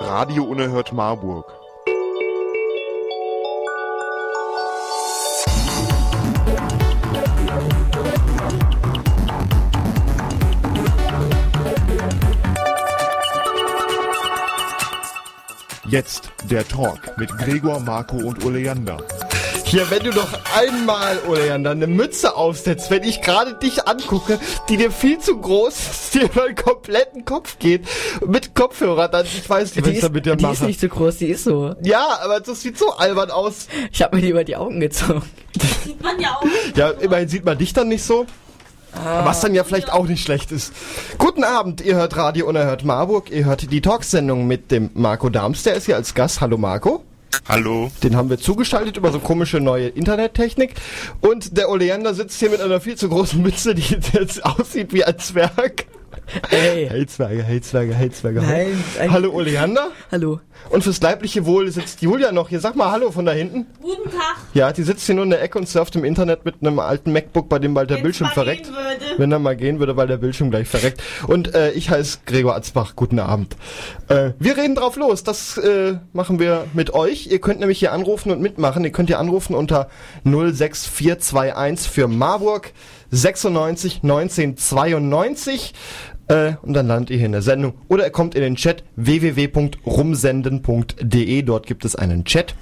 Radio Unerhört Marburg. Jetzt der Talk mit Gregor, Marco und Oleander. Ja, wenn du doch einmal, Oleander, eine Mütze aufsetzt, wenn ich gerade dich angucke, die dir viel zu groß ist, die über den kompletten Kopf geht, mit Kopfhörer, dann, ich weiß nicht, was Die, ich da ist, mit dir die mache. ist nicht so groß, die ist so. ja, aber das sieht so albern aus. Ich habe mir die über die Augen gezogen. Sieht man ja auch. Ja, immerhin sieht man dich dann nicht so. Was dann ja vielleicht auch nicht schlecht ist. Guten Abend, ihr hört Radio Unerhört Marburg, ihr hört die Talksendung mit dem Marco Darms, der ist hier als Gast. Hallo Marco. Hallo. Den haben wir zugeschaltet über so komische neue Internettechnik. Und der Oleander sitzt hier mit einer viel zu großen Mütze, die jetzt aussieht wie ein Zwerg. Ey. Hey Zwerge, hey Zwerge, hey Zwerge. Nein, Hallo Oleander. Hallo. Und fürs leibliche Wohl sitzt Julia noch hier. Sag mal Hallo von da hinten. Guten Tag. Ja, die sitzt hier nur in der Ecke und surft im Internet mit einem alten MacBook, bei dem bald der Wenn's Bildschirm verreckt. Wenn er mal gehen würde, weil der Bildschirm gleich verreckt. Und äh, ich heiße Gregor Atzbach. Guten Abend. Äh, wir reden drauf los. Das äh, machen wir mit euch. Ihr könnt nämlich hier anrufen und mitmachen. Ihr könnt hier anrufen unter 06421 für Marburg 96 19 92. Äh, und dann landet ihr hier in der Sendung. Oder ihr kommt in den Chat www.rumsenden.de. Dort gibt es einen Chat.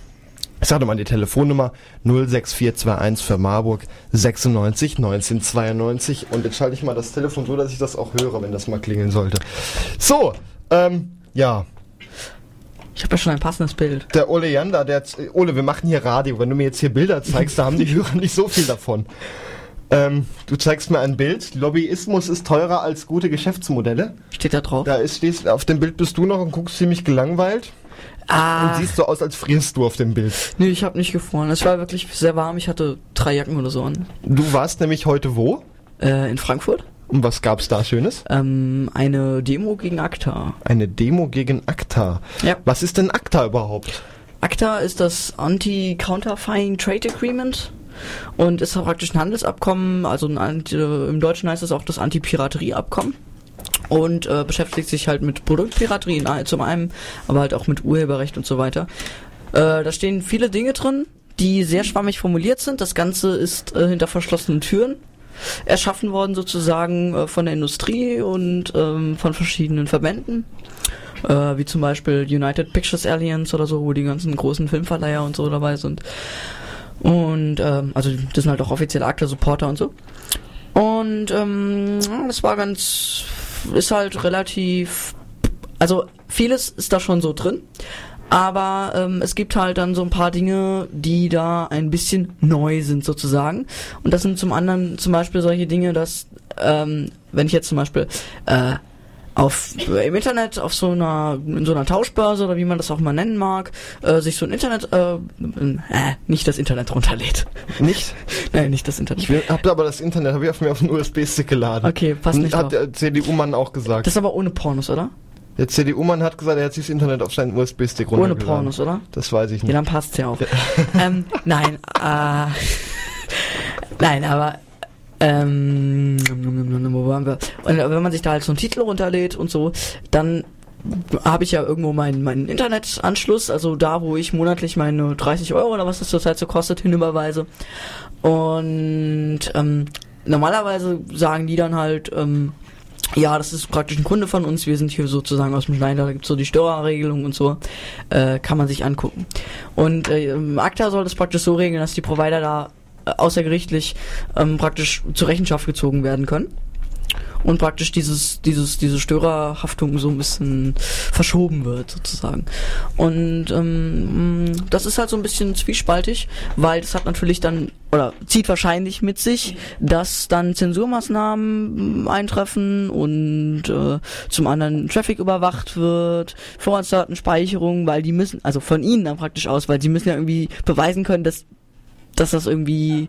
Ich sage mal die Telefonnummer 06421 für Marburg 96 1992 und jetzt schalte ich mal das Telefon so, dass ich das auch höre, wenn das mal klingeln sollte. So, ähm, ja, Ich habe ja schon ein passendes Bild. der Ole Janda, der, Ole, wir machen hier Radio, wenn du mir jetzt hier Bilder zeigst, da haben die Hörer nicht so viel davon. Ähm, du zeigst mir ein Bild, Lobbyismus ist teurer als gute Geschäftsmodelle. Steht da drauf? Da ist, stehst, auf dem Bild bist du noch und guckst ziemlich gelangweilt und Ah, siehst so aus, als frierst du auf dem Bild. nee, ich habe nicht gefroren. Es war wirklich sehr warm. Ich hatte drei Jacken oder so an. Du warst nämlich heute wo? Äh, in Frankfurt. Und was gab's da Schönes? Ähm, eine Demo gegen ACTA. Eine Demo gegen ACTA. Ja. Was ist denn ACTA überhaupt? ACTA ist das Anti-Counterfeiting Trade Agreement und ist praktisch ein Handelsabkommen, also ein äh, im Deutschen heißt es auch das Anti-Piraterie-Abkommen und äh, beschäftigt sich halt mit Produktpiraterie zum einen, aber halt auch mit Urheberrecht und so weiter. Äh, da stehen viele Dinge drin, die sehr schwammig formuliert sind. Das Ganze ist äh, hinter verschlossenen Türen erschaffen worden sozusagen äh, von der Industrie und ähm, von verschiedenen Verbänden äh, wie zum Beispiel United Pictures Alliance oder so, wo die ganzen großen Filmverleiher und so dabei sind. Und ähm, also das sind halt auch offizielle Akte-Supporter und so. Und ähm, das war ganz, ist halt relativ, also vieles ist da schon so drin. Aber ähm, es gibt halt dann so ein paar Dinge, die da ein bisschen neu sind sozusagen. Und das sind zum anderen zum Beispiel solche Dinge, dass ähm, wenn ich jetzt zum Beispiel äh, auf im Internet auf so einer in so einer Tauschbörse oder wie man das auch mal nennen mag, äh, sich so ein Internet äh, äh, nicht das Internet runterlädt. Nicht? Nein, nicht das Internet. Ich hab aber das Internet, habe ich auf mir auf einen USB-Stick geladen. Okay, passt nicht Hat drauf. der CDU-Mann auch gesagt. Das ist aber ohne Pornos, oder? der CDU-Mann hat gesagt, er hat sich das Internet auf seinen USB-Stick Ohne runtergeladen. Pornos, oder? Das weiß ich Ja, nicht. dann passt's ja auch. ähm, nein, äh, nein, aber ähm, wo waren wir? Und wenn man sich da halt so einen Titel runterlädt und so, dann habe ich ja irgendwo meinen meinen Internetanschluss, also da, wo ich monatlich meine 30 Euro oder was das zurzeit so kostet, hinüberweise. Und ähm, normalerweise sagen die dann halt, ähm, ja, das ist praktisch ein Kunde von uns, wir sind hier sozusagen aus dem Schneider, da gibt's so die Störerregelung und so, äh, kann man sich angucken. Und äh, ACTA soll das praktisch so regeln, dass die Provider da außergerichtlich ähm, praktisch zur Rechenschaft gezogen werden können. Und praktisch dieses, dieses, diese Störerhaftung so ein bisschen verschoben wird, sozusagen. Und ähm, das ist halt so ein bisschen zwiespaltig, weil das hat natürlich dann, oder zieht wahrscheinlich mit sich, dass dann Zensurmaßnahmen eintreffen und äh, zum anderen Traffic überwacht wird, Vorratsdatenspeicherung, weil die müssen, also von ihnen dann praktisch aus, weil sie müssen ja irgendwie beweisen können, dass, dass das irgendwie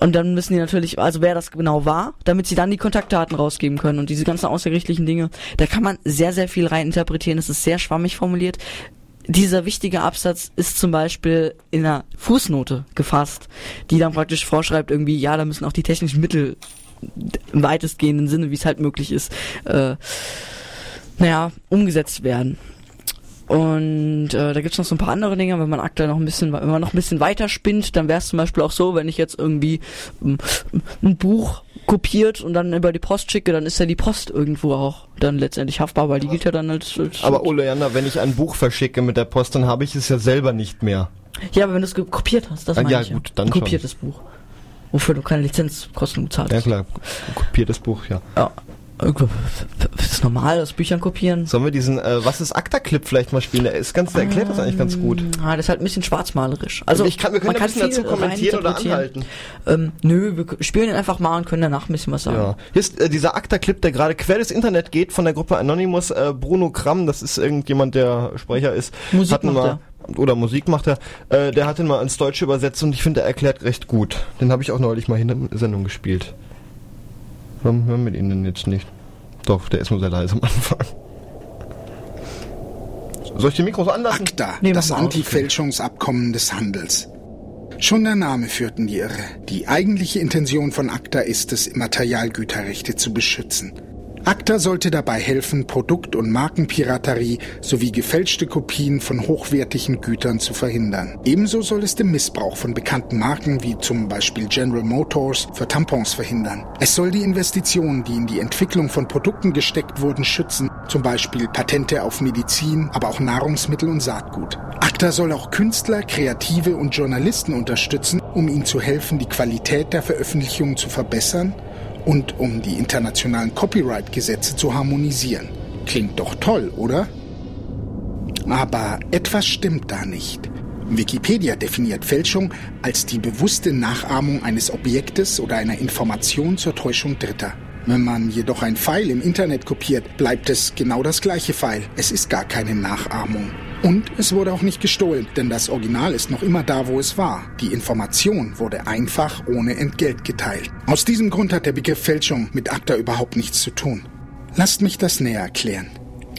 und dann müssen die natürlich, also wer das genau war, damit sie dann die Kontaktdaten rausgeben können und diese ganzen außergerichtlichen Dinge. Da kann man sehr, sehr viel rein interpretieren. Es ist sehr schwammig formuliert. Dieser wichtige Absatz ist zum Beispiel in einer Fußnote gefasst, die dann praktisch vorschreibt irgendwie, ja, da müssen auch die technischen Mittel im weitestgehenden Sinne, wie es halt möglich ist, äh, naja, umgesetzt werden. Und äh, da gibt's noch so ein paar andere Dinge, wenn man aktuell noch ein bisschen, wenn man noch ein bisschen weiter spinnt, dann wäre es zum Beispiel auch so, wenn ich jetzt irgendwie ähm, ein Buch kopiert und dann über die Post schicke, dann ist ja die Post irgendwo auch dann letztendlich haftbar, weil die gilt ja dann als, als Aber Oleander, wenn ich ein Buch verschicke mit der Post, dann habe ich es ja selber nicht mehr. ja, aber wenn du es kopiert hast, das Ah, meine ja, ich gut, dann ein schon. kopiertes Buch, wofür du keine Lizenzkosten gezahlt Ja klar, kopiertes Buch, ja. Ja. Das ist normal, das Büchern kopieren. Sollen wir diesen äh, Was ist Akta-Clip vielleicht mal spielen? Der ist ganz, der erklärt das eigentlich ganz gut. Ah, das ist halt ein bisschen schwarzmalerisch. Also ich kann, wir können man ein bisschen dazu kommentieren oder anhalten. Ähm, nö, wir spielen ihn einfach mal und können danach ein bisschen was sagen. Ja. Hier ist äh, dieser Akta-Clip, der gerade quer durchs Internet geht von der Gruppe Anonymous. Äh, Bruno Kramm, das ist irgendjemand, der Sprecher ist. Musik hat ihn macht mal, Oder Musik macht er. Äh, der hat ihn mal ins Deutsche übersetzt und ich finde, er erklärt recht gut. Den habe ich auch neulich mal in der Sendung gespielt. Warum hören wir ihn denn jetzt nicht? Doch, der ist nur sehr leise am Anfang. Soll ich die Mikros anlassen? ACTA, Nee, das. Anti-Fälschungsabkommen des Handels. Schon der Name führt in die Irre. Die eigentliche Intention von ACTA ist es, Immaterialgüterrechte zu beschützen. ACTA sollte dabei helfen, Produkt- und Markenpiraterie sowie gefälschte Kopien von hochwertigen Gütern zu verhindern. Ebenso soll es den Missbrauch von bekannten Marken wie zum Beispiel General Motors für Tampons verhindern. Es soll die Investitionen, die in die Entwicklung von Produkten gesteckt wurden, schützen, zum Beispiel Patente auf Medizin, aber auch Nahrungsmittel und Saatgut. ACTA soll auch Künstler, Kreative und Journalisten unterstützen, um ihnen zu helfen, die Qualität der Veröffentlichungen zu verbessern und um die internationalen Copyright-Gesetze zu harmonisieren. Klingt doch toll, oder? Aber etwas stimmt da nicht. Wikipedia definiert Fälschung als die bewusste Nachahmung eines Objektes oder einer Information zur Täuschung Dritter. Wenn man jedoch ein File im Internet kopiert, bleibt es genau das gleiche File. Es ist gar keine Nachahmung. Und es wurde auch nicht gestohlen, denn das Original ist noch immer da, wo es war. Die Information wurde einfach ohne Entgelt geteilt. Aus diesem Grund hat der Begriff Fälschung mit ACTA überhaupt nichts zu tun. Lasst mich das näher erklären.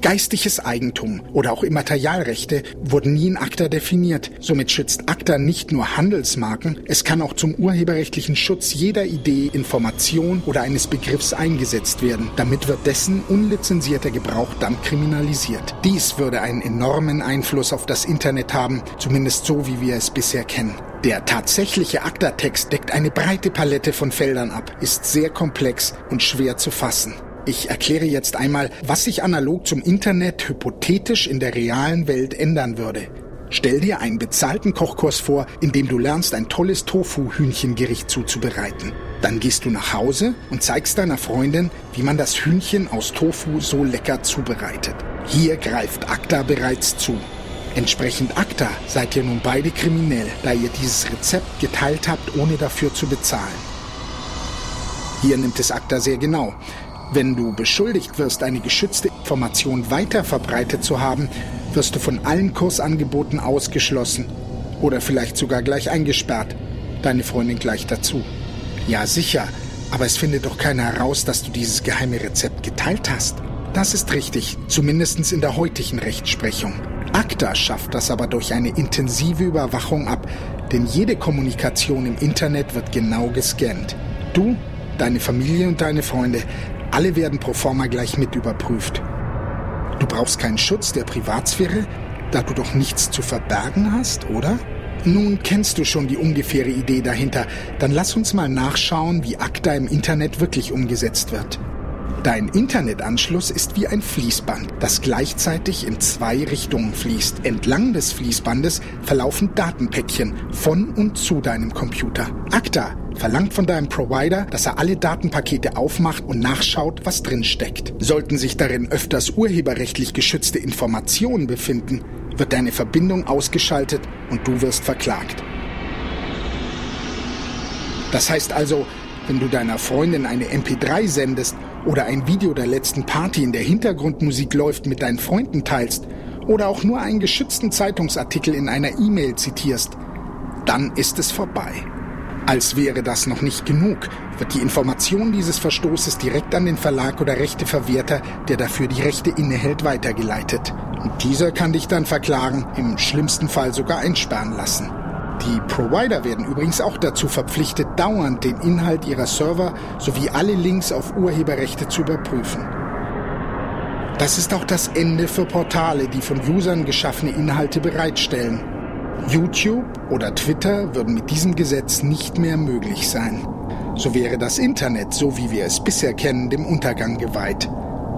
Geistiges Eigentum oder auch Immaterialrechte wurden nie in ACTA definiert. Somit schützt ACTA nicht nur Handelsmarken, es kann auch zum urheberrechtlichen Schutz jeder Idee, Information oder eines Begriffs eingesetzt werden. Damit wird dessen unlizenzierter Gebrauch dann kriminalisiert. Dies würde einen enormen Einfluss auf das Internet haben, zumindest so wie wir es bisher kennen. Der tatsächliche ACTA-Text deckt eine breite Palette von Feldern ab, ist sehr komplex und schwer zu fassen. Ich erkläre jetzt einmal, was sich analog zum Internet hypothetisch in der realen Welt ändern würde. Stell dir einen bezahlten Kochkurs vor, in dem du lernst, ein tolles Tofu-Hühnchengericht zuzubereiten. Dann gehst du nach Hause und zeigst deiner Freundin, wie man das Hühnchen aus Tofu so lecker zubereitet. Hier greift ACTA bereits zu. Entsprechend ACTA seid ihr nun beide kriminell, da ihr dieses Rezept geteilt habt, ohne dafür zu bezahlen. Hier nimmt es ACTA sehr genau. Wenn du beschuldigt wirst, eine geschützte Information weiter verbreitet zu haben, wirst du von allen Kursangeboten ausgeschlossen oder vielleicht sogar gleich eingesperrt. Deine Freundin gleich dazu. Ja, sicher, aber es findet doch keiner heraus, dass du dieses geheime Rezept geteilt hast. Das ist richtig, zumindest in der heutigen Rechtsprechung. ACTA schafft das aber durch eine intensive Überwachung ab, denn jede Kommunikation im Internet wird genau gescannt. Du, deine Familie und deine Freunde, alle werden pro forma gleich mit überprüft. Du brauchst keinen Schutz der Privatsphäre, da du doch nichts zu verbergen hast, oder? Nun kennst du schon die ungefähre Idee dahinter, dann lass uns mal nachschauen, wie ACTA im Internet wirklich umgesetzt wird. Dein Internetanschluss ist wie ein Fließband, das gleichzeitig in zwei Richtungen fließt. Entlang des Fließbandes verlaufen Datenpäckchen von und zu deinem Computer. ACTA verlangt von deinem Provider, dass er alle Datenpakete aufmacht und nachschaut, was drin steckt. Sollten sich darin öfters urheberrechtlich geschützte Informationen befinden, wird deine Verbindung ausgeschaltet und du wirst verklagt. Das heißt also, wenn du deiner Freundin eine MP3 sendest oder ein Video der letzten Party in der Hintergrundmusik läuft mit deinen Freunden teilst oder auch nur einen geschützten Zeitungsartikel in einer E-Mail zitierst, dann ist es vorbei. Als wäre das noch nicht genug, wird die Information dieses Verstoßes direkt an den Verlag oder Rechteverwerter, der dafür die Rechte innehält, weitergeleitet. Und dieser kann dich dann verklagen, im schlimmsten Fall sogar einsperren lassen. Die Provider werden übrigens auch dazu verpflichtet, dauernd den Inhalt ihrer Server sowie alle Links auf Urheberrechte zu überprüfen. Das ist auch das Ende für Portale, die von Usern geschaffene Inhalte bereitstellen. YouTube oder Twitter würden mit diesem Gesetz nicht mehr möglich sein. So wäre das Internet, so wie wir es bisher kennen, dem Untergang geweiht.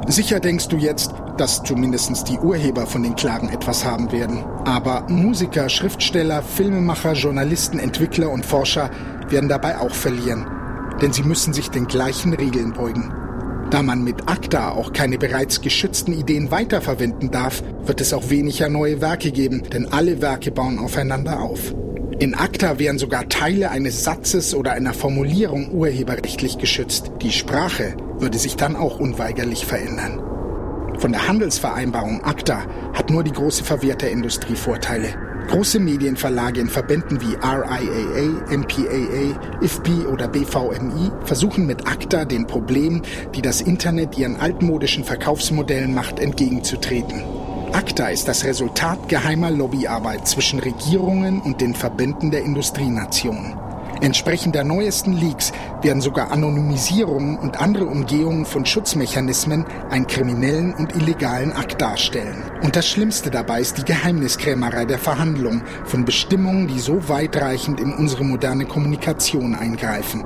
Sicher denkst du jetzt, dass zumindest die Urheber von den Klagen etwas haben werden. Aber Musiker, Schriftsteller, Filmemacher, Journalisten, Entwickler und Forscher werden dabei auch verlieren. Denn sie müssen sich den gleichen Regeln beugen. Da man mit ACTA auch keine bereits geschützten Ideen weiterverwenden darf, wird es auch weniger neue Werke geben, denn alle Werke bauen aufeinander auf. In ACTA wären sogar Teile eines Satzes oder einer Formulierung urheberrechtlich geschützt. Die Sprache würde sich dann auch unweigerlich verändern. Von der Handelsvereinbarung ACTA hat nur die große Verwerterindustrie Vorteile. Große Medienverlage in Verbänden wie RIAA, MPAA, IFPI oder BVMI versuchen mit ACTA den Problemen, die das Internet ihren altmodischen Verkaufsmodellen macht, entgegenzutreten. ACTA ist das Resultat geheimer Lobbyarbeit zwischen Regierungen und den Verbänden der Industrienationen. Entsprechend der neuesten Leaks werden sogar Anonymisierungen und andere Umgehungen von Schutzmechanismen einen kriminellen und illegalen Akt darstellen. Und das Schlimmste dabei ist die Geheimniskrämerei der Verhandlungen von Bestimmungen, die so weitreichend in unsere moderne Kommunikation eingreifen.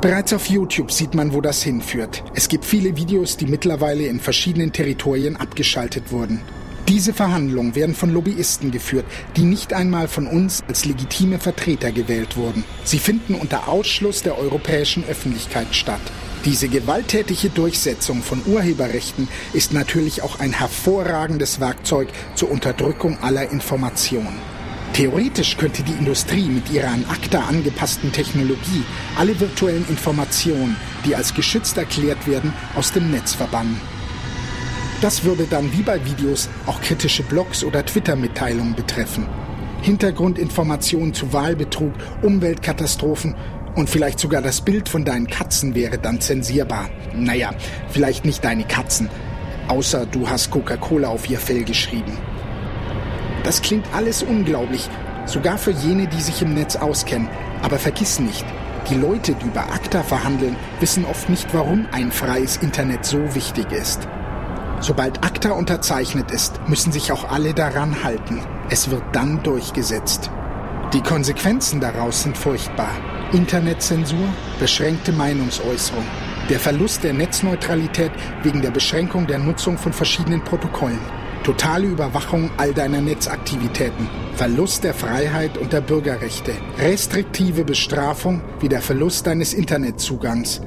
Bereits auf YouTube sieht man, wo das hinführt. Es gibt viele Videos, die mittlerweile in verschiedenen Territorien abgeschaltet wurden. Diese Verhandlungen werden von Lobbyisten geführt, die nicht einmal von uns als legitime Vertreter gewählt wurden. Sie finden unter Ausschluss der europäischen Öffentlichkeit statt. Diese gewalttätige Durchsetzung von Urheberrechten ist natürlich auch ein hervorragendes Werkzeug zur Unterdrückung aller Informationen. Theoretisch könnte die Industrie mit ihrer an ACTA angepassten Technologie alle virtuellen Informationen, die als geschützt erklärt werden, aus dem Netz verbannen. Das würde dann wie bei Videos auch kritische Blogs oder Twitter-Mitteilungen betreffen. Hintergrundinformationen zu Wahlbetrug, Umweltkatastrophen und vielleicht sogar das Bild von deinen Katzen wäre dann zensierbar. Naja, vielleicht nicht deine Katzen, außer du hast Coca-Cola auf ihr Fell geschrieben. Das klingt alles unglaublich, sogar für jene, die sich im Netz auskennen. Aber vergiss nicht, die Leute, die über ACTA verhandeln, wissen oft nicht, warum ein freies Internet so wichtig ist. Sobald ACTA unterzeichnet ist, müssen sich auch alle daran halten. Es wird dann durchgesetzt. Die Konsequenzen daraus sind furchtbar. Internetzensur, beschränkte Meinungsäußerung, der Verlust der Netzneutralität wegen der Beschränkung der Nutzung von verschiedenen Protokollen, totale Überwachung all deiner Netzaktivitäten, Verlust der Freiheit und der Bürgerrechte, restriktive Bestrafung wie der Verlust deines Internetzugangs.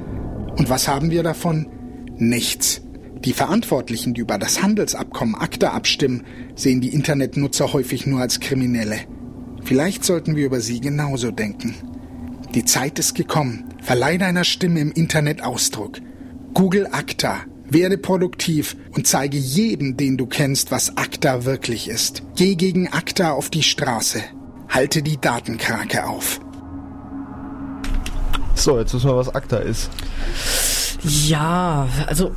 Und was haben wir davon? Nichts. Die Verantwortlichen, die über das Handelsabkommen ACTA abstimmen, sehen die Internetnutzer häufig nur als Kriminelle. Vielleicht sollten wir über sie genauso denken. Die Zeit ist gekommen. Verleih deiner Stimme im Internet Ausdruck. Google ACTA. Werde produktiv und zeige jedem, den du kennst, was ACTA wirklich ist. Geh gegen ACTA auf die Straße. Halte die Datenkrake auf. So, jetzt wissen wir, was ACTA ist. Ja, also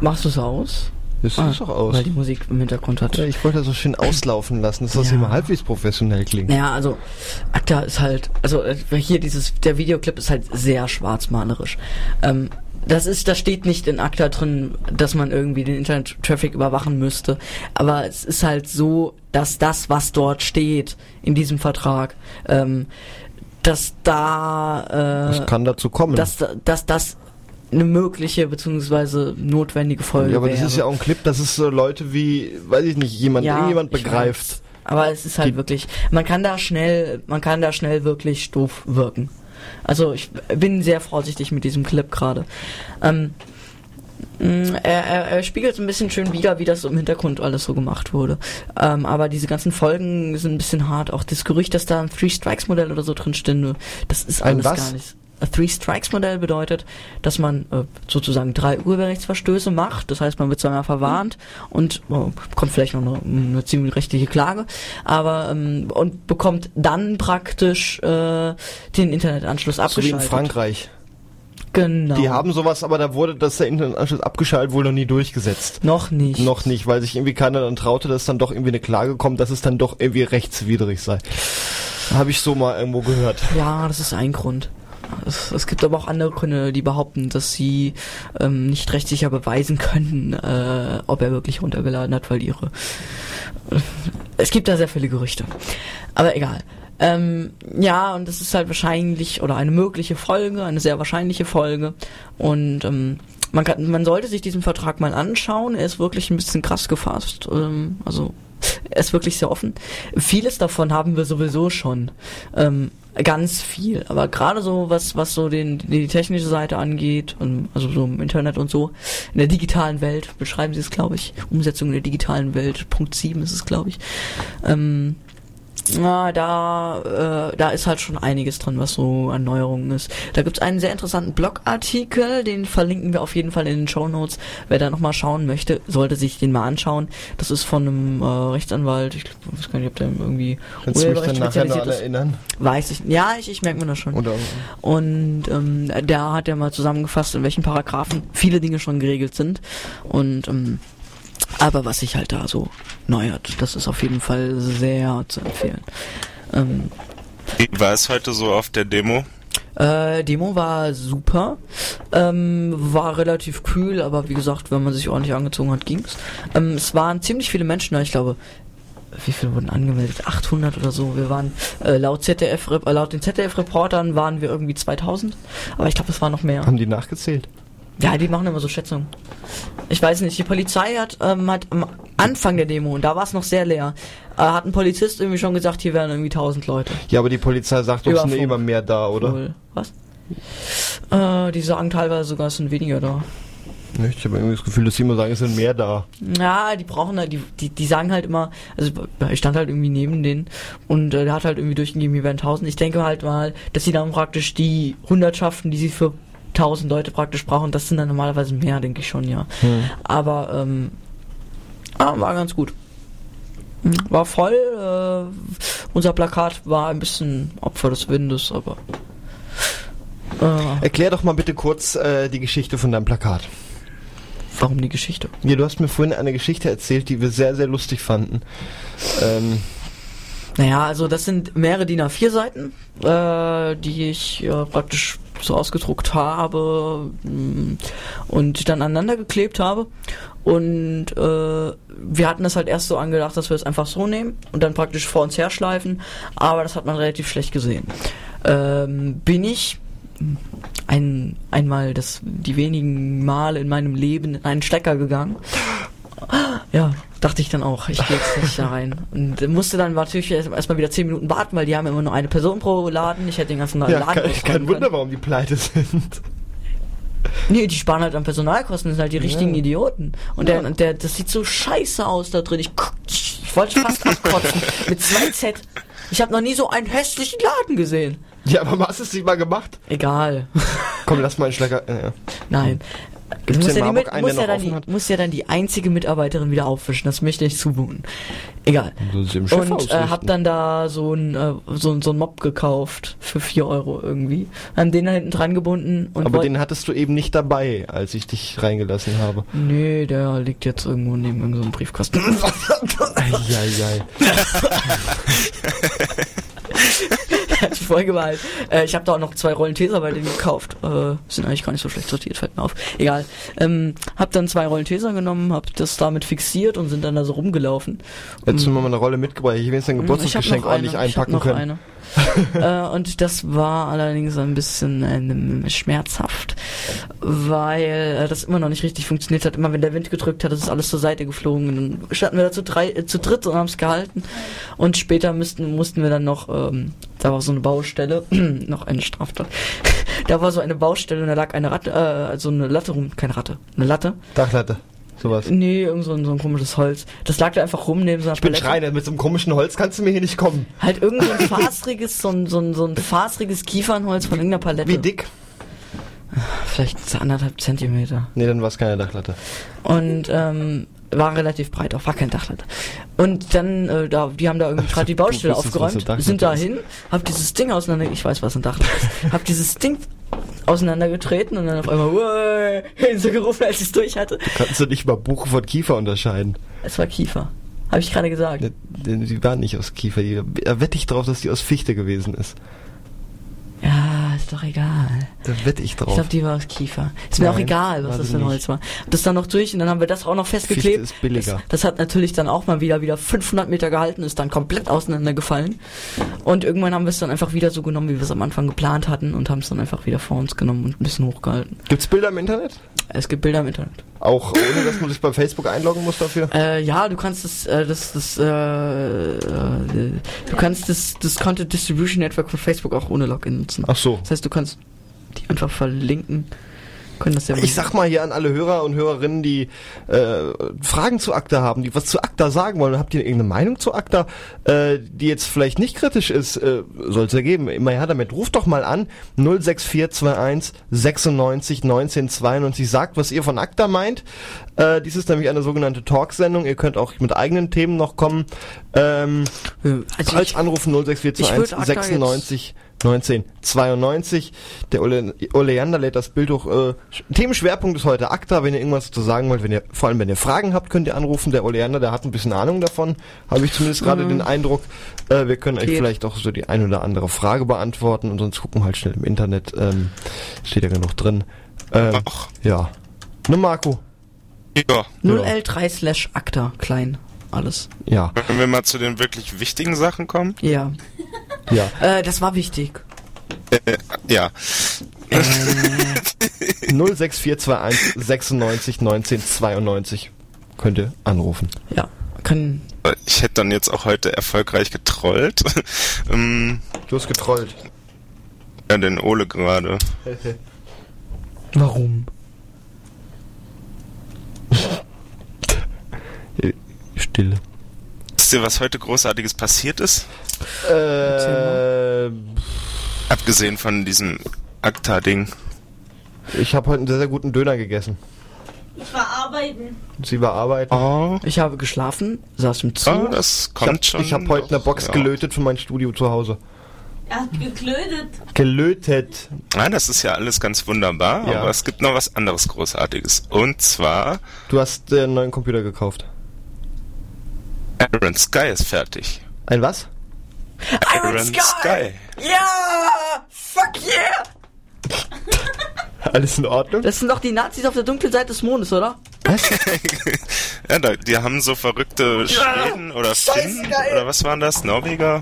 Machst du es aus? Das ah, ist doch aus. Weil die Musik im Hintergrund hat. Ja, ich wollte das so schön auslaufen lassen, dass das ja. immer halbwegs professionell klingt. Naja, also ACTA ist halt, also äh, hier dieses, der Videoclip ist halt sehr schwarzmalerisch. Ähm, das ist, da steht nicht in ACTA drin, dass man irgendwie den Internet-Traffic überwachen müsste. Aber es ist halt so, dass das, was dort steht in diesem Vertrag, ähm, dass da äh, das kann dazu kommen, dass, dass das eine mögliche beziehungsweise notwendige Folge. Ja, aber das wäre. ist ja auch ein Clip, das ist so Leute wie, weiß ich nicht, jemand, ja, irgendjemand begreift. Aber es ist halt Die wirklich, man kann da schnell, man kann da schnell wirklich doof wirken. Also ich bin sehr vorsichtig mit diesem Clip gerade. Ähm, mm, er, er, er spiegelt ein bisschen schön wider, wie das im Hintergrund alles so gemacht wurde. Ähm, aber diese ganzen Folgen sind ein bisschen hart. Auch das Gerücht, dass da ein Three Strikes Modell oder so drin stünde, das ist alles gar nicht. Three Strikes Modell bedeutet, dass man äh, sozusagen drei Urheberrechtsverstöße macht. Das heißt, man wird zweimal verwarnt und oh, kommt vielleicht noch eine, eine ziemlich rechtliche Klage, aber ähm, und bekommt dann praktisch äh, den Internetanschluss abgeschaltet. So wie in Frankreich. Genau. Die haben sowas, aber da wurde das der Internetanschluss abgeschaltet wohl noch nie durchgesetzt. Noch nicht. Noch nicht, weil sich irgendwie keiner dann traute, dass dann doch irgendwie eine Klage kommt, dass es dann doch irgendwie rechtswidrig sei. Habe ich so mal irgendwo gehört. Ja, das ist ein Grund. Es, es gibt aber auch andere Gründe, die behaupten, dass sie ähm, nicht recht sicher beweisen können, äh, ob er wirklich runtergeladen hat, weil ihre. es gibt da sehr viele Gerüchte. Aber egal. Ähm, ja, und das ist halt wahrscheinlich oder eine mögliche Folge, eine sehr wahrscheinliche Folge. Und ähm, man kann, man sollte sich diesen Vertrag mal anschauen. Er ist wirklich ein bisschen krass gefasst. Ähm, also er ist wirklich sehr offen. Vieles davon haben wir sowieso schon. Ähm, ganz viel. Aber gerade so, was, was so den, die technische Seite angeht, und, also so im Internet und so, in der digitalen Welt, beschreiben sie es, glaube ich. Umsetzung in der digitalen Welt, Punkt 7 ist es, glaube ich. Ähm, na, da, äh, da ist halt schon einiges drin, was so an Neuerungen ist. Da gibt's einen sehr interessanten Blogartikel, den verlinken wir auf jeden Fall in den Show Notes. Wer da nochmal schauen möchte, sollte sich den mal anschauen. Das ist von einem äh, Rechtsanwalt, ich weiß gar nicht, ob der irgendwie Kannst du mich dann nachher noch erinnern? Weiß ich. Ja, ich, ich merke mir das schon. Oder, Und ähm, da hat er mal zusammengefasst, in welchen Paragraphen viele Dinge schon geregelt sind. Und ähm, aber was sich halt da so neu hat, das ist auf jeden Fall sehr zu empfehlen. Ähm, Wie war es heute so auf der Demo? äh, Demo war super, ähm, war relativ kühl, aber wie gesagt, wenn man sich ordentlich angezogen hat, ging's. Ähm, es waren ziemlich viele Menschen da, ich glaube, wie viele wurden angemeldet? 800 oder so. Wir waren äh, laut ZDF, äh, laut den ZDF-Reportern waren wir irgendwie 2000, aber ich glaube, es waren noch mehr. Haben die nachgezählt? Ja, die machen immer so Schätzungen. Ich weiß nicht, die Polizei hat, ähm, hat am Anfang der Demo, und da war es noch sehr leer, äh, hat ein Polizist irgendwie schon gesagt, hier wären irgendwie 1000 Leute. Ja, aber die Polizei sagt doch, es sind Überfunk. immer mehr da, oder? Wohl. Was? Äh, die sagen teilweise sogar, es sind weniger da. Ich habe irgendwie das Gefühl, dass sie immer sagen, es sind mehr da. Ja, die brauchen halt, die, die, die sagen halt immer, also ich stand halt irgendwie neben denen und äh, der hat halt irgendwie durchgegeben, hier wären 1000. Ich denke halt mal, dass sie dann praktisch die Hundertschaften, die sie für 1000 Leute praktisch brauchen, das sind dann normalerweise mehr, denke ich schon, ja. Hm. Aber, ähm, war ganz gut. Mhm. War voll, äh, unser Plakat war ein bisschen Opfer des Windes, aber, äh, Erklär doch mal bitte kurz äh, die Geschichte von deinem Plakat. warum die Geschichte? Ja, du hast mir vorhin eine Geschichte erzählt, die wir sehr, sehr lustig fanden. Ähm, Naja, also das sind mehrere DIN A4 Seiten, äh, die ich äh, praktisch so ausgedruckt habe mh, und dann aneinander geklebt habe. Und äh, wir hatten das halt erst so angedacht, dass wir es einfach so nehmen und dann praktisch vor uns herschleifen, aber das hat man relativ schlecht gesehen. Ähm, bin ich ein, einmal das, die wenigen Male in meinem Leben in einen Stecker gegangen. Ja, dachte ich dann auch. Ich gehe jetzt nicht da rein. Und musste dann natürlich erst- erstmal wieder zehn Minuten warten, weil die haben immer nur eine Person pro Laden. Ich hätte den ganzen Laden ja, kein, ausräumen kein Wunder, warum die pleite sind. Nee, die sparen halt an Personalkosten, das sind halt die richtigen Ja. Idioten. Und der, und der, das sieht so scheiße aus da drin. Ich, ich wollte fast abkotzen. Mit zwei Z. Ich habe noch nie so einen hässlichen Laden gesehen. Ja, aber hast du es nicht mal gemacht? Egal. Komm, lass mal einen Schlecker. Äh, ja. Nein. Gibt's musst in ja, die einen, musst, der ja dann die, hat? musst ja dann die einzige Mitarbeiterin wieder aufwischen. Das möchte ich zumuten. Egal. Und äh, hab dann da so ein äh, so, so ein Mob gekauft für 4 Euro irgendwie. Haben den da hinten dran gebunden und aber den hattest du eben nicht dabei, als ich dich reingelassen habe. Nee, der liegt jetzt irgendwo neben irgendeinem so Briefkasten. Eieiei. Die Folge war halt, äh, ich habe da auch noch zwei Rollen Teser bei denen gekauft. Äh, sind eigentlich gar nicht so schlecht sortiert, fällt mir auf. Egal. Ähm, hab dann zwei Rollen Teser genommen, hab das damit fixiert und sind dann da so rumgelaufen. Hättest du mir mal eine Rolle mitgebracht, ich will jetzt Ich hab Geburtstagsgeschenk ordentlich einpacken können. Eine. äh, und das war allerdings ein bisschen ähm, schmerzhaft, weil äh, das immer noch nicht richtig funktioniert hat. Immer wenn der Wind gedrückt hat, ist alles zur Seite geflogen. Und dann standen wir da zu, drei, äh, zu dritt und haben es gehalten. Und später müssten, mussten wir dann noch, ähm, da war so eine Baustelle, noch eine Straftat. da war so eine Baustelle und da lag eine Ratte, äh, so eine Latte rum, keine Ratte, eine Latte. Dachlatte. Sowas. Nee, irgend so ein, so ein komisches Holz. Das lag da einfach rum neben so einer Ich bin Palette. Schreiner, mit so einem komischen Holz kannst du mir hier nicht kommen. Halt irgend so ein fasriges, so ein, so ein, so ein fasriges Kiefernholz von irgendeiner Palette. Wie dick? Vielleicht anderthalb Zentimeter. Nee, dann war es keine Dachlatte. Und ähm, war relativ breit, auch war kein Dachlatte. Und dann, äh, da, die haben da irgendwie gerade die Baustelle aufgeräumt, sind da hin, hab dieses Ding auseinander, ich weiß, was ein Dachlatte ist, hab dieses Ding auseinandergetreten und dann auf einmal, so gerufen, als ich es durch hatte. Kannst du nicht mal Buche von Kiefer unterscheiden? Es war Kiefer. Habe ich gerade gesagt. Ne, denn Die war nicht aus Kiefer, die, da wette ich drauf, dass die aus Fichte gewesen ist. Ja, ist doch egal. Da wette ich Ich drauf. glaube, die war aus Kiefer. Ist mir auch Nein, egal, was das für ein. Holz war. Das dann noch durch und dann haben wir das auch noch festgeklebt. ist billiger. Das, das hat natürlich dann auch mal wieder wieder 500 Meter gehalten, ist dann komplett auseinandergefallen. Und irgendwann haben wir es dann einfach wieder so genommen, wie wir es am Anfang geplant hatten und haben es dann einfach wieder vor uns genommen und ein bisschen hochgehalten. Gibt's Bilder im Internet? Es gibt Bilder im Internet. Auch ohne, dass man sich bei Facebook einloggen muss dafür? Äh, ja, du kannst das, äh, das, das, äh, äh, du kannst das, das Content Distribution Network von Facebook auch ohne Login nutzen. Ach so. Das heißt, du kannst die einfach verlinken. Können das ja Ich sag mal hier an alle Hörer und Hörerinnen, die äh, Fragen zu ACTA haben, die was zu ACTA sagen wollen. Habt ihr irgendeine Meinung zu ACTA, äh, die jetzt vielleicht nicht kritisch ist? Äh, Soll es ja geben. Immer her damit. Ruft doch mal an 06421 96 19 92. Sagt, was ihr von ACTA meint. Äh, dies ist nämlich eine sogenannte Talksendung. Ihr könnt auch mit eigenen Themen noch kommen. Ähm, also als ich, anrufen Ich 06421 würd ACTA 96 19 92. Der Ole, Ole Jander lädt das Bild hoch. Äh, Sch- Themenschwerpunkt ist heute ACTA. Wenn ihr irgendwas dazu sagen wollt, wenn ihr, vor allem wenn ihr Fragen habt, könnt ihr anrufen. Der Ole Jander, der hat ein bisschen Ahnung davon. Habe ich zumindest gerade den Eindruck. Äh, wir können euch Geht. vielleicht auch so die ein oder andere Frage beantworten und sonst gucken wir halt schnell im Internet. Ähm, steht ja genug drin. Ähm, Ach. ja. Ne, Marco? Ja. 0L3 slash ACTA, klein, alles. Ja. Können wir mal zu den wirklich wichtigen Sachen kommen? Ja. Ja. Äh, das war wichtig. Äh, ja. 06421 96 19 92. Könnt ihr anrufen. Ja. Kann, Ich hätte dann jetzt auch heute erfolgreich getrollt. ähm, Du hast getrollt. ja, den Ole gerade. warum? Stille. Wisst ihr, was heute großartiges passiert ist? Äh, Abgesehen von diesem ACTA-Ding. ich habe heute einen sehr, sehr guten Döner gegessen. Ich war arbeiten. Sie war arbeiten. Oh, Ich habe geschlafen, saß im Zoo. oh das ich kommt habe schon. ich hab heute eine Box Ja. gelötet für mein Studio zu Hause. Er hat geklötet. Gelötet. Ah, das ist ja alles ganz wunderbar, Ja. aber es gibt noch was anderes Großartiges. Und zwar, Du hast äh, einen neuen Computer gekauft. Iron Sky ist fertig. Ein was? Iron Sky! Ja! Fuck yeah! Alles in Ordnung? Das sind doch die Nazis auf der dunklen Seite des Mondes, oder? Ja, da, die haben so verrückte Schweden oder Finnen oder was waren das? Norweger?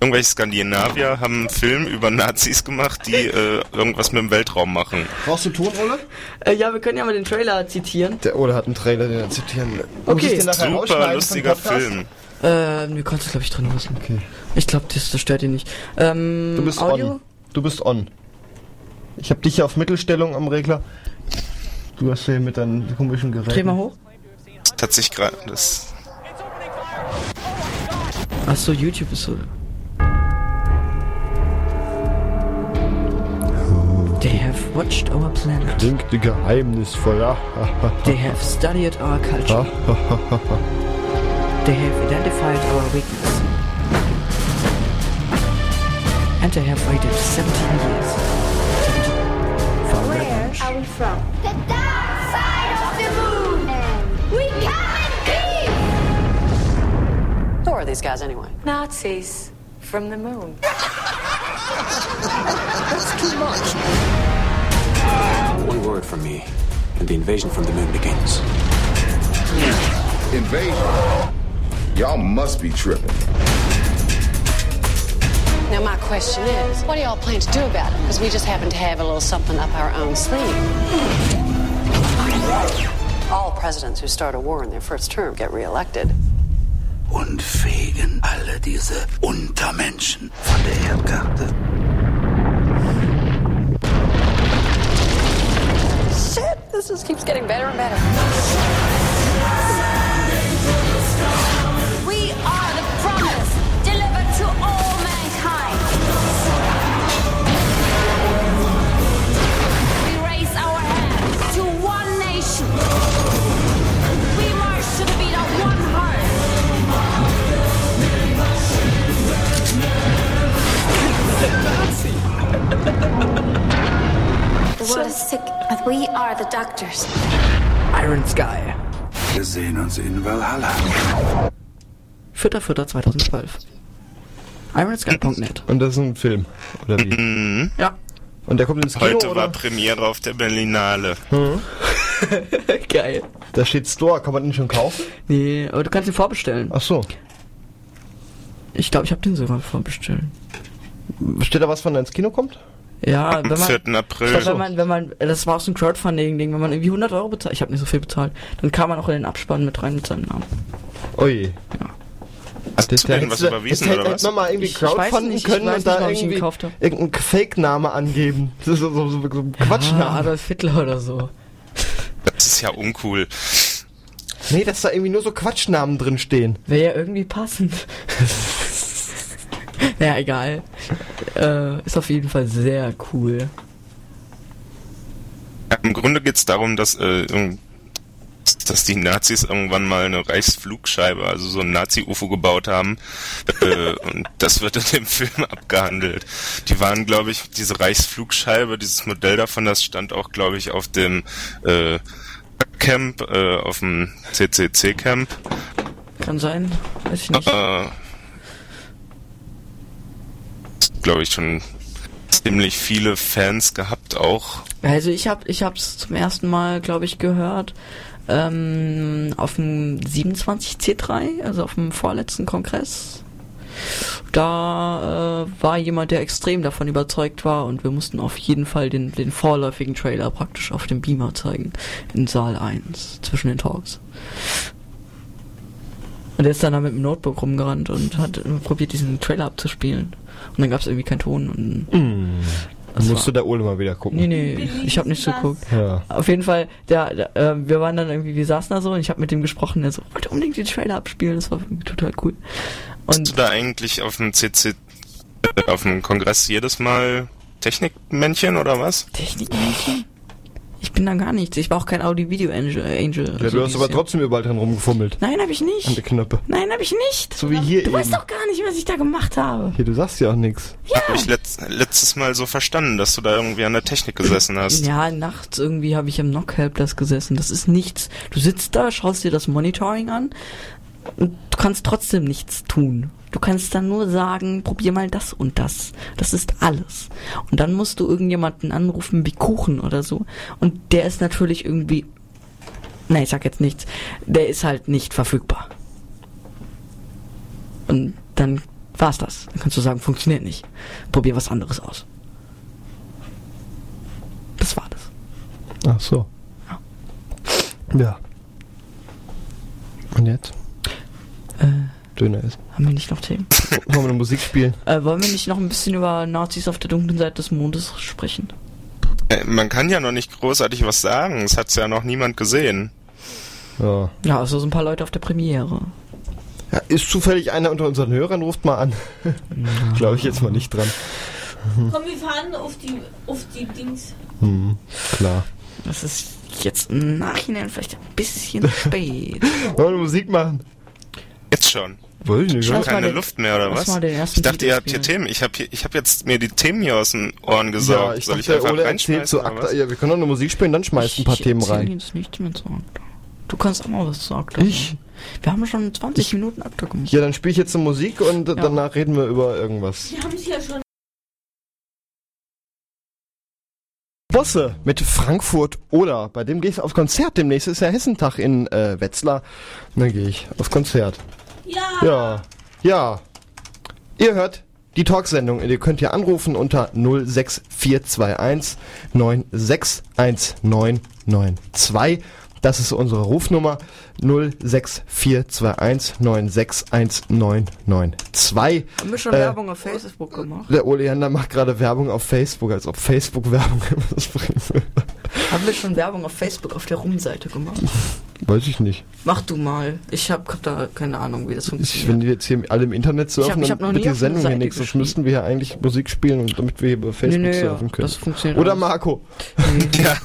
Irgendwelche Skandinavier haben einen Film über Nazis gemacht, die äh, irgendwas mit dem Weltraum machen. Brauchst du Ton, Ole? Äh, ja, wir können ja mal den Trailer zitieren. Der Ole hat einen Trailer, den er zitieren Okay. ich den nachher Super lustiger? Film. Äh, wir kannst du glaube ich drin lassen. Okay. Ich glaube, das, das stört ihn nicht. Ähm, Du bist Audio? on. Du bist on. Ich habe dich hier auf Mittelstellung am Regler. Du hast hier mit deinen komischen Geräten. Dreh mal hoch. Das hat sich gerade das Achso, YouTube ist so. They have watched our planet. Klingt geheimnisvoll. They have studied our culture. They have identified our weakness. And they have waited 17 years. For Where revenge. are we from? The dark side of the moon. And We come in peace. Who are these guys anyway? Nazis from the moon. That's too much. One word from me, and the invasion from the moon begins. Invasion? Y'all must be tripping. Now, my question is, what do y'all plan to do about it? Because we just happen to have a little something up our own sleeve. All presidents who start a war in their first term get reelected. und fegen alle diese Untermenschen von der Erdkarte. Shit, this just keeps getting better and better. The world is sick, but we are the doctors. Iron Sky. Wir sehen uns in Valhalla. 4.4.2012. IronSky.net. Und das ist ein Film, oder wie? Ja. Und der kommt ins Kino, Heute oder? war Premiere auf der Berlinale. Hm. Geil. Da steht Store, kann man den schon kaufen? Nee, aber du kannst ihn vorbestellen. Ach so. Ich glaube, ich habe den sogar vorbestellt. Steht da was, wann er ins Kino kommt? Ja, wenn man, 4. ich April. glaub, wenn man, wenn man, das war auch so ein Crowdfunding-Ding, wenn man irgendwie 100 Euro bezahlt, ich habe nicht so viel bezahlt, dann kam man auch in den Abspann mit rein mit seinem Namen. Ui. Hast du denn was hättest überwiesen das oder hätte was? man mal irgendwie Ich- ich weiß crowdfunden nicht, ich können und da irgendwie irgendeinen Fake-Name angeben. Das ist so, so, so, so ein Quatschname. Adolf Hitler oder so. Das ist ja uncool. Nee, dass da irgendwie nur so Quatschnamen drin stehen. Wäre ja irgendwie passend. ja, egal. Äh, ist auf jeden Fall sehr cool. Im Grunde geht es darum, dass, äh, dass die Nazis irgendwann mal eine Reichsflugscheibe, also so ein Nazi-UFO gebaut haben. äh, und das wird in dem Film abgehandelt. Die waren, glaube ich, diese Reichsflugscheibe, dieses Modell davon, das stand auch, glaube ich, auf dem äh, Camp, äh, auf dem CCC-Camp. Kann sein, weiß ich nicht. Glaube ich schon ziemlich viele Fans gehabt auch. Also ich habe ich zum ersten Mal, glaube ich, gehört ähm, auf dem 27C3, also auf dem vorletzten Kongress. Da äh, war jemand, der extrem davon überzeugt war und wir mussten auf jeden Fall den, den vorläufigen Trailer praktisch auf dem Beamer zeigen. In Saal 1, zwischen den Talks. Und der ist dann da mit dem Notebook rumgerannt und hat probiert, diesen Trailer abzuspielen. Und dann gab es irgendwie keinen Ton. Und Dann musst du der Ole mal wieder gucken. Nee, nee, ich habe nicht geguckt. Ja. Auf jeden Fall, der, der, äh, wir waren dann irgendwie, wir saßen da so und ich habe mit dem gesprochen, der so, wollte unbedingt den Trailer abspielen, das war irgendwie total cool. Hast Und du da eigentlich auf dem CC, äh, auf dem Kongress jedes Mal Technikmännchen oder was? Technikmännchen? Ich bin da gar nichts, ich war auch kein Audio-Video-Angel. Angel, Ja, du hast dieses aber trotzdem überall drin rumgefummelt. Nein, habe ich An nicht. der Knöpfe. Nein, habe ich nicht. So wie hier Du weißt eben. doch gar nicht, was ich da gemacht habe. Hier, du sagst ja auch nichts. Ja. Hab ich letzt, letztes Mal so verstanden, dass du da irgendwie an der Technik gesessen hast. Ja, nachts irgendwie habe ich am Knock-Helpless gesessen. Das ist nichts. Du sitzt da, schaust dir das Monitoring an und du kannst trotzdem nichts tun. Du kannst dann nur sagen, probier mal das und das. Das ist alles. Und dann musst du irgendjemanden anrufen wie Kuchen oder so. Und der ist natürlich irgendwie, nein, ich sag jetzt nichts, der ist halt nicht verfügbar. Und dann war's das. Dann kannst du sagen, funktioniert nicht. Probier was anderes aus. Das war das. Ach so. Ja. Und jetzt? Äh, Döner essen. haben wir nicht noch Themen? Wollen wir eine Musik spielen? Äh, wollen wir nicht noch ein bisschen über Nazis auf der dunklen Seite des Mondes sprechen? Äh, Man kann ja noch nicht großartig was sagen, es hat's ja noch niemand gesehen. Ja. Ja, also so ein paar Leute auf der Premiere. ja. Ist zufällig einer unter unseren Hörern, ruft mal an. Glaube ich jetzt mal nicht dran. Komm, wir fahren auf die, auf die Dings. Hm, klar. Das ist jetzt im Nachhinein vielleicht ein bisschen spät. Wollen wir eine Musik machen? Jetzt schon. Weiß ich nicht, keine den- Luft mehr, oder was? Ich dachte, ihr habt hier. Themen. Ich habe ich hab jetzt mir die Themen hier aus den Ohren Ja, gesaugt. ich Soll dachte, ich einfach Ole erzählt reinschmeißen zu oder Akta. was? Ja, wir können noch eine Musik spielen, dann schmeißt ein paar ich Themen rein. jetzt nichts mehr zu Akta. Du kannst auch mal was zu Akta Ich? sagen. Wir haben schon 20 Minuten Akta gemacht. Ja, dann spiele ich jetzt eine Musik und äh, danach reden wir über irgendwas. Die haben es ja schon. Bosse mit Frankfurt oder bei dem gehe ich auf Konzert. Demnächst ist ja Hessentag in äh, Wetzlar. Dann gehe ich auf Konzert. Ja. Ja, ja. Ihr hört die Talksendung. Ihr könnt hier anrufen unter 06421 961992. Das ist unsere Rufnummer 06421 961992. Haben wir schon Äh, Werbung auf Facebook gemacht? Der Oleander macht gerade Werbung auf Facebook, als ob Facebook Werbung bringen würde. Haben wir schon Werbung auf Facebook auf der Rumseite gemacht? Weiß ich nicht. Mach du mal. Ich hab, hab da keine Ahnung, wie das Ich, funktioniert. wenn die jetzt hier alle im Internet Ich hab- surfen, ich hab dann noch wird die Sendung hier nichts. Sonst müssten wir hier eigentlich Musik spielen, und damit wir hier über Facebook nee, surfen ja, können. das funktioniert Oder alles. Marco. Ja.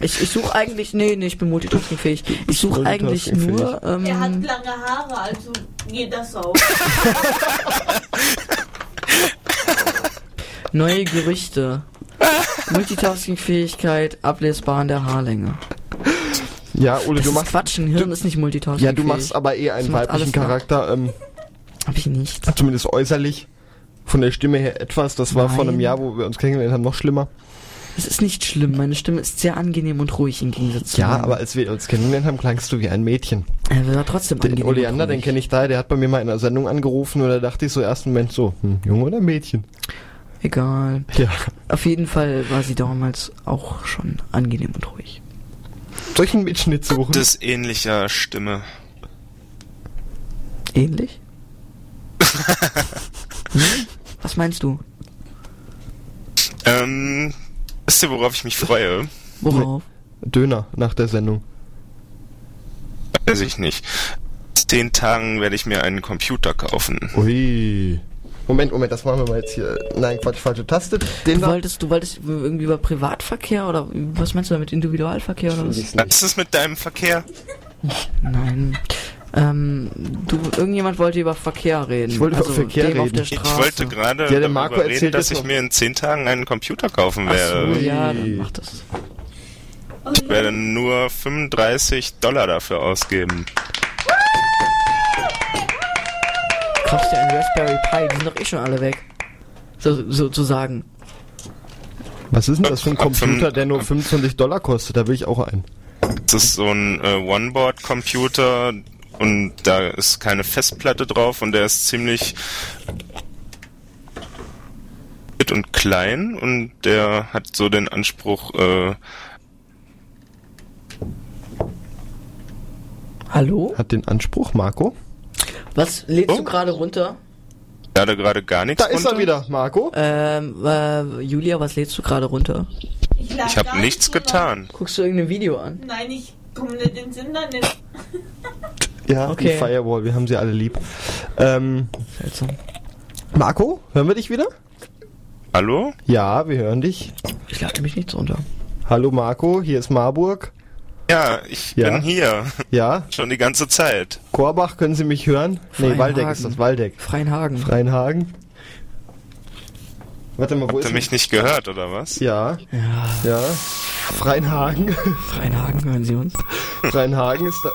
Ich, ich suche eigentlich, nee, nee, ich bin multitaskingfähig. Ich suche eigentlich nur, ähm, Er hat lange Haare, also geht das auch. neue Gerüchte. Multitaskingfähigkeit, ablesbar an der Haarlänge. Ja, Ole, Das du machst. Quatsch, ein Hirn ist nicht multitaskingfähig. Ja, du machst aber eh einen weiblichen. Charakter, ähm, Hab ich nicht. zumindest äußerlich. Von der Stimme her etwas. Das war vor einem Nein. Jahr, wo wir uns kennengelernt haben, noch schlimmer. Es ist nicht schlimm, meine Stimme ist sehr angenehm und ruhig im Gegensatz zu Ja, meiner. aber als wir uns kennengelernt haben, klangst du wie ein Mädchen. Er war trotzdem Den angenehm Oleander, den kenne ich da, der hat bei mir mal in einer Sendung angerufen und da dachte ich so ersten Moment so, hm, Junge oder Mädchen? Egal. Ja. Auf jeden Fall war sie damals auch schon angenehm und ruhig. Soll ich einen Mitschnitt suchen? Das ähnlicher Stimme. Ähnlich? hm? Was meinst du? Ähm, wisst ihr, worauf ich mich freue? Worauf? Döner nach der Sendung. Weiß ich nicht. In zehn Tagen werde ich mir einen Computer kaufen. Ui. Moment, Moment, das machen wir mal jetzt hier. Nein, Quatsch, falsche Taste. Den Du wolltest, du wolltest irgendwie über Privatverkehr oder was meinst du damit? Individualverkehr oder was? Was ist mit deinem Verkehr? Nein. Ähm, du, irgendjemand wollte über Verkehr reden. Ich wollte über also Verkehr dem auf reden. der Ich wollte gerade Ja, Marco reden, erzählt dass ich mir in zehn Tagen einen Computer kaufen Ach so, werde. ja, dann mach das. Ich werde nur 35 Dollar dafür ausgeben. Kaufst dir einen Raspberry Pi, die sind doch eh schon alle weg. So, sozusagen. Was ist denn das für ein Computer, der nur 25 Dollar kostet? Da will ich auch einen. Das ist so ein äh, One-Board-Computer und da ist keine Festplatte drauf und der ist ziemlich fit und klein und der hat so den Anspruch, äh, Hallo? Hat den Anspruch, Marco? Was lädst Oh. du gerade runter? er gerade gar nichts Da ist er runter. wieder, Marco. Ähm, äh, Julia, was lädst du gerade runter? Ich, Ich habe nichts nicht getan. Guckst du irgendein Video an? Nein, ich komme nicht ins Internet. Ja, Okay. die Firewall, wir haben sie alle lieb. Ähm, Seltsam. Marco, hören wir dich wieder? Hallo? Ja, wir hören dich. Ich lade mich nichts runter. Hallo Marco, hier ist Marburg. Ja, ich Ja. bin hier. Ja, Schon die ganze Zeit. Korbach, können Sie mich hören? Nee, Freienhagen. Waldeck ist das, Waldeck. Freienhagen. Freienhagen. Warte mal, wo Habt ist ihr mich nicht gehört, oder was? Ja, Ja, ja. Freienhagen. Freienhagen, hören Sie uns? Freienhagen ist da.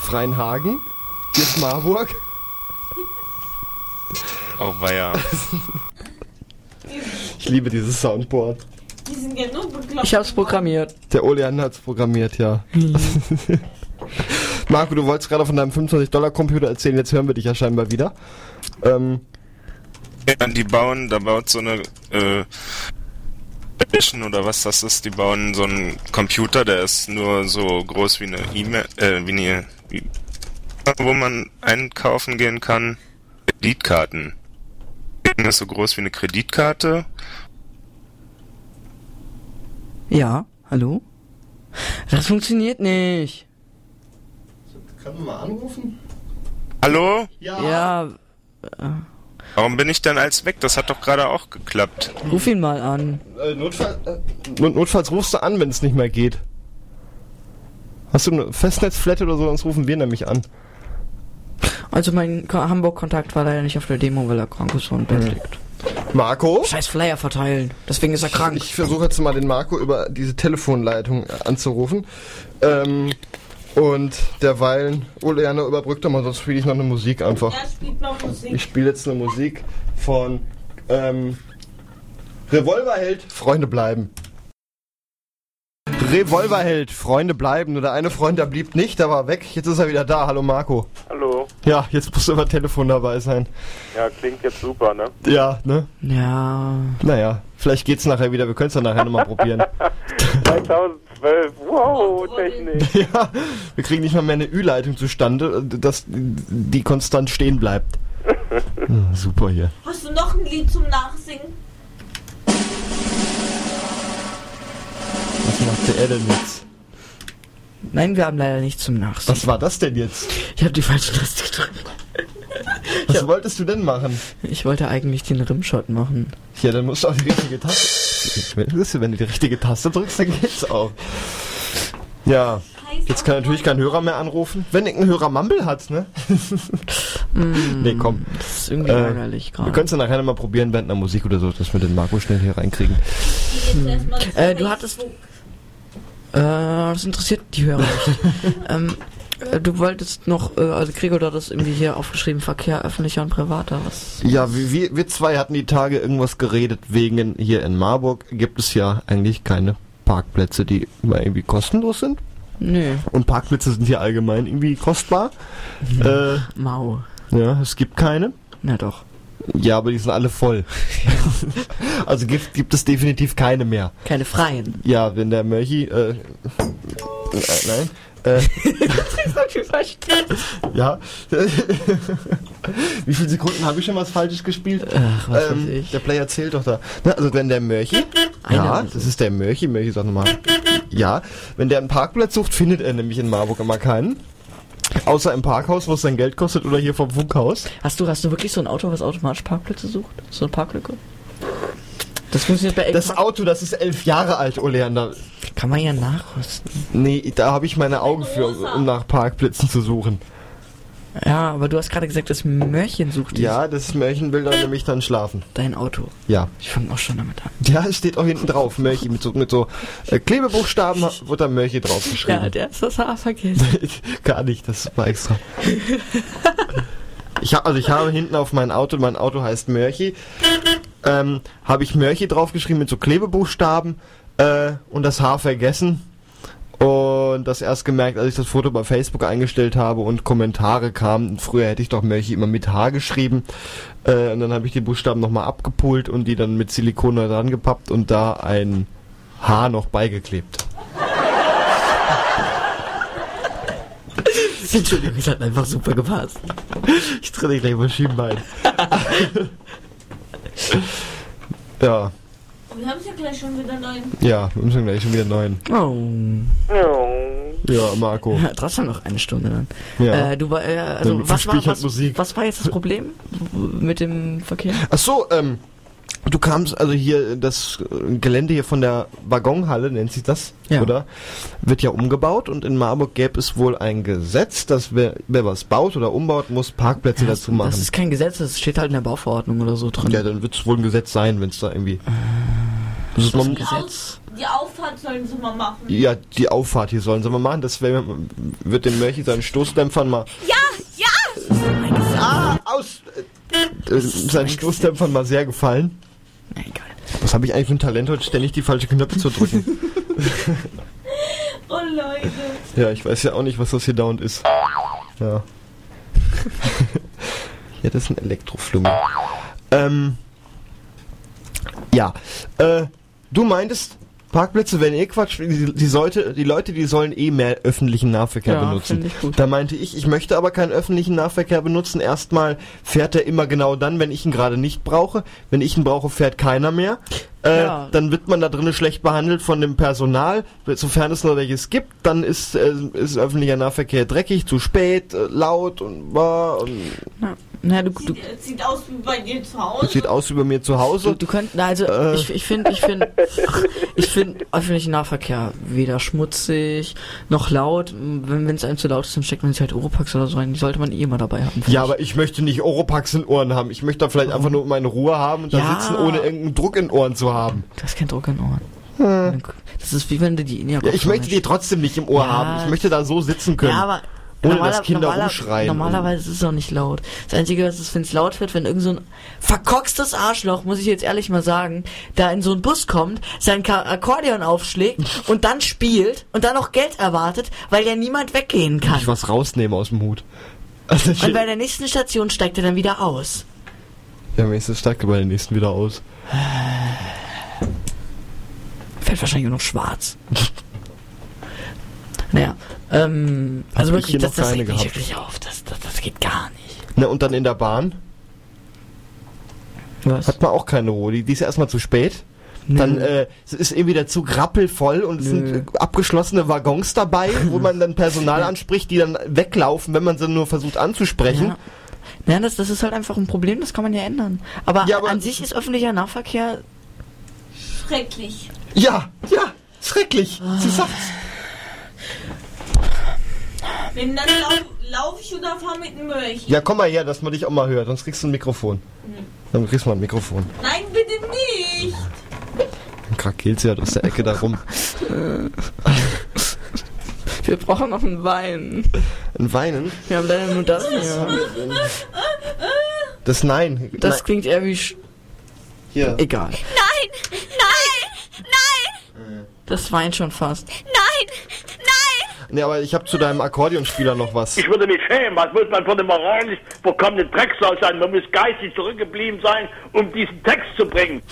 Freienhagen. Hier ist Marburg. Oh, weia. Ich liebe dieses Soundboard. Die sind ja nur bekloppt. Ich hab's programmiert. Der Oleander hat's programmiert, ja. Marco, du wolltest gerade von deinem 25-Dollar-Computer erzählen, jetzt hören wir dich ja scheinbar wieder. Ähm, Ja, die bauen, da baut so eine äh, Edition oder was das ist, die bauen so einen Computer, der ist nur so groß wie eine E-Mail, äh, wie eine, wie, wo man einkaufen gehen kann. Kreditkarten. Das ist so groß wie eine Kreditkarte. Ja, hallo? Das funktioniert nicht. Kann man mal anrufen? Hallo? Ja, Warum bin ich denn als weg? Das hat doch gerade auch geklappt. ruf ihn mal an. Äh, Notfall, äh, not, notfalls rufst du an, wenn es nicht mehr geht. Hast du eine Festnetzflat oder so, sonst rufen wir nämlich an. Also mein Ko- Hamburg-Kontakt war leider nicht auf der Demo, weil er krank ist und im Bett liegt. Marco? Scheiß Flyer verteilen. Deswegen ist er krank. Ich versuche jetzt mal den Marco über diese Telefonleitung anzurufen. Ähm, und derweilen, Oleander überbrückt doch mal, sonst spiele ich noch eine Musik einfach. Ja, spielt noch Musik. Ich spiele jetzt eine Musik von ähm, Revolverheld, Freunde bleiben. Revolverheld, Freunde bleiben. Nur der eine Freund, der blieb nicht, der war weg. Jetzt ist er wieder da. Hallo Marco. Hallo. Ja, jetzt musst du über Telefon dabei sein. Ja, klingt jetzt super, ne? Ja, ne? Ja. Naja, vielleicht geht's nachher wieder. Wir können es dann nachher nochmal probieren. 2012, wow, Technik. ja, wir kriegen nicht mal mehr eine Ü-Leitung zustande, dass die konstant stehen bleibt. Ja, super hier. Hast du noch ein Lied zum Nachsingen? Was macht der denn jetzt? Nein, wir haben leider nichts zum Nachsehen. Was war das denn jetzt? Ich habe die falsche Taste gedrückt. Was wolltest du denn machen? Ich wollte eigentlich den Rimshot machen. Ja, dann musst du auch die richtige Taste. Wenn wenn du die richtige Taste drückst, dann geht's auch. Ja, jetzt kann natürlich kein Hörer mehr anrufen. Wenn irgendein Hörer Mumble hat, ne? nee, komm. Das ist irgendwie Äh, ärgerlich Wir gerade. können es dann nachher nochmal probieren während einer Musik oder so, dass wir den Marco schnell hier reinkriegen. Äh, du hattest. Äh, das interessiert die Hörer nicht. ähm, Äh, Du wolltest noch, äh, also Gregor, du hattest irgendwie hier aufgeschrieben, Verkehr öffentlicher und privater. Was? Ja, wir, wir, zwei hatten die Tage irgendwas geredet, wegen hier in Marburg gibt es ja eigentlich keine Parkplätze, die immer irgendwie kostenlos sind. Nö. Und Parkplätze sind hier allgemein irgendwie kostbar. Äh, Mau. ja, es gibt keine. Na doch. Ja, aber die sind alle voll. also gibt, gibt es definitiv keine mehr. Keine freien. Ja, wenn der Mörchi, äh, äh nein, äh, ja. Wie viele Sekunden habe ich schon was Falsches gespielt? Ach, was weiß ähm, ich. Der Player zählt doch da. Na, also wenn der Mörchi, ja, das ist der Mörchi, Mörchi sagt nochmal, ja, wenn der einen Parkplatz sucht, findet er nämlich in Marburg immer keinen. Außer im Parkhaus, wo es sein Geld kostet, oder hier vom Funkhaus. Hast du, hast du wirklich so ein Auto, was automatisch Parkplätze sucht? So eine Parklücke? Das funktioniert bei Das Auto, das ist elf Jahre alt, Oleander. Kann man ja nachrüsten. Nee, da habe ich meine Augen für, um nach Parkplätzen zu suchen. Ja, aber du hast gerade gesagt, das Mörchen sucht dich. Ja, das Märchen will dann nämlich dann schlafen. Dein Auto. Ja. Ich fange auch schon damit an. Ja, es steht auch hinten drauf, Mörchi, mit so, mit so äh, Klebebuchstaben wird da Mörchi draufgeschrieben. Ja, der ist das Haar vergessen. Gar nicht, das war extra. Ich hab, also ich habe hinten auf mein Auto, mein Auto heißt Mörchi, ähm, habe ich Mörchi draufgeschrieben mit so Klebebuchstaben äh, und das Haar vergessen. Und das erst gemerkt, als ich das Foto bei Facebook eingestellt habe und Kommentare kamen. Früher hätte ich doch Mörchi immer mit H geschrieben. Äh, und dann habe ich die Buchstaben nochmal abgepult und die dann mit Silikon da dran gepappt und da ein H noch beigeklebt. Entschuldigung, es hat einfach super gepasst. Ich trenne gleich mal Schienbein. ja, Wir haben es ja gleich schon wieder neun. ja, wir müssen gleich schon wieder neun. Oh. Ja, Marco. Ja, trotzdem noch eine Stunde dann. Ja. Äh, du war, äh, also Dann was war, halt was, Musik. was war jetzt das Problem mit dem Verkehr? Ach so, ähm, du kamst also hier, das Gelände hier von der Waggonhalle, nennt sich das, Ja. oder? Wird ja umgebaut und in Marburg gäbe es wohl ein Gesetz, dass wer, wer was baut oder umbaut, muss Parkplätze dazu machen. Das ist kein Gesetz, das steht halt in der Bauverordnung oder so drin. ja, dann wird es wohl ein Gesetz sein, wenn es da irgendwie... Das ist man, Die, Aus, die Auffahrt sollen sie mal machen. ja, die Auffahrt hier sollen sie mal machen. Das wär, wird dem Mörchi seinen Stoßdämpfern mal... Ja, ja! Ah, aus! Äh, äh, seinen Stoßdämpfern mal sehr gefallen. Was habe ich eigentlich für ein Talent heute, ständig die falsche Knöpfe zu drücken? Oh Leute. ja, ich weiß ja auch nicht, was das hier dauernd ist. Ja. ja, das ist ein Elektroflummi. Ähm. Ja. Äh, du meintest, Parkplätze wären eh Quatsch. Die, die, sollte, die Leute, die sollen eh mehr öffentlichen Nahverkehr Ja, benutzen. ich gut. Da meinte ich, ich möchte aber keinen öffentlichen Nahverkehr benutzen. Erstmal fährt er immer genau dann, wenn ich ihn gerade nicht brauche. Wenn ich ihn brauche, fährt keiner mehr. Äh, Ja. Dann wird man da drinnen schlecht behandelt von dem Personal. Sofern es nur welches gibt, dann ist, äh, ist öffentlicher Nahverkehr dreckig, zu spät, äh, laut und, äh, und Na, na, du, du, Sieht, sieht aus wie bei dir zu Hause. sieht aus wie bei mir zu Hause. du, du könnt, na, also Äh. ich, finde, ich finde, ich finde öffentlichen Nahverkehr weder schmutzig noch laut. Wenn es einem zu laut ist, dann steckt man sich halt Oropax oder so rein. Die sollte man eh immer dabei haben. Ja, ich. aber ich möchte nicht Oropax in Ohren haben. Ich möchte da vielleicht einfach nur meine Ruhe haben und da Ja. sitzen, ohne irgendeinen Druck in Ohren zu haben. du hast keinen Druck in Ohren. Das ist wie wenn du die in Ja, ich möchte die trotzdem nicht im Ohr Ja. haben. Ich möchte da so sitzen können. Ja, aber ohne normaler- dass Kinder normaler- rumschreien. Normalerweise ist es auch nicht laut. Das Einzige, was ist, wenn es laut wird, wenn irgend so ein verkoxtes Arschloch, muss ich jetzt ehrlich mal sagen, da in so einen Bus kommt, sein Akkordeon aufschlägt und dann spielt und dann noch Geld erwartet, weil ja niemand weggehen kann. ich was rausnehme aus dem Hut. Also Und bei der nächsten Station steigt er dann wieder aus. ja, das steigt bei den nächsten wieder aus. Fällt wahrscheinlich nur noch schwarz. naja, ähm, also wirklich, das, das regt mich wirklich auf. Das, das, das geht gar nicht. Ne, und dann in der Bahn Was? hat man auch keine Ruhe. Die, die ist erstmal zu spät. Dann äh, es ist irgendwie der Zug rappelvoll und es sind Nö. äh, abgeschlossene Waggons dabei, wo man dann Personal anspricht, die dann weglaufen, wenn man sie nur versucht anzusprechen. Ja. Ja, das, das ist halt einfach ein Problem, das kann man ja ändern. Aber, Ja, aber- an sich ist öffentlicher Nahverkehr. Schrecklich. Ja, ja, schrecklich. Sie sagt's. Wenn dann laufe lauf ich oder fahre mit dem Mörchen. Ja, komm mal her, dass man dich auch mal hört, sonst kriegst du ein Mikrofon. Dann kriegst du mal ein Mikrofon. Nein, bitte nicht. Dann krakeelt sie halt aus der Ecke da rum. Wir Wir brauchen noch einen Wein. Ein Weinen? Wir haben leider nur das hier. Das Nein. Das Nein. klingt eher wie... Sch Hier. Egal. Nein! Nein! Nein! Das weint schon fast. Nein! Nein! Nee, aber ich habe zu deinem Akkordeonspieler noch was. Ich würde mich schämen. Was muss man für eine moralisch verkommene Drecksau sein? Man muss geistig zurückgeblieben sein, um diesen Text zu bringen.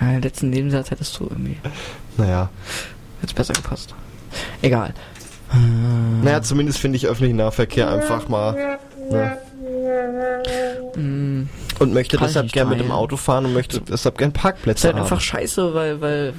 Ja, den letzten Nebensatz hättest du irgendwie... Naja. Hätte besser gepasst. Egal. Naja, zumindest finde ich öffentlichen Nahverkehr einfach mal. Ne? Mm. Und möchte Kann ich deshalb nicht gern mit dem. Auto fahren und möchte deshalb gern Das ist Parkplätze halt haben. einfach scheiße, weil, weil,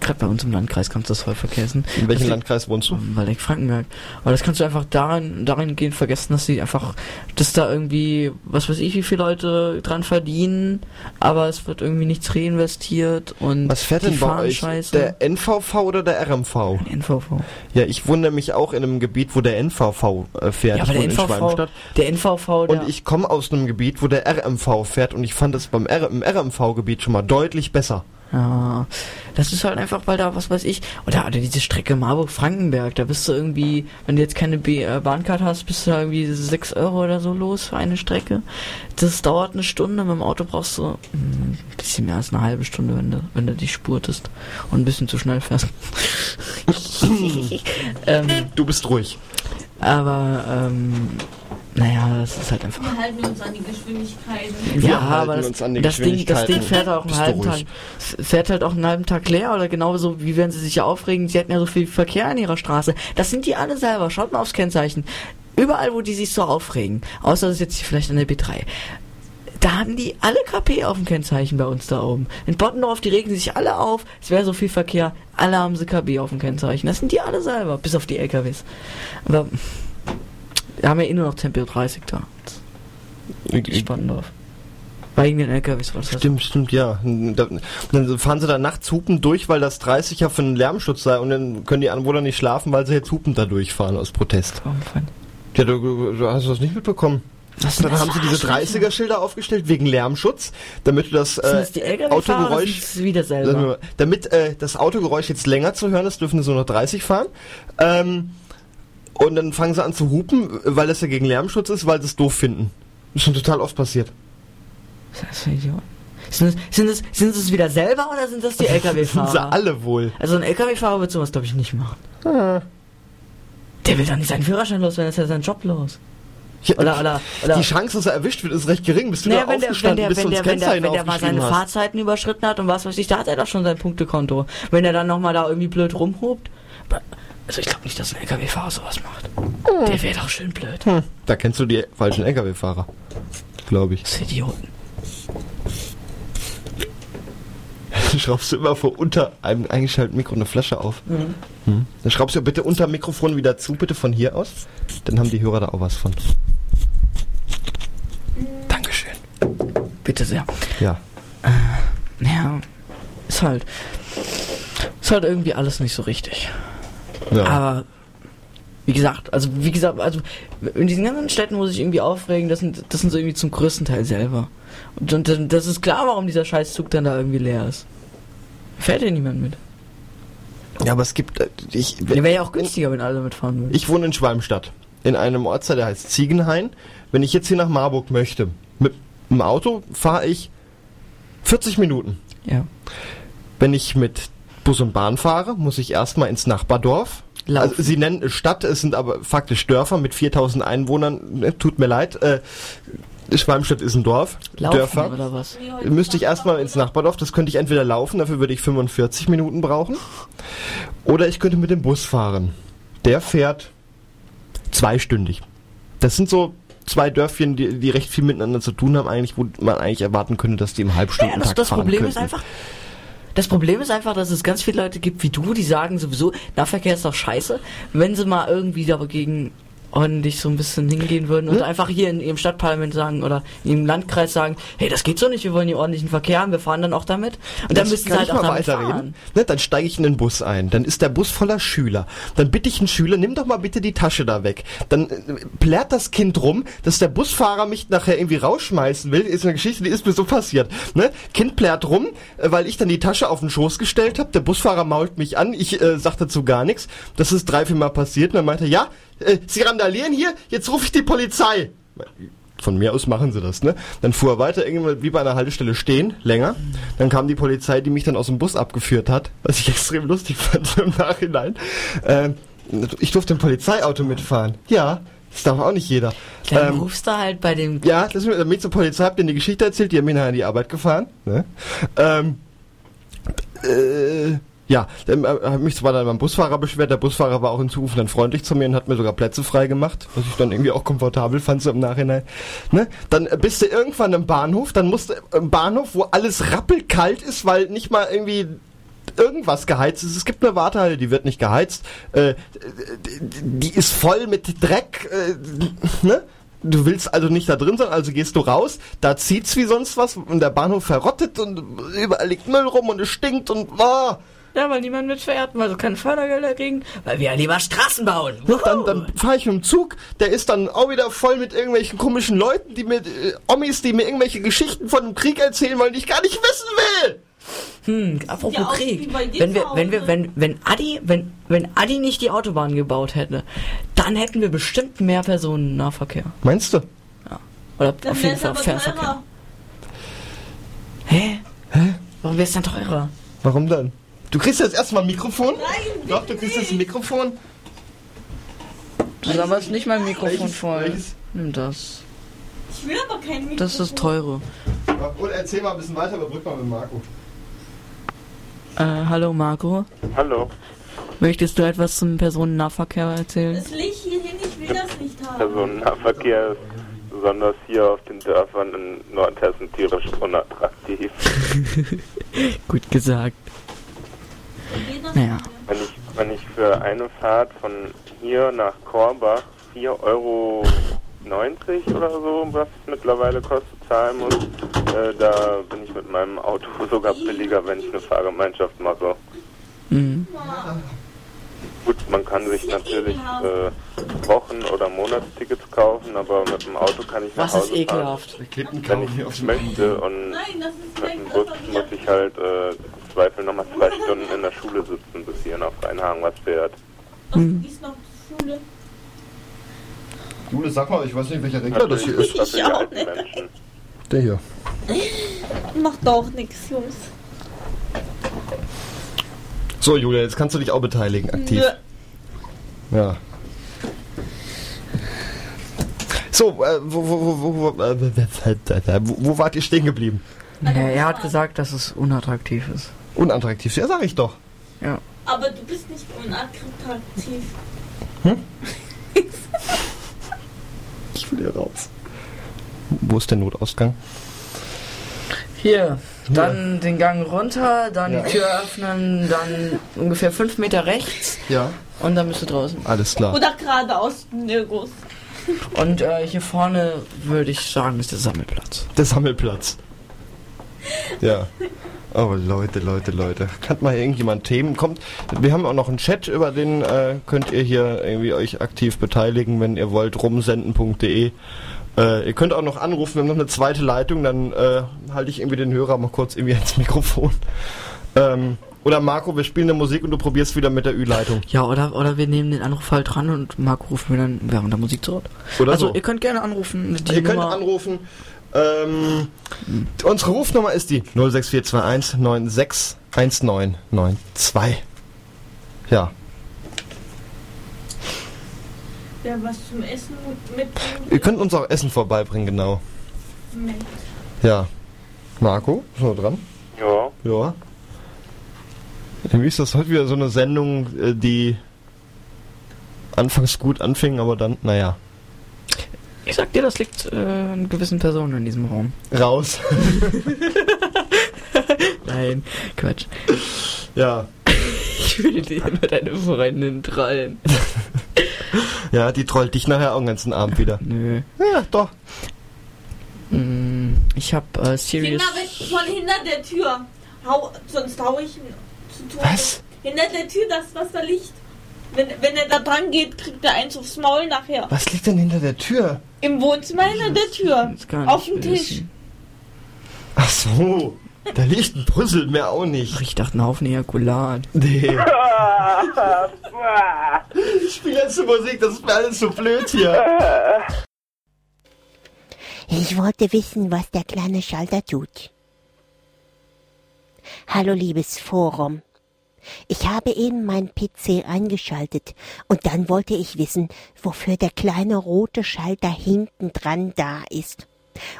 gerade bei uns im Landkreis kannst du das voll vergessen. In welchem Das- Landkreis wohnst du? Waldeck Frankenberg. Aber das kannst du einfach darin, darin gehen vergessen, dass sie einfach, dass da irgendwie, was weiß ich, wie viele Leute dran verdienen, aber es wird irgendwie nichts reinvestiert und Was fährt denn bei euch? scheiße. Der NVV oder der RMV? NVV. Ja, ich wohne nämlich auch in einem Gebiet, wo der NVV äh, fährt. Ja, ich aber der NVV, der NVV, der, Und ich komme aus einem Gebiet, wo der RMV fährt und ich fand es beim R im RMV-Gebiet schon mal deutlich besser. Ja, das ist halt einfach, weil da, was weiß ich, oder, oder diese Strecke Marburg-Frankenberg, da bist du irgendwie, wenn du jetzt keine B äh, Bahncard hast, bist du da irgendwie 6 Euro oder so los für eine Strecke. Das dauert eine Stunde, mit dem Auto brauchst du mm, ein bisschen mehr als eine halbe Stunde, wenn du, wenn du dich spurtest und ein bisschen zu schnell fährst. ähm, Du bist ruhig. aber, ähm, naja, das ist halt einfach. Wir halten uns an die Geschwindigkeiten. Wir ja, halten aber das, uns an die das, Ding, das Ding fährt auch einen halben Tag, fährt halt auch einen halben Tag leer oder genauso wie wenn sie sich ja aufregen, sie hatten ja so viel Verkehr an ihrer Straße. Das sind die alle selber. Schaut mal aufs Kennzeichen. Überall, wo die sich so aufregen, außer das ist jetzt hier vielleicht an der B3. Da hatten die alle KP auf dem Kennzeichen bei uns da oben. In Bottendorf, die regen sich alle auf, es wäre so viel Verkehr, alle haben sie KB auf dem Kennzeichen. Das sind die alle selber, bis auf die LKWs. Aber wir haben ja eh nur noch Tempo 30 da. In Bottendorf. Wegen den LKWs war das Stimmt, stimmt, ja. Da, dann fahren sie da nachts hupend durch, weil das 30 ja für einen Lärmschutz sei und dann können die Anwohner nicht schlafen, weil sie jetzt hupend da durchfahren aus Protest. Ja, du, du, hast das nicht mitbekommen. Was dann haben sie diese Arschlöcher? 30er-Schilder aufgestellt wegen Lärmschutz, damit du das, äh, das Autogeräusch, wieder selber? Damit äh, das Autogeräusch jetzt länger zu hören ist, dürfen sie nur noch 30 fahren. Ähm, und dann fangen sie an zu hupen, weil das ja gegen Lärmschutz ist, weil sie es doof finden. Das ist schon total oft passiert. Was ist das für Idioten? Sind es, sind, es, sind es wieder selber oder sind das die sind LKW-Fahrer? sie alle wohl. Also ein LKW-Fahrer wird sowas, glaube ich, nicht machen. Der will doch nicht seinen Führerschein los, wenn er ist ja seinen Job los. Oder, oder, oder. Die Chance, dass er erwischt wird, ist recht gering. Bist du Naja, da wenn der, wenn aufgestanden, der, bis wenn der, wenn der, wenn der mal seine hast? Fahrzeiten überschritten hat und was weiß ich, da hat er doch schon sein Punktekonto. Wenn er dann nochmal da irgendwie blöd rumhupt. Also ich glaube nicht, dass ein LKW-Fahrer sowas macht. Der wäre doch schön blöd. Hm, da kennst du die falschen LKW-Fahrer. Glaube ich. Das ist Idioten. schraubst du immer vor unter einem eingeschalteten Mikro eine Flasche auf. Mhm. Hm. Dann schraubst du bitte unter Mikrofon wieder zu, bitte von hier aus. Dann haben die Hörer da auch was von. Dankeschön. Bitte sehr. Ja. Ja, ist halt. Ist halt irgendwie alles nicht so richtig. Ja. Aber wie gesagt, also wie gesagt, also in diesen ganzen Städten, wo sich irgendwie aufregen, das sind, das sind so irgendwie zum größten Teil selber. Und, und dann- das ist klar, warum dieser Scheißzug dann da irgendwie leer ist. Fährt ja niemand mit. Ja, aber es gibt. äh, Ich, Der wäre ja auch günstiger, wenn alle mitfahren würden. Ich wohne in Schwalmstadt. In einem Ortsteil, der heißt Ziegenhain. Wenn ich jetzt hier nach Marburg möchte, mit dem Auto fahre ich 40 Minuten. Ja. Wenn ich mit Bus und Bahn fahre, muss ich erstmal ins Nachbardorf. Laufen. Also, sie nennen es Stadt, es sind aber faktisch Dörfer mit 4000 Einwohnern. Ne, Tut mir leid. Äh, Schwalmstadt ist ein Dorf. Laufen Dörfer. oder was? Müsste ich erstmal ins Nachbardorf, das könnte ich entweder laufen, dafür würde ich 45 Minuten brauchen. Oder ich könnte mit dem Bus fahren. Der fährt zweistündig. Das sind so zwei Dörfchen, die, die recht viel miteinander zu tun haben, eigentlich, wo man eigentlich erwarten könnte, dass die im Ja, Halbstundentakt das, das fahren Problem könnten. ist einfach. Das Problem ist einfach, dass es ganz viele Leute gibt wie du, die sagen sowieso, Nahverkehr ist doch scheiße. Wenn sie mal irgendwie dagegen ordentlich so ein bisschen hingehen würden und Hm? einfach hier in ihrem Stadtparlament sagen oder ihrem Landkreis sagen, hey, das geht so nicht, wir wollen hier ordentlichen Verkehr haben, wir fahren dann auch damit. Und dann Jetzt müssen sie halt ich auch mal damit weiterreden. fahren. Ne, dann steige ich in den Bus ein. Dann ist der Bus voller Schüler. Dann bitte ich einen Schüler, nimm doch mal bitte die Tasche da weg. Dann äh, plärt das Kind rum, dass der Busfahrer mich nachher irgendwie rausschmeißen will. Ist eine Geschichte, die ist mir so passiert. Ne? Kind plärt rum, äh, weil ich dann die Tasche auf den Schoß gestellt habe. Der Busfahrer mault mich an. Ich äh, sag dazu gar nichts. Das ist drei, vier Mal passiert. Und dann meinte er, ja, äh, Sie randalieren hier, jetzt rufe ich die Polizei. Von mir aus machen sie das, ne? Dann fuhr er weiter, irgendwann wie bei einer Haltestelle stehen, länger. Dann kam die Polizei, die mich dann aus dem Bus abgeführt hat, was ich extrem lustig fand im Nachhinein. Ähm, ich durfte im Polizeiauto mitfahren. Ja, das darf auch nicht jeder. Dann Ähm, rufst du halt bei dem ja, das ist, damit zur Polizei hab denen die Geschichte erzählt, die haben mich nachher in die Arbeit gefahren. Ne? Ähm, äh, ja, dann äh, mich zwar dann beim Busfahrer beschwert, der Busfahrer war auch in dann freundlich zu mir und hat mir sogar Plätze frei gemacht, was ich dann irgendwie auch komfortabel fand so im Nachhinein. Ne? Dann äh, bist du irgendwann im Bahnhof, dann musst du im Bahnhof, wo alles rappelkalt ist, weil nicht mal irgendwie irgendwas geheizt ist. Es gibt eine Wartehalle, die wird nicht geheizt. Äh, die ist voll mit Dreck. Äh, ne? Du willst also nicht da drin sein, also gehst du raus, da zieht's wie sonst was und der Bahnhof verrottet und überall liegt Müll rum und es stinkt und ah. Ja, weil niemand mitfährt, weil sie keine Fördergelder kriegen, weil wir ja lieber Straßen bauen. Ja, dann dann fahre ich mit dem Zug, der ist dann auch wieder voll mit irgendwelchen komischen Leuten, die mir, äh, Omis, die mir irgendwelche Geschichten von dem Krieg erzählen wollen, die ich gar nicht wissen will. Hm, apropos Ja, Krieg. Wenn wir, wenn wir, Hause. wenn, wenn Adi, wenn, wenn Adi nicht die Autobahn gebaut hätte, dann hätten wir bestimmt mehr Personennahverkehr. Meinst du? Oder Dann auf jeden Fall Fernverkehr. Hä? Hä? Warum wär's dann teurer? Warum dann? Du kriegst jetzt erstmal ein Mikrofon? Nein, Doch, du kriegst jetzt ein Mikrofon. Du sammelst nicht mein Mikrofon Welches- voll. welches? Nimm das. Ich will aber kein Mikrofon. Das ist teure. Und erzähl mal ein bisschen weiter, überbrück mal mit Marco. Äh, hallo Marco. Hallo. Möchtest du etwas zum Personennahverkehr erzählen? Das leg hier hin, ich will das nicht haben. Personennahverkehr ist besonders hier auf den Dörfern in Nordhessen tierisch unattraktiv. Gut gesagt. Naja. Wenn ich, wenn ich für eine Fahrt von hier nach Korbach 4,90 Euro oder so, was es mittlerweile kostet, zahlen muss, äh, da bin ich mit meinem Auto sogar billiger, wenn ich eine Fahrgemeinschaft mache. Mhm. Gut, man kann sich natürlich äh, Wochen- oder Monatstickets kaufen, aber mit dem Auto kann ich nach Was ist Hause ekelhaft? fahren, wenn ich möchte. Und mit dem Bus muss ich halt äh, Zweifel nochmal zwei Stunden in der Schule sitzen, bis hier nach Rheinhagen was fährt. Hm. Ist noch Schule. Jule, sag mal, ich weiß nicht, welcher Regler das hier ist. Das für die Ich auch alten nicht. Menschen. Der hier. Macht doch nichts, Jungs. So, Julia, jetzt kannst du dich auch beteiligen, aktiv. Nö. Ja. So, äh, wo, wo, wo, wo, wo, äh, wo, wo wart ihr stehen geblieben? Ja, er hat gesagt, dass es unattraktiv ist. Unattraktiv, ja, sag ich doch. Ja. Aber du bist nicht unattraktiv. Ich will hier raus. Wo ist der Notausgang? Hier, dann den Gang runter, dann Ja. die Tür öffnen, dann ungefähr fünf Meter rechts Ja. und dann bist du draußen. Alles klar. Oder geradeaus, nirgends. Und äh, hier vorne würde ich sagen, ist der Sammelplatz. Der Sammelplatz. Ja. Oh Leute, Leute, Leute. Hat mal irgendjemand Themen? Kommt. Wir haben auch noch einen Chat, über den äh, könnt ihr hier irgendwie euch aktiv beteiligen, wenn ihr wollt. Rumsenden.de. Äh, ihr könnt auch noch anrufen, wir haben noch eine zweite Leitung, dann äh, halte ich irgendwie den Hörer mal kurz irgendwie ins Mikrofon. Ähm, oder Marco, wir spielen eine Musik und du probierst wieder mit der Ü-Leitung. Ja, oder, oder wir nehmen den Anruf halt dran und Marco ruft mir dann während der Musik zurück. Oder also so. ihr könnt gerne anrufen. Ihr könnt Nummer- anrufen. Ähm, unsere Rufnummer ist die 06421 961992. Ja. Wer was zum Essen mit Ihr könnt uns auch Essen vorbeibringen, genau. Mensch. Ja. Marco, ist noch dran? Ja. Ja. Irgendwie ist das heute wieder so eine Sendung, äh, die anfangs gut anfing, aber dann, naja, Ich sag dir, das liegt äh, an gewissen Personen in diesem Raum. raus. Nein, Quatsch. ja. Ich würde dir immer deine Freundin trollen. Ja, die trollt dich nachher auch den ganzen Abend wieder. Nö. Ja, doch. Mm, Ich hab äh, Serious. Finger weg von hinter der Tür. Hau, sonst hau ich ihn zu Tode. Was? Hinter der Tür, das, was da liegt. Wenn, wenn er da dran geht, kriegt er eins aufs Maul nachher. Was liegt denn hinter der Tür? Im Wohnzimmer hinter der Tür. Auf dem Tisch. Ach so. Da liegt ein Puzzle, mehr auch nicht. Ich dachte, ein Haufen Ejakulat. Nee. Ich spiele jetzt die Musik, das ist mir alles so blöd hier. Ich wollte wissen, was der kleine Schalter tut. Hallo, liebes Forum. Ich habe eben meinen PC eingeschaltet und dann wollte ich wissen, wofür der kleine rote Schalter hinten dran da ist.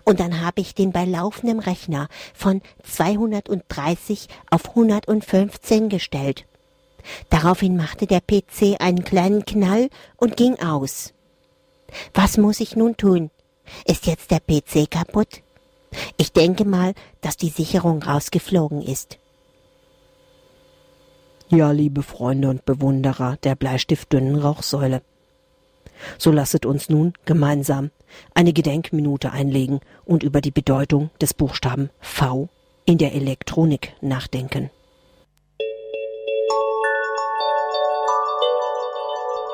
Und dann habe ich den bei laufendem Rechner von 230 auf 115 gestellt. Daraufhin machte der PC einen kleinen Knall und ging aus. Was muss ich nun tun? Ist jetzt der PC kaputt? Ich denke mal, dass die Sicherung rausgeflogen ist. Ja, liebe Freunde und Bewunderer der bleistiftdünnen Rauchsäule. So lasset uns nun gemeinsam eine Gedenkminute einlegen und über die Bedeutung des Buchstaben V in der Elektronik nachdenken.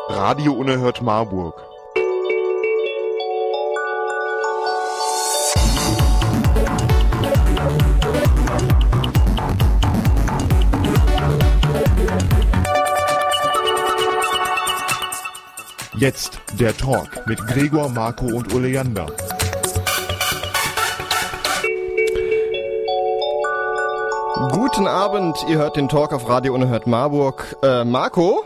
Radio Unerhört Marburg. Jetzt der Talk mit Gregor, Marco und Oleander. Guten Abend, ihr hört den Talk auf Radio Unerhört Marburg. Äh, Marco?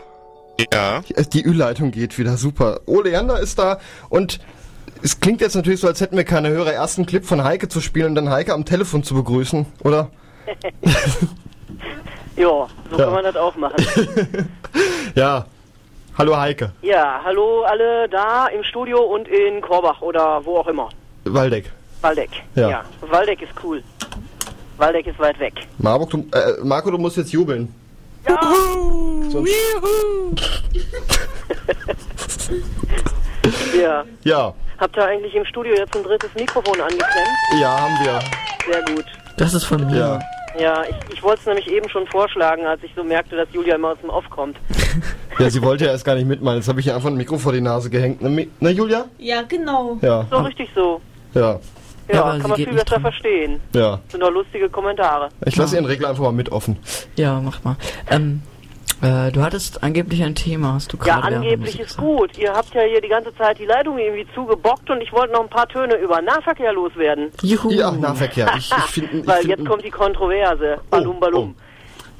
Ja. Die Ü-Leitung geht wieder super. Oleander ist da und es klingt jetzt natürlich so, als hätten wir keine Hörer. Ersten Clip von Heike zu spielen und dann Heike am Telefon zu begrüßen, oder? Ja, so Ja. kann man das auch machen. Ja. Hallo Heike. Ja, hallo alle da im Studio und in Korbach oder wo auch immer. Waldeck. Waldeck. Ja. Waldeck ist cool. Waldeck ist weit weg. Marburg, du, äh, Marco, du musst jetzt jubeln. Ja. Sonst- ja. Ja. Habt ihr eigentlich im Studio jetzt ein drittes Mikrofon angeklemmt? Ja, haben wir. Sehr gut. Das ist von mir. Ja. Ja, ich, ich wollte es nämlich eben schon vorschlagen, als ich so merkte, dass Julia immer aus dem Off kommt. Ja, sie wollte ja erst gar nicht mitmachen. Jetzt habe ich ihr einfach ein Mikro vor die Nase gehängt. Ne, ne Julia? Ja, genau. Ja. So richtig so. Ja. Ja, sie kann man geht viel besser dran. verstehen. Ja. Sind doch lustige Kommentare. Ich lasse ihren Regler einfach mal mit offen. Ja, mach mal. Ähm, äh, du hattest angeblich ein Thema, hast du Ja, gerade der angeblich ist gut. Ihr habt ja hier die ganze Zeit die Leitung irgendwie zugebockt und ich wollte noch ein paar Töne über Nahverkehr loswerden. Juhu. Ja, Nahverkehr. Ich, ich finde. Ich Weil find, jetzt kommt die Kontroverse. Balum, balum.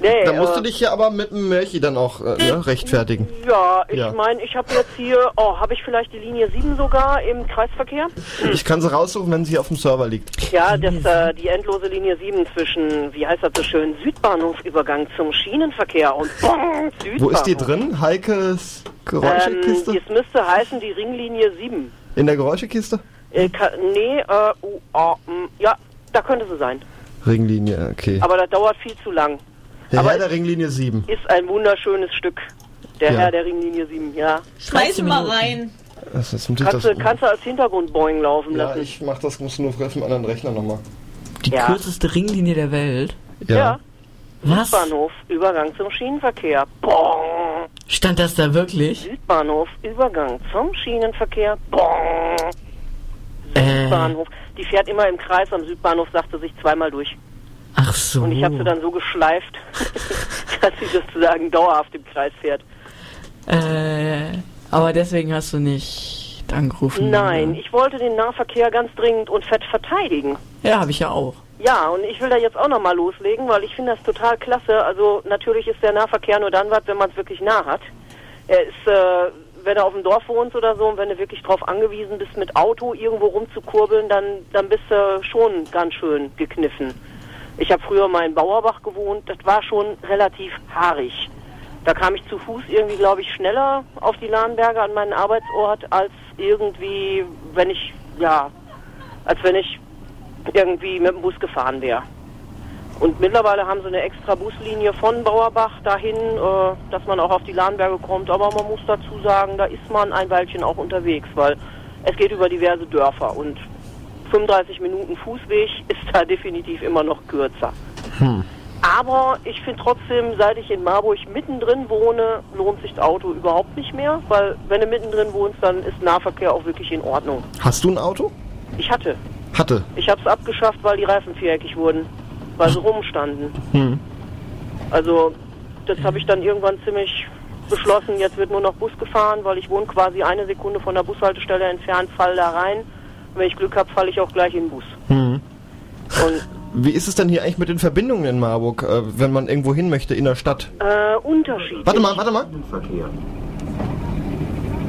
Nee, da musst äh, du dich ja aber mit dem Mörchi dann auch äh, ne, rechtfertigen. Ja, ich Ja. meine, ich habe jetzt hier, oh, habe ich vielleicht die Linie 7 sogar im Kreisverkehr? Ich kann sie raussuchen, wenn sie auf dem Server liegt. Ja, das, äh, die endlose Linie 7 zwischen, wie heißt das so schön, Südbahnhofübergang zum Schienenverkehr und bong, Südbahnhof. Wo ist die drin? Heikes Geräuschekiste? Ähm, es müsste heißen die Ringlinie 7. In der Geräuschekiste? Äh, nee, äh, uh, mm, ja, da könnte sie sein. Ringlinie, okay. Aber das dauert viel zu lang. Der aber Herr der Ringlinie 7. Ist ein wunderschönes Stück. Der Ja. Herr der Ringlinie 7, ja. Schmeiß mal rein. Das ist Kannst, das. du, kannst du als Hintergrundboing laufen ja, lassen. ich mach das, musst du nur auf dem anderen Rechner nochmal. Die Ja. kürzeste Ringlinie der Welt. Ja. Was? Südbahnhof, Übergang zum Schienenverkehr. Bong. Stand das da wirklich? Südbahnhof, Übergang zum Schienenverkehr. Bong. Äh, Südbahnhof. Die fährt immer im Kreis am Südbahnhof, sagte sich zweimal durch. Ach so. Und ich habe sie dann so geschleift, dass sie sozusagen dauerhaft im Kreis fährt. Äh, aber deswegen hast du nicht angerufen. Nein, oder? ich wollte den Nahverkehr ganz dringend und fett verteidigen. Ja, habe ich ja auch. Ja, und ich will da jetzt auch nochmal loslegen, weil ich finde das total klasse. Also natürlich ist der Nahverkehr nur dann was, wenn man es wirklich nah hat. Er ist, äh, wenn du auf dem Dorf wohnst oder so und wenn du wirklich drauf angewiesen bist, mit Auto irgendwo rumzukurbeln, dann, dann bist du schon ganz schön gekniffen. Ich habe früher mal in Bauerbach gewohnt, das war schon relativ haarig. Da kam ich zu Fuß irgendwie, glaube ich, schneller auf die Lahnberge an meinen Arbeitsort, als irgendwie, wenn ich, ja, als wenn ich irgendwie mit dem Bus gefahren wäre. Und mittlerweile haben sie eine extra Buslinie von Bauerbach dahin, äh, dass man auch auf die Lahnberge kommt. Aber man muss dazu sagen, da ist man ein Weilchen auch unterwegs, weil es geht über diverse Dörfer und 35 Minuten Fußweg ist da definitiv immer noch kürzer. Hm. Aber ich finde trotzdem, seit ich in Marburg mittendrin wohne, lohnt sich das Auto überhaupt nicht mehr, weil wenn du mittendrin wohnst, dann ist Nahverkehr auch wirklich in Ordnung. Hast du ein Auto? Ich hatte. Hatte. Ich habe es abgeschafft, weil die Reifen viereckig wurden, weil sie rumstanden. Hm. Also das habe ich dann irgendwann ziemlich beschlossen, jetzt wird nur noch Bus gefahren, weil ich wohne quasi eine Sekunde von der Bushaltestelle entfernt, fall da rein. Wenn ich Glück habe, falle ich auch gleich in den Bus. Hm. Und Wie ist es denn hier eigentlich mit den Verbindungen in Marburg, äh, wenn man irgendwo hin möchte in der Stadt? äh, unterschiedlich. Warte mal, warte mal.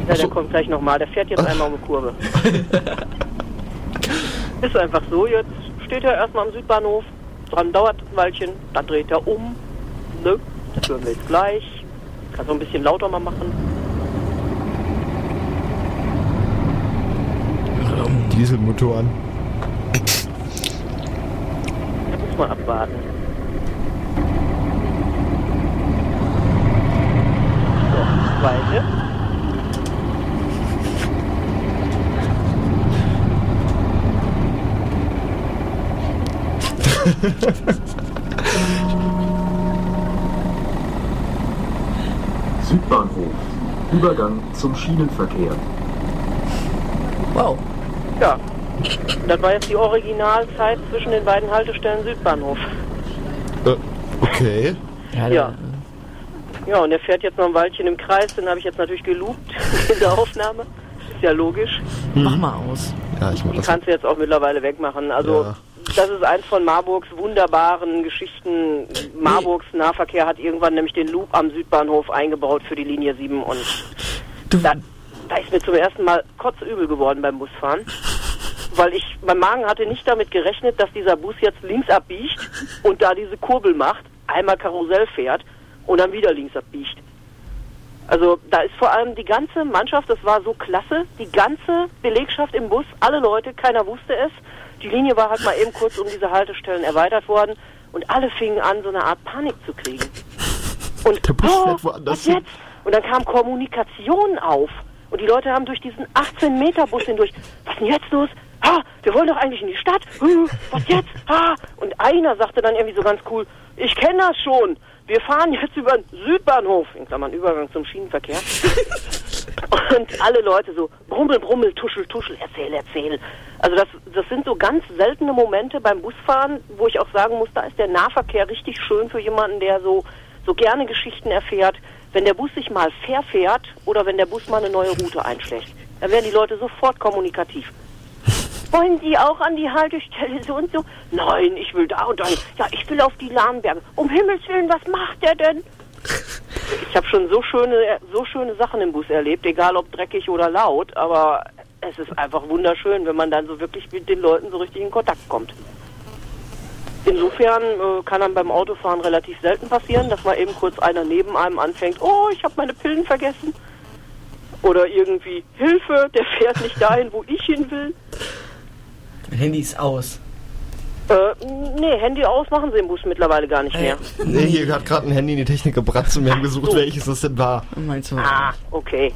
Ja, der kommt gleich nochmal. Der fährt jetzt einmal um die Kurve. Ist einfach so. Jetzt steht er erstmal am Südbahnhof. Dran dauert ein Weilchen. Dann dreht er um. Ne? Das hören wir jetzt gleich. Kann so ein bisschen lauter mal machen. Dieselmotoren. Da muss man abwarten. So, zweite. Südbahnhof. Übergang zum Schienenverkehr. Wow. Ja. Das war jetzt die Originalzeit zwischen den beiden Haltestellen Südbahnhof. Äh, okay. Ja. Ja, und er fährt jetzt noch ein Weilchen im Kreis, den habe ich jetzt natürlich gelobt in der Aufnahme. Ist ja logisch. Mach mal aus. Ja, ich mach Die das. kannst du jetzt auch mittlerweile wegmachen. Also Ja. das ist eins von Marburgs wunderbaren Geschichten. Marburgs Nahverkehr hat irgendwann nämlich den Loop am Südbahnhof eingebaut für die Linie 7 und da, da ist mir zum ersten Mal kotzübel geworden beim Busfahren. Weil ich, mein Magen hatte nicht damit gerechnet, dass dieser Bus jetzt links abbiegt und da diese Kurbel macht, einmal Karussell fährt und dann wieder links abbiegt. Also da ist vor allem die ganze Mannschaft, das war so klasse, die ganze Belegschaft im Bus, alle Leute, keiner wusste es. Die Linie war halt mal eben kurz um diese Haltestellen erweitert worden und alle fingen an, so eine Art Panik zu kriegen. Und Der Bus oh, fährt woanders was jetzt? Und dann kam Kommunikation auf. Und die Leute haben durch diesen 18-Meter-Bus hindurch, was denn jetzt los? Ha, wir wollen doch eigentlich in die Stadt. Hm, was jetzt? Ha. Und einer sagte dann irgendwie so ganz cool, ich kenne das schon. Wir fahren jetzt über den Südbahnhof, in Klammern Übergang zum Schienenverkehr. Und alle Leute so, brummel, brummel, tuschel, tuschel, erzähl, erzähl. Also das, das sind so ganz seltene Momente beim Busfahren, wo ich auch sagen muss, da ist der Nahverkehr richtig schön für jemanden, der so, so gerne Geschichten erfährt. Wenn der Bus sich mal verfährt oder wenn der Bus mal eine neue Route einschlägt, dann werden die Leute sofort kommunikativ. Wollen Sie auch an die Haltestelle so und so? Nein, ich will da und dahin. Ja, ich will auf die Lahnberge. Um Himmels Willen, was macht der denn? Ich habe schon so schöne, so schöne Sachen im Bus erlebt, egal ob dreckig oder laut, aber es ist einfach wunderschön, wenn man dann so wirklich mit den Leuten so richtig in Kontakt kommt. Insofern äh, kann dann beim Autofahren relativ selten passieren, dass mal eben kurz einer neben einem anfängt, oh, ich habe meine Pillen vergessen. Oder irgendwie, Hilfe, der fährt nicht dahin, wo ich hin will. Handy ist aus. Äh, nee, Handy aus machen sie im Bus mittlerweile gar nicht mehr. Nee, hier hat gerade ein Handy in die Technik gebratzt und wir haben gesucht, So. welches das denn war. Meinst du? Ah, okay.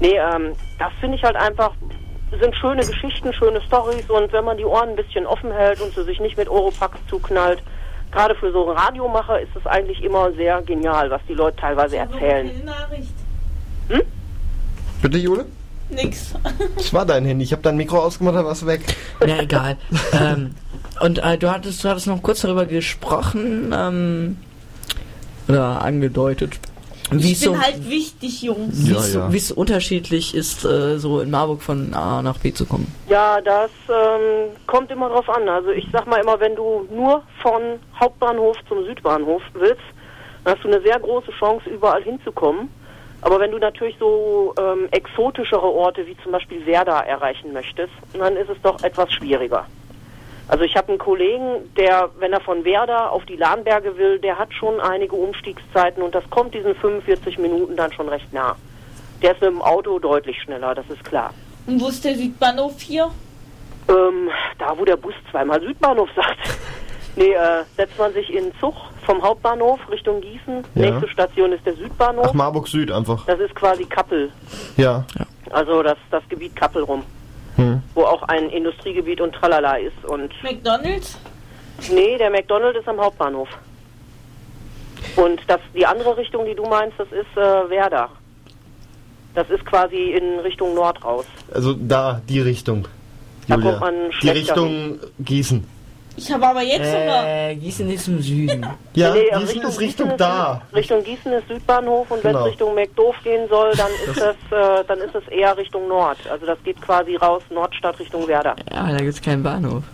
Nee, ähm, das finde ich halt einfach, sind schöne Geschichten, schöne Stories und wenn man die Ohren ein bisschen offen hält und sie sich nicht mit Oropax zuknallt, gerade für so Radiomacher ist es eigentlich immer sehr genial, was die Leute teilweise erzählen. Nachricht. Bitte, Jule? Nix. Das war dein Handy. Ich habe dein Mikro ausgemacht, da war's weg. Ja, egal. ähm, und äh, du hattest, du hattest noch kurz darüber gesprochen, ähm, oder angedeutet, wie Ich es so, bin halt wichtig, Jungs. wie Ja, ja. wie es unterschiedlich ist, äh, so in Marburg von A nach B zu kommen. Ja, das ähm, kommt immer drauf an. Also ich sag mal immer, wenn du nur von Hauptbahnhof zum Südbahnhof willst, dann hast du eine sehr große Chance, überall hinzukommen. Aber wenn du natürlich so ähm, exotischere Orte wie zum Beispiel Werder erreichen möchtest, dann ist es doch etwas schwieriger. Also ich habe einen Kollegen, der, wenn er von Werder auf die Lahnberge will, der hat schon einige Umstiegszeiten und das kommt diesen 45 Minuten dann schon recht nah. Der ist mit dem Auto deutlich schneller, das ist klar. Und wo ist der Südbahnhof hier? Ähm, da, wo der Bus zweimal Südbahnhof sagt. Nee, äh, setzt man sich in Zug vom Hauptbahnhof Richtung Gießen. Ja. Nächste Station ist der Südbahnhof. Ach, Marburg Süd einfach. Das ist quasi Kappel. Ja. Also das, das Gebiet Kappel rum. Hm. Wo auch ein Industriegebiet und Tralala ist. Und McDonalds? nee, der McDonald ist am Hauptbahnhof. Und das, die andere Richtung, die du meinst, das ist äh, Werder. Das ist quasi in Richtung Nord raus. Also da, die Richtung. Da Julia. kommt man die Richtung Gießen. Ich habe aber jetzt sogar. Äh, Gießen ist im Süden. Ja, Nee, Gießen ist Richtung ist, da. Richtung Gießen ist Südbahnhof und wenn Genau. es Richtung McDoof gehen soll, dann ist es äh, dann ist es eher Richtung Nord. Also das geht quasi raus Nordstadt Richtung Werder. Ja, da gibt's keinen Bahnhof.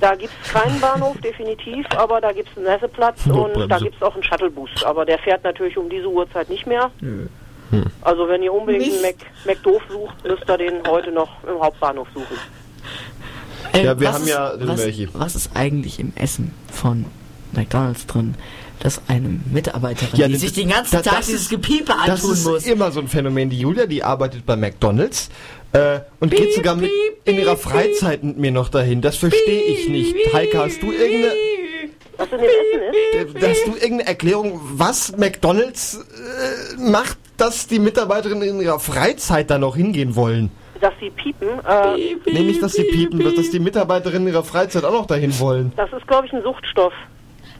Da gibt es keinen Bahnhof, definitiv, aber da gibt es einen Messeplatz und da gibt es auch einen Shuttlebus. Aber der fährt natürlich um diese Uhrzeit nicht mehr. Nö. Also wenn ihr unbedingt einen Mac. McDoof sucht, müsst ihr den heute noch im Hauptbahnhof suchen. Ey, Ja, wir was haben ist, ja was, was ist eigentlich im Essen von McDonalds drin, dass eine Mitarbeiterin, die das- sich den ganzen da- Tag das dieses ist- Piepe Das antun ist muss? immer so ein Phänomen. Die Julia, die arbeitet bei McDonalds äh, und geht sogar mit in ihrer Freizeit mit mir noch dahin. Das verstehe ich nicht. Heike, hast du irgendeine, Was in dem Essen ist? äh, hast du irgendeine Erklärung, was McDonalds äh, macht, dass die Mitarbeiterinnen in ihrer Freizeit da noch hingehen wollen? Dass sie piepen. Äh, Nee, nicht, dass sie piepen, dass die Mitarbeiterinnen in ihrer Freizeit auch noch dahin wollen. das ist, glaube ich, ein Suchtstoff.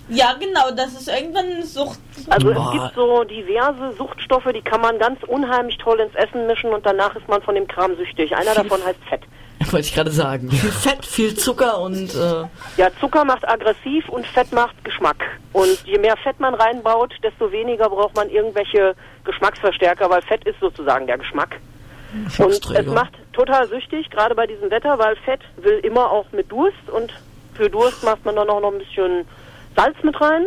Ja, genau, das ist irgendwann eine Sucht. Also Boah. es gibt so diverse Suchtstoffe, die kann man ganz unheimlich toll ins Essen mischen und danach ist man von dem Kram süchtig. Einer davon heißt Fett. Wollte ich gerade sagen. Viel Fett, viel Zucker und äh, Ja, Zucker macht aggressiv und Fett macht Geschmack. Und je mehr Fett man reinbaut, desto weniger braucht man irgendwelche Geschmacksverstärker, weil Fett ist sozusagen der Geschmack. Und es macht total süchtig, gerade bei diesem Wetter, weil Fett will immer auch mit Durst und für Durst macht man dann auch noch ein bisschen Salz mit rein.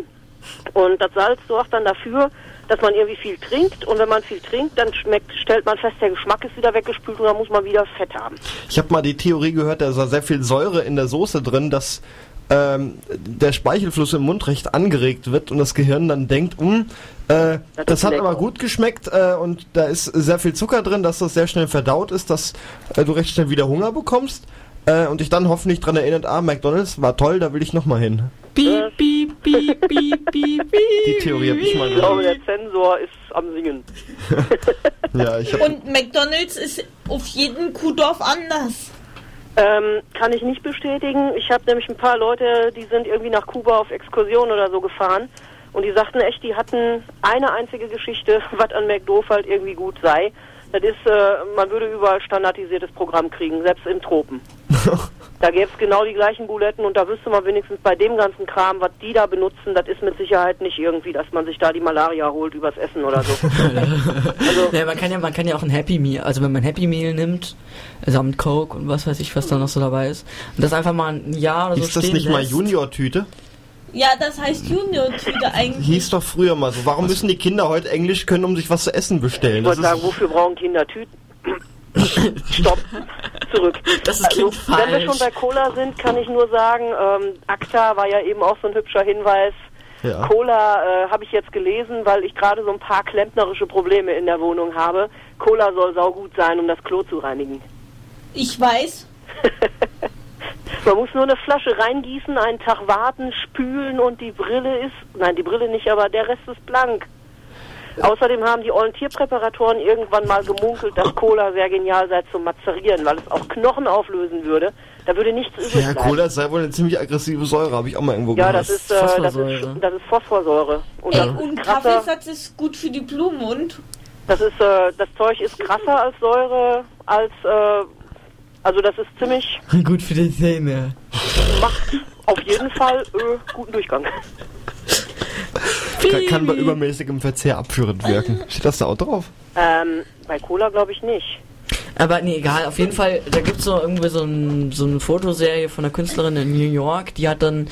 Und das Salz sorgt dann dafür, dass man irgendwie viel trinkt. Und wenn man viel trinkt, dann schmeckt, stellt man fest, der Geschmack ist wieder weggespült und dann muss man wieder Fett haben. Ich habe mal die Theorie gehört, da ist sehr viel Säure in der Soße drin, dass ähm, der Speichelfluss im Mund recht angeregt wird und das Gehirn dann denkt, hm, äh, das hat aber gut geschmeckt äh, und da ist sehr viel Zucker drin, dass das sehr schnell verdaut ist, dass äh, du recht schnell wieder Hunger bekommst äh, und dich dann hoffentlich dran erinnert, ah, McDonalds war toll, da will ich nochmal hin. piep, piep, piep, piep, piep, piep. Die Theorie habe ich mal Ich glaube, gehört. der Zensor ist am Singen. Ja, ich hab, Und McDonalds ist auf jedem Kuhdorf anders. Ähm, kann ich nicht bestätigen. Ich habe nämlich ein paar Leute, die sind irgendwie nach Kuba auf Exkursion oder so gefahren. Und die sagten echt, die hatten eine einzige Geschichte, was an McDoof halt irgendwie gut sei. Das ist, äh, man würde überall standardisiertes Programm kriegen, selbst in Tropen. da gäbe es genau die gleichen Buletten und da wüsste man wenigstens bei dem ganzen Kram, was die da benutzen, das ist mit Sicherheit nicht irgendwie, dass man sich da die Malaria holt übers Essen oder so. ja, man kann ja, man kann ja auch ein Happy Meal, also wenn man Happy Meal nimmt, samt Coke und was weiß ich, was da noch so dabei ist, und das einfach mal ein Jahr oder so ist das stehen nicht mal lässt. Junior-Tüte? Ja, das heißt Junior-Tüte eigentlich. Hieß doch früher mal so. Warum müssen die Kinder heute Englisch können, um sich was zu essen bestellen? Ich wollte sagen, wofür brauchen Kinder Tüten? Stopp. Zurück. Das ist also, klingt wenn wir falsch. schon bei Cola sind, kann ich nur sagen, ähm, ACTA war ja eben auch so ein hübscher Hinweis. Ja. Cola äh, habe ich jetzt gelesen, weil ich gerade so ein paar klempnerische Probleme in der Wohnung habe. Cola soll saugut sein, um das Klo zu reinigen. Ich weiß. Man muss nur eine Flasche reingießen, einen Tag warten, spülen und die Brille ist, nein, die Brille nicht, aber der Rest ist blank. Außerdem haben die ollen Tierpräparatoren irgendwann mal gemunkelt, dass Cola sehr genial sei zum Mazerieren, weil es auch Knochen auflösen würde. Da würde nichts übrig Ja, bleiben. Cola sei wohl eine ziemlich aggressive Säure, habe ich auch mal irgendwo Ja, gehört. das ist, äh, das ist, das ist Phosphorsäure. Und Ey, das und Kaffeesatz ist gut für die Blumen und das ist, äh, das Zeug ist krasser als Säure, als, äh, also das ist ziemlich, Gut für die Zähne. macht auf jeden Fall äh, guten Durchgang. Kann, kann bei übermäßigem Verzehr abführend wirken. Steht das da auch drauf? Ähm, bei Cola glaube ich nicht. Aber nee, egal, auf jeden Fall, da gibt's so irgendwie so, ein, so eine Fotoserie von einer Künstlerin in New York, die hat dann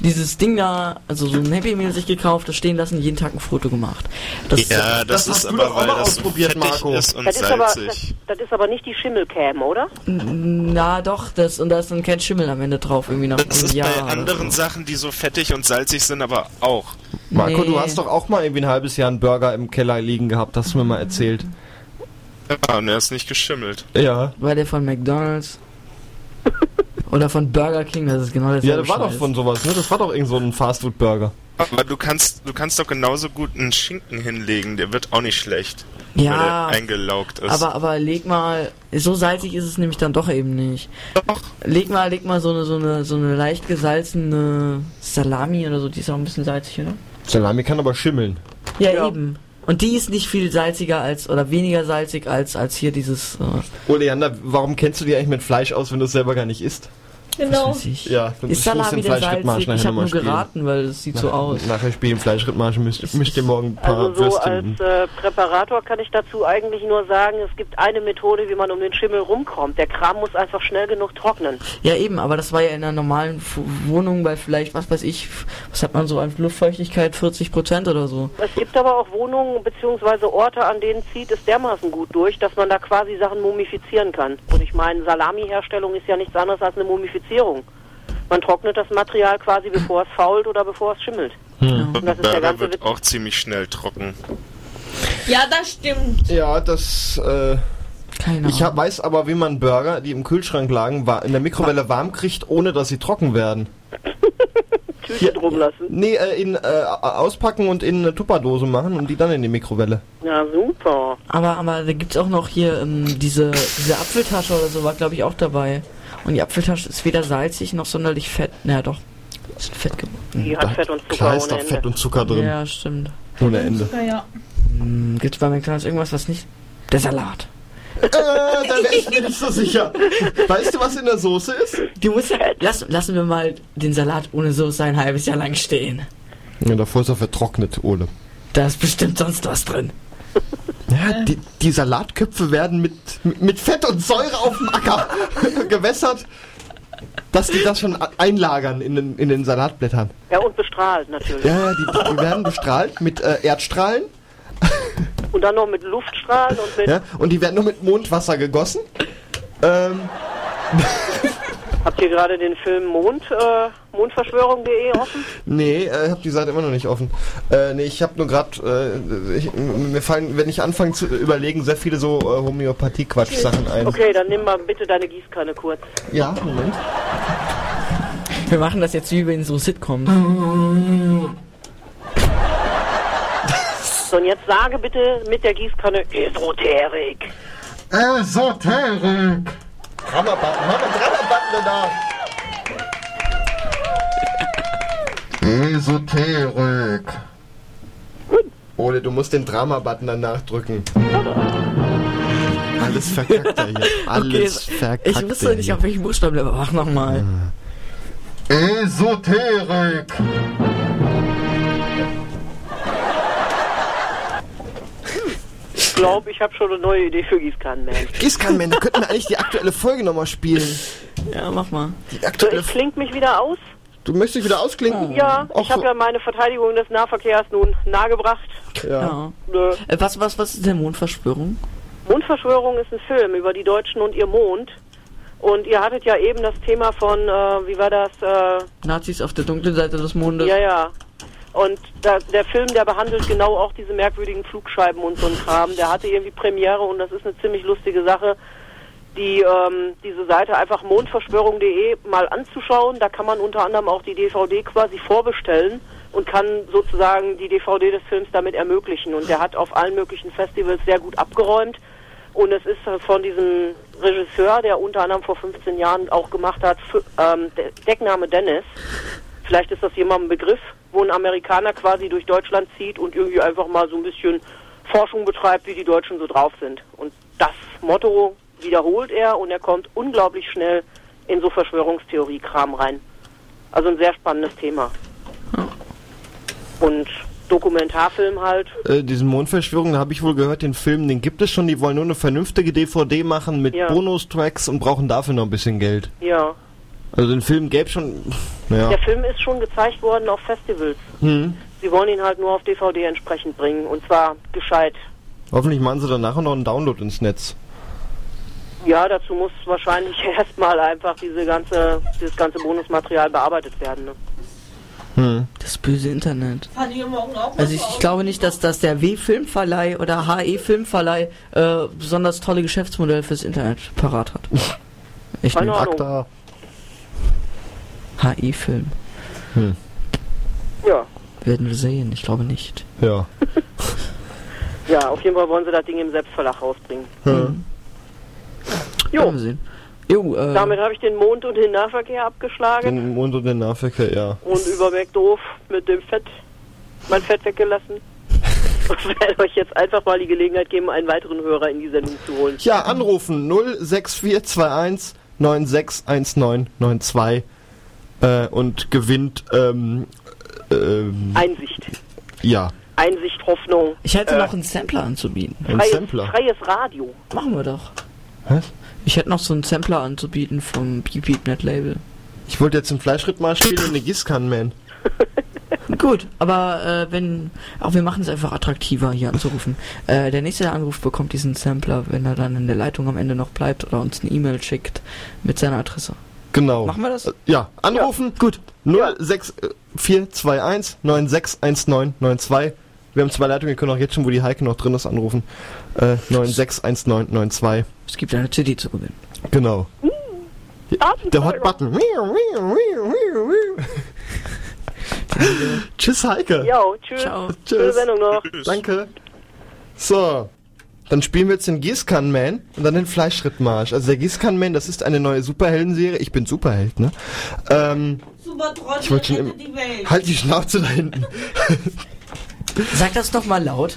dieses Ding da, also so ein Happy Meal sich gekauft, das stehen lassen, jeden Tag ein Foto gemacht. Das ja, das, ist aber, weil das so fettig ist und Das ist, aber, salzig. das, das ist aber nicht die Schimmelcam, oder? Na doch, das und da ist dann kein Schimmel am Ende drauf, irgendwie nach Das ist Jahr. bei anderen Sachen, die so fettig und salzig sind, aber auch. Marco, Nee. du hast doch auch mal irgendwie ein halbes Jahr einen Burger im Keller liegen gehabt, hast du mir mal erzählt. Ja, und er ist nicht geschimmelt. Ja. War der von McDonalds? Oder von Burger King, das ist genau das Ja, das war doch von sowas, ne? Das war doch irgend so ein Fastfood-Burger. Aber du kannst, du kannst doch genauso gut einen Schinken hinlegen, der wird auch nicht schlecht. Ja, Weil der eingelaugt ist. Aber, aber leg mal, so salzig ist es nämlich dann doch eben nicht. Doch. Leg mal, leg mal so eine, so eine, so eine leicht gesalzene Salami oder so, die ist auch ein bisschen salzig, oder? Salami kann aber schimmeln. Ja, eben. Und die ist nicht viel salziger als, oder weniger salzig als, als hier dieses, äh, Ole Leander, warum kennst du dich eigentlich mit Fleisch aus, wenn du es selber gar nicht isst? Genau. Ja, ist Salami Fleischrittmarsch salzig? Ich nachher habe nur geraten, weil es sieht so Nach- aus. Nachher spielen Fleischrittmarsch, müsst, müsst ihr morgen ein paar Also so Würstchen. als äh, Präparator kann ich dazu eigentlich nur sagen, es gibt eine Methode, wie man um den Schimmel rumkommt. Der Kram muss einfach schnell genug trocknen. Ja, eben, aber das war ja in einer normalen F Wohnung bei vielleicht, was weiß ich, was hat man so an Luftfeuchtigkeit, 40 Prozent oder so. Es gibt aber auch Wohnungen bzw. Orte, an denen zieht es dermaßen gut durch, dass man da quasi Sachen mumifizieren kann. Und ich meine, Salami-Herstellung ist ja nichts anderes als eine Mumifizierung. Man trocknet das Material quasi, bevor es fault oder bevor es schimmelt. Hm. Und das ist der Burger ganze wird auch ziemlich schnell trocken. Ja, das stimmt. Ja, das, äh, Keine ich hab, weiß aber, wie man Burger, die im Kühlschrank lagen, in der Mikrowelle warm kriegt, ohne dass sie trocken werden. Tüte drum lassen. Nee, äh, in, äh, auspacken und in eine Tupperdose machen und die dann in die Mikrowelle. Ja, super. Aber, aber da gibt's auch noch hier ähm, diese, diese Apfeltasche oder so, war glaube ich auch dabei. Und die Apfeltasche ist weder salzig noch sonderlich fett. Naja, doch. Ist fett geworden. Die hat Fett und Zucker Klar ist ohne da Ende. Fett und Zucker drin. Ja, stimmt. Ohne Ende. Ja, ja. Hm, gibt's bei McDonalds irgendwas, was nicht. Der Salat. äh, da wäre ich mir nicht so sicher. Weißt du, was in der Soße ist? Du musst lass, lassen wir mal den Salat ohne Soße ein halbes Jahr lang stehen. Ja, davor ist er vertrocknet, Ole. Da ist bestimmt sonst was drin. Ja, die, die Salatköpfe werden mit, mit Fett und Säure auf dem Acker gewässert, dass die das schon einlagern in den, in den Salatblättern. Ja, und bestrahlt natürlich. Ja, ja, die, die werden bestrahlt mit äh, Erdstrahlen Und dann noch mit Luftstrahlen und mit... ja, und die werden nur mit Mondwasser gegossen. Ähm, Habt ihr gerade den Film Mond, äh, Mondverschwörung.de offen? nee, äh, hab die Seite immer noch nicht offen. Äh, nee, ich habe nur gerade, äh, mir fallen, wenn ich anfange zu überlegen, sehr viele so äh, Homöopathie-Quatsch-Sachen ein. Okay, dann nimm mal bitte deine Gießkanne kurz. Ja, Moment. Wir machen das jetzt wie in so Sitcoms. So, und jetzt sage bitte mit der Gießkanne Esoterik. Esoterik. Drama-Button, mach mal Drama-Button danach. Esoterik. Ole, du musst den Drama-Button danach drücken. Alles verkackt er hier. Alles verkackt ich wusste nicht, hier. auf welchen Buchstaben, aber mach nochmal. Esoterik. Glaube, ich habe schon eine neue Idee für Gießkannenman. Gießkannenman, da könnten wir eigentlich die aktuelle Folge nochmal spielen. Ja, mach mal. Die So, aktuelle ich kling mich wieder aus. Du möchtest dich wieder ausklinken? Ja, Auch ich habe so- ja meine Verteidigung des Nahverkehrs nun nahegebracht. Ja. Nö. Äh, was, was, was ist denn Mondverschwörung? Mondverschwörung ist ein Film über die Deutschen und ihr Mond. Und ihr hattet ja eben das Thema von, äh, wie war das? Äh, Nazis auf der dunklen Seite des Mondes. ja, ja. Und da, der Film, der behandelt genau auch diese merkwürdigen Flugscheiben und so ein Kram. Der hatte irgendwie Premiere und das ist eine ziemlich lustige Sache, die ähm, diese Seite einfach mondverschwörung.de mal anzuschauen. Da kann man unter anderem auch die DVD quasi vorbestellen und kann sozusagen die DVD des Films damit ermöglichen. Und der hat auf allen möglichen Festivals sehr gut abgeräumt. Und es ist von diesem Regisseur, der unter anderem vor 15 Jahren auch gemacht hat, ähm, De- Deckname Dennis. Vielleicht ist das jemandem ein Begriff, wo ein Amerikaner quasi durch Deutschland zieht und irgendwie einfach mal so ein bisschen Forschung betreibt, wie die Deutschen so drauf sind. Und das Motto wiederholt er und er kommt unglaublich schnell in so Verschwörungstheorie-Kram rein. Also ein sehr spannendes Thema. Und Dokumentarfilm halt. Äh, diesen Mondverschwörung, da habe ich wohl gehört, den Film, den gibt es schon, die wollen nur eine vernünftige DVD machen mit Ja. Bonustracks und brauchen dafür noch ein bisschen Geld. Ja. Also den Film gäbe schon, naja. Der Film ist schon gezeigt worden auf Festivals. Hm. Sie wollen ihn halt nur auf DVD entsprechend bringen. Und zwar gescheit. Hoffentlich machen sie danach noch einen Download ins Netz. Ja, dazu muss wahrscheinlich erstmal einfach diese ganze, dieses ganze Bonusmaterial bearbeitet werden. Ne? Hm. Das böse Internet. Ich Also ich, ich glaube nicht, dass, dass der W-Filmverleih oder HE-Filmverleih äh, besonders tolle Geschäftsmodelle fürs Internet parat hat. Echt Keine. Ahnung. Akta. KI-Film. Hm. Ja. Werden wir sehen, ich glaube nicht. Ja. Ja, auf jeden Fall wollen sie das Ding im Selbstverlag rausbringen. Hm. Jo. Werden wir sehen. Jo, äh, Damit habe ich den Mond und den Nahverkehr abgeschlagen Den Mond und den Nahverkehr, ja. und über McDoof mit dem Fett, mein Fett weggelassen. Und werde euch jetzt einfach mal die Gelegenheit geben, einen weiteren Hörer in die Sendung zu holen. Ja, anrufen 06421 961992 äh, und gewinnt ähm, ähm, Einsicht. ja, Einsicht, Hoffnung. ich hätte äh, noch einen Sampler anzubieten. ein freies, Sampler. freies Radio. Machen wir doch. Was? Ich hätte noch so einen Sampler anzubieten vom Beep Beep Net Label. Ich wollte jetzt einen Fleischritt mal spielen und eine Gießkannenman. Gut, aber äh, wenn, auch wir machen es einfach attraktiver hier anzurufen. Äh, der nächste, der anruft, bekommt diesen Sampler, wenn er dann in der Leitung am Ende noch bleibt oder uns eine E-Mail schickt mit seiner Adresse. Genau. Machen wir das? Äh, Ja, anrufen. Gut. 06421 961992. Wir haben zwei Leitungen, wir können auch jetzt schon, wo die Heike noch drin ist, anrufen. Äh, 961992. Es gibt eine CD zu gewinnen. Genau. Der Hot Button. Tschüss, Heike. Jo, tschüss. Ciao. Schöne Sendung noch. Danke. So. Dann spielen wir jetzt den Gießkannenman und dann den Fleischschrittmarsch. Also der Gießkannenman, das ist eine neue Superheldenserie. Ich bin Superheld, ne? Ähm, Super Trottel ich wollte schon im, die Welt. Halt die Schnauze da hinten. Sag das doch mal laut.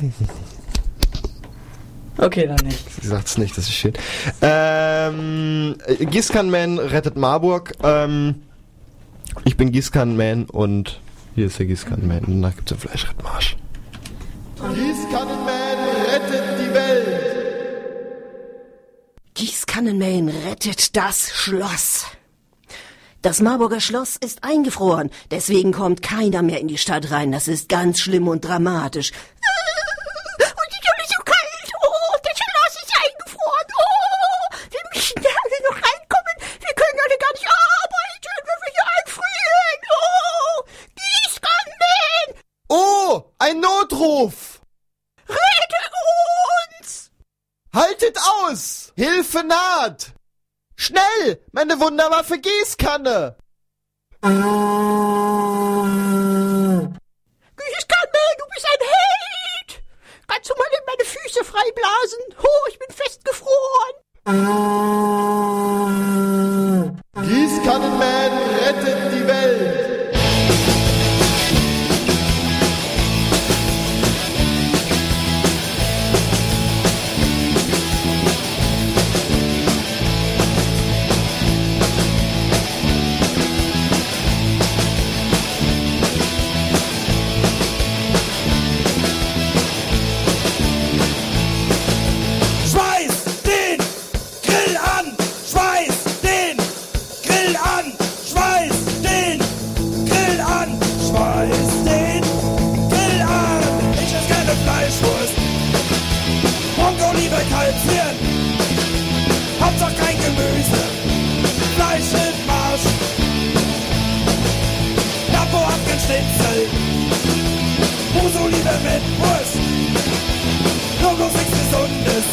Okay, dann nicht. Sie sagt's nicht, das ist schön. Ähm, äh, Gießkannenman rettet Marburg. Ähm, ich bin Gießkannenman und hier ist der Gießkannenman. Und danach gibt's den Fleischschrittmarsch. Gießkannenman rettet die Welt. Gießkannenman rettet das Schloss. Das Marburger Schloss ist eingefroren, deswegen kommt keiner mehr in die Stadt rein. Das ist ganz schlimm und dramatisch. Und die Sonne ist so kalt. Oh, das Schloss ist eingefroren. Oh, wir müssen da alle noch reinkommen. Wir können alle gar nicht arbeiten, wenn wir hier einfrieren. Oh, Gießkannenman, Oh, ein Notruf! rette uns! Haltet aus! Naht! Schnell! Meine Wunderwaffe Gießkanne! Gießkannenman, du bist ein Held! Kannst du mal in meine Füße freiblasen? Oh, ich bin festgefroren. Gießkannenman rettet die Welt! Mit Wurst. Nur bloß nichts Gesundes.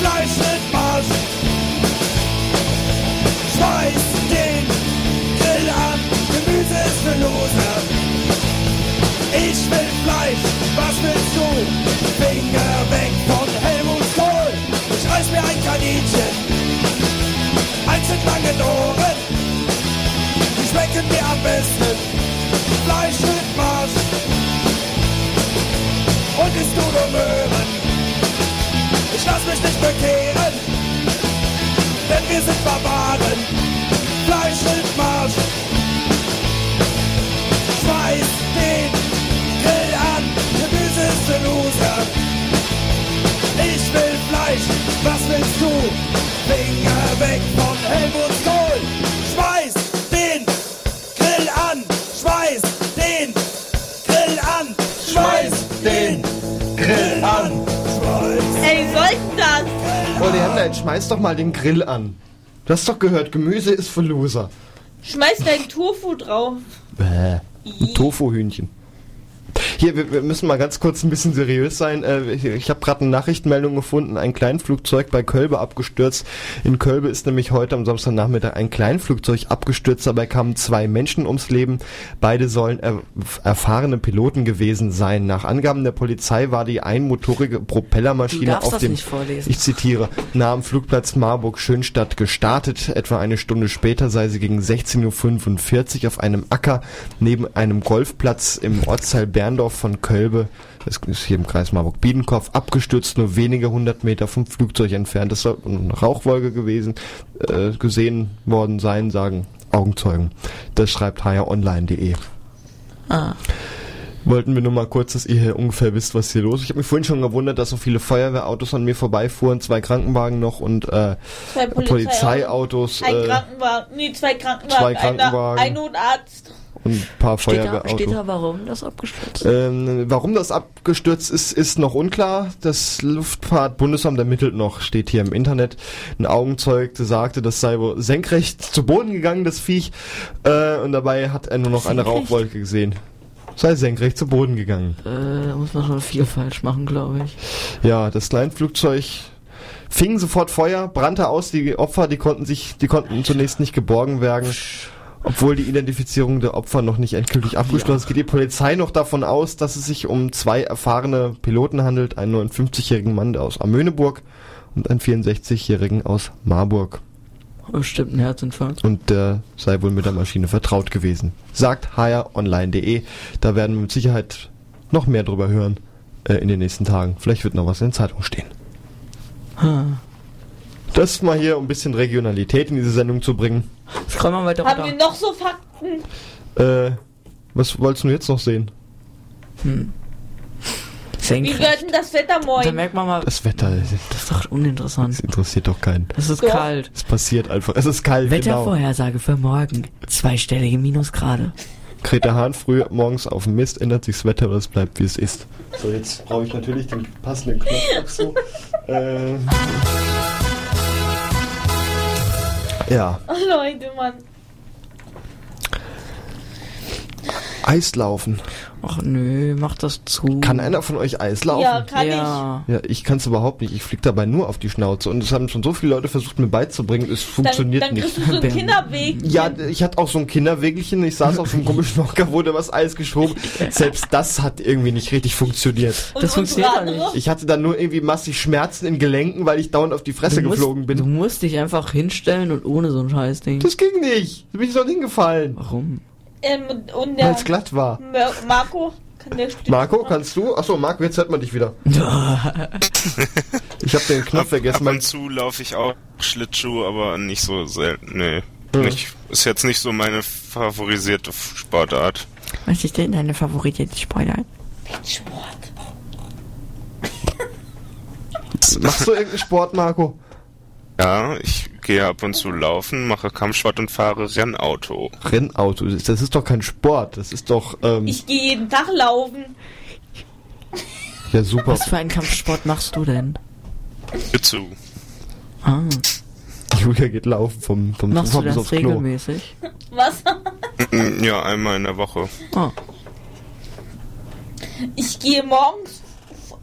Fleisch mit Marsch. Schweiß den Grill an. Gemüse ist für Loser. Ich will Fleisch. Was willst du? Finger weg von Helmut Kohl. Ich reiß mir ein Kaninchen. Eins mit langen Ohren. Die schmecken mir am besten. Fleisch mit Isst du nur Möhren. Ich lass mich nicht bekehren, denn wir sind Barbaren. Fleisch und Marsch. Schweiß den Grill an, Gemüse ist für Loser. Ich will Fleisch, was willst du? Finger weg von Helmut Kohl. Jetzt schmeiß doch mal den Grill an. Du hast doch gehört, Gemüse ist für Loser. Schmeiß dein Tofu drauf. Bäh. Ein Tofu-Hühnchen. Hier, wir, wir müssen mal ganz kurz ein bisschen seriös sein. Äh, ich ich habe gerade eine Nachrichtenmeldung gefunden, ein Kleinflugzeug bei Kölbe abgestürzt. In Kölbe ist nämlich heute am Samstagnachmittag ein Kleinflugzeug abgestürzt, dabei kamen zwei Menschen ums Leben. Beide sollen er, erfahrene Piloten gewesen sein. Nach Angaben der Polizei war die einmotorige Propellermaschine auf dem nicht vorlesen. ich zitiere, nahe am Flugplatz Marburg-Schönstadt gestartet. Etwa eine Stunde später sei sie gegen 16.45 Uhr auf einem Acker neben einem Golfplatz im Ortsteil Berndorf von Kölbe, das ist hier im Kreis Marburg-Biedenkopf, abgestürzt, nur wenige hundert Meter vom Flugzeug entfernt. Das soll eine Rauchwolke gewesen, äh, gesehen worden sein, sagen Augenzeugen. Das schreibt higheronline.de. Ah. Wollten wir nur mal kurz, dass ihr hier ungefähr wisst, was hier los ist. Ich habe mich vorhin schon gewundert, dass so viele Feuerwehrautos an mir vorbeifuhren, zwei Krankenwagen noch und äh, Zwei Polizeiautos Ein äh, Krankenwagen, nee, zwei Krankenwagen, zwei Krankenwagen. Einer, ein Notarzt. Ein paar Feuerwehrautos. steht da, warum das abgestürzt ist? Ähm, warum das abgestürzt ist, ist noch unklar. Das Luftfahrtbundesamt ermittelt noch, steht hier im Internet. Ein Augenzeug sagte, das sei wohl senkrecht zu Boden gegangen, das Viech. Äh, und dabei hat er nur noch eine Senkrecht? Rauchwolke gesehen. Sei senkrecht zu Boden gegangen. Äh, da muss man schon viel falsch machen, glaube ich. Ja, das Kleinflugzeug fing sofort Feuer, brannte aus. Die Opfer, die konnten sich, die konnten zunächst nicht geborgen werden. Obwohl die Identifizierung der Opfer noch nicht endgültig abgeschlossen ist, geht die Polizei noch davon aus, dass es sich um zwei erfahrene Piloten handelt, einen 59-jährigen Mann aus Amöneburg und einen 64-jährigen aus Marburg. Bestimmt ein Herzinfarkt. Und der sei wohl mit der Maschine vertraut gewesen. Sagt higheronline.de. Da werden wir mit Sicherheit noch mehr drüber hören äh, in den nächsten Tagen. Vielleicht wird noch was in der Zeitung stehen. Hm. Das mal hier, um ein bisschen Regionalität in diese Sendung zu bringen. Scroll mal weiter Haben wir runter. noch so Fakten? Äh, was wolltest du jetzt noch sehen? Hm. Wie wird denn das Wetter Da morgen? merkt man mal, Das Wetter, das ist doch uninteressant. das interessiert doch keinen. Es ist Doch. kalt. Es passiert einfach. Es ist kalt, genau. Wettervorhersage für morgen. Zweistellige Minusgrade. Greta Hahn früh morgens auf dem Mist, ändert sich das Wetter, aber es bleibt wie es ist. So, jetzt brauche ich natürlich den passenden Knopf dazu. äh, ja, Oh, Leute, Mann. Eislaufen. Ach nö, mach das zu. Kann einer von euch Eislaufen? Ja, kann ja. Ja, ich kann es überhaupt nicht. Ich flieg dabei nur auf die Schnauze. Und es haben schon so viele Leute versucht, mir beizubringen. Es ich. Dann, funktioniert dann kriegst nicht. du so Bam. Kinderweg. Ja, ich hatte auch so ein Kinderwägelchen. Ich saß auf so einem komischen Hocker, wurde was Eis geschoben. Selbst das hat irgendwie nicht richtig funktioniert. Und Das funktioniert doch andere? nicht. Ich hatte dann nur irgendwie massig Schmerzen in Gelenken, weil ich dauernd auf die Fresse musst, geflogen bin. Du musst dich einfach hinstellen und ohne so ein Scheißding. Das ging nicht. Da bin ich doch hingefallen, Warum? Ähm, und- der es glatt war. Marco, kann der Stück Marco, machen? kannst du? Achso, Marco, jetzt hört man dich wieder. Ich habe den Knopf Ab, vergessen. ab und zu laufe ich auch Schlittschuh, aber nicht so selten. Nee. Hm. Nicht, ist jetzt nicht so meine favorisierte Sportart. Was ist denn deine favorisierte Sportart? Sport. machst du irgendeinen Sport, Marco? Ja, ich gehe ab und zu laufen, mache Kampfsport und fahre Rennauto. Rennauto, das ist doch kein Sport. Das ist doch, ähm, Ich gehe jeden Tag laufen. ja super. Was für einen Kampfsport machst du denn? Jitsu. Ah, Julia geht laufen vom, vom machst Sofa du das aufs Klo. regelmäßig? Was? Ja, einmal in der Woche. Oh, Ich gehe morgens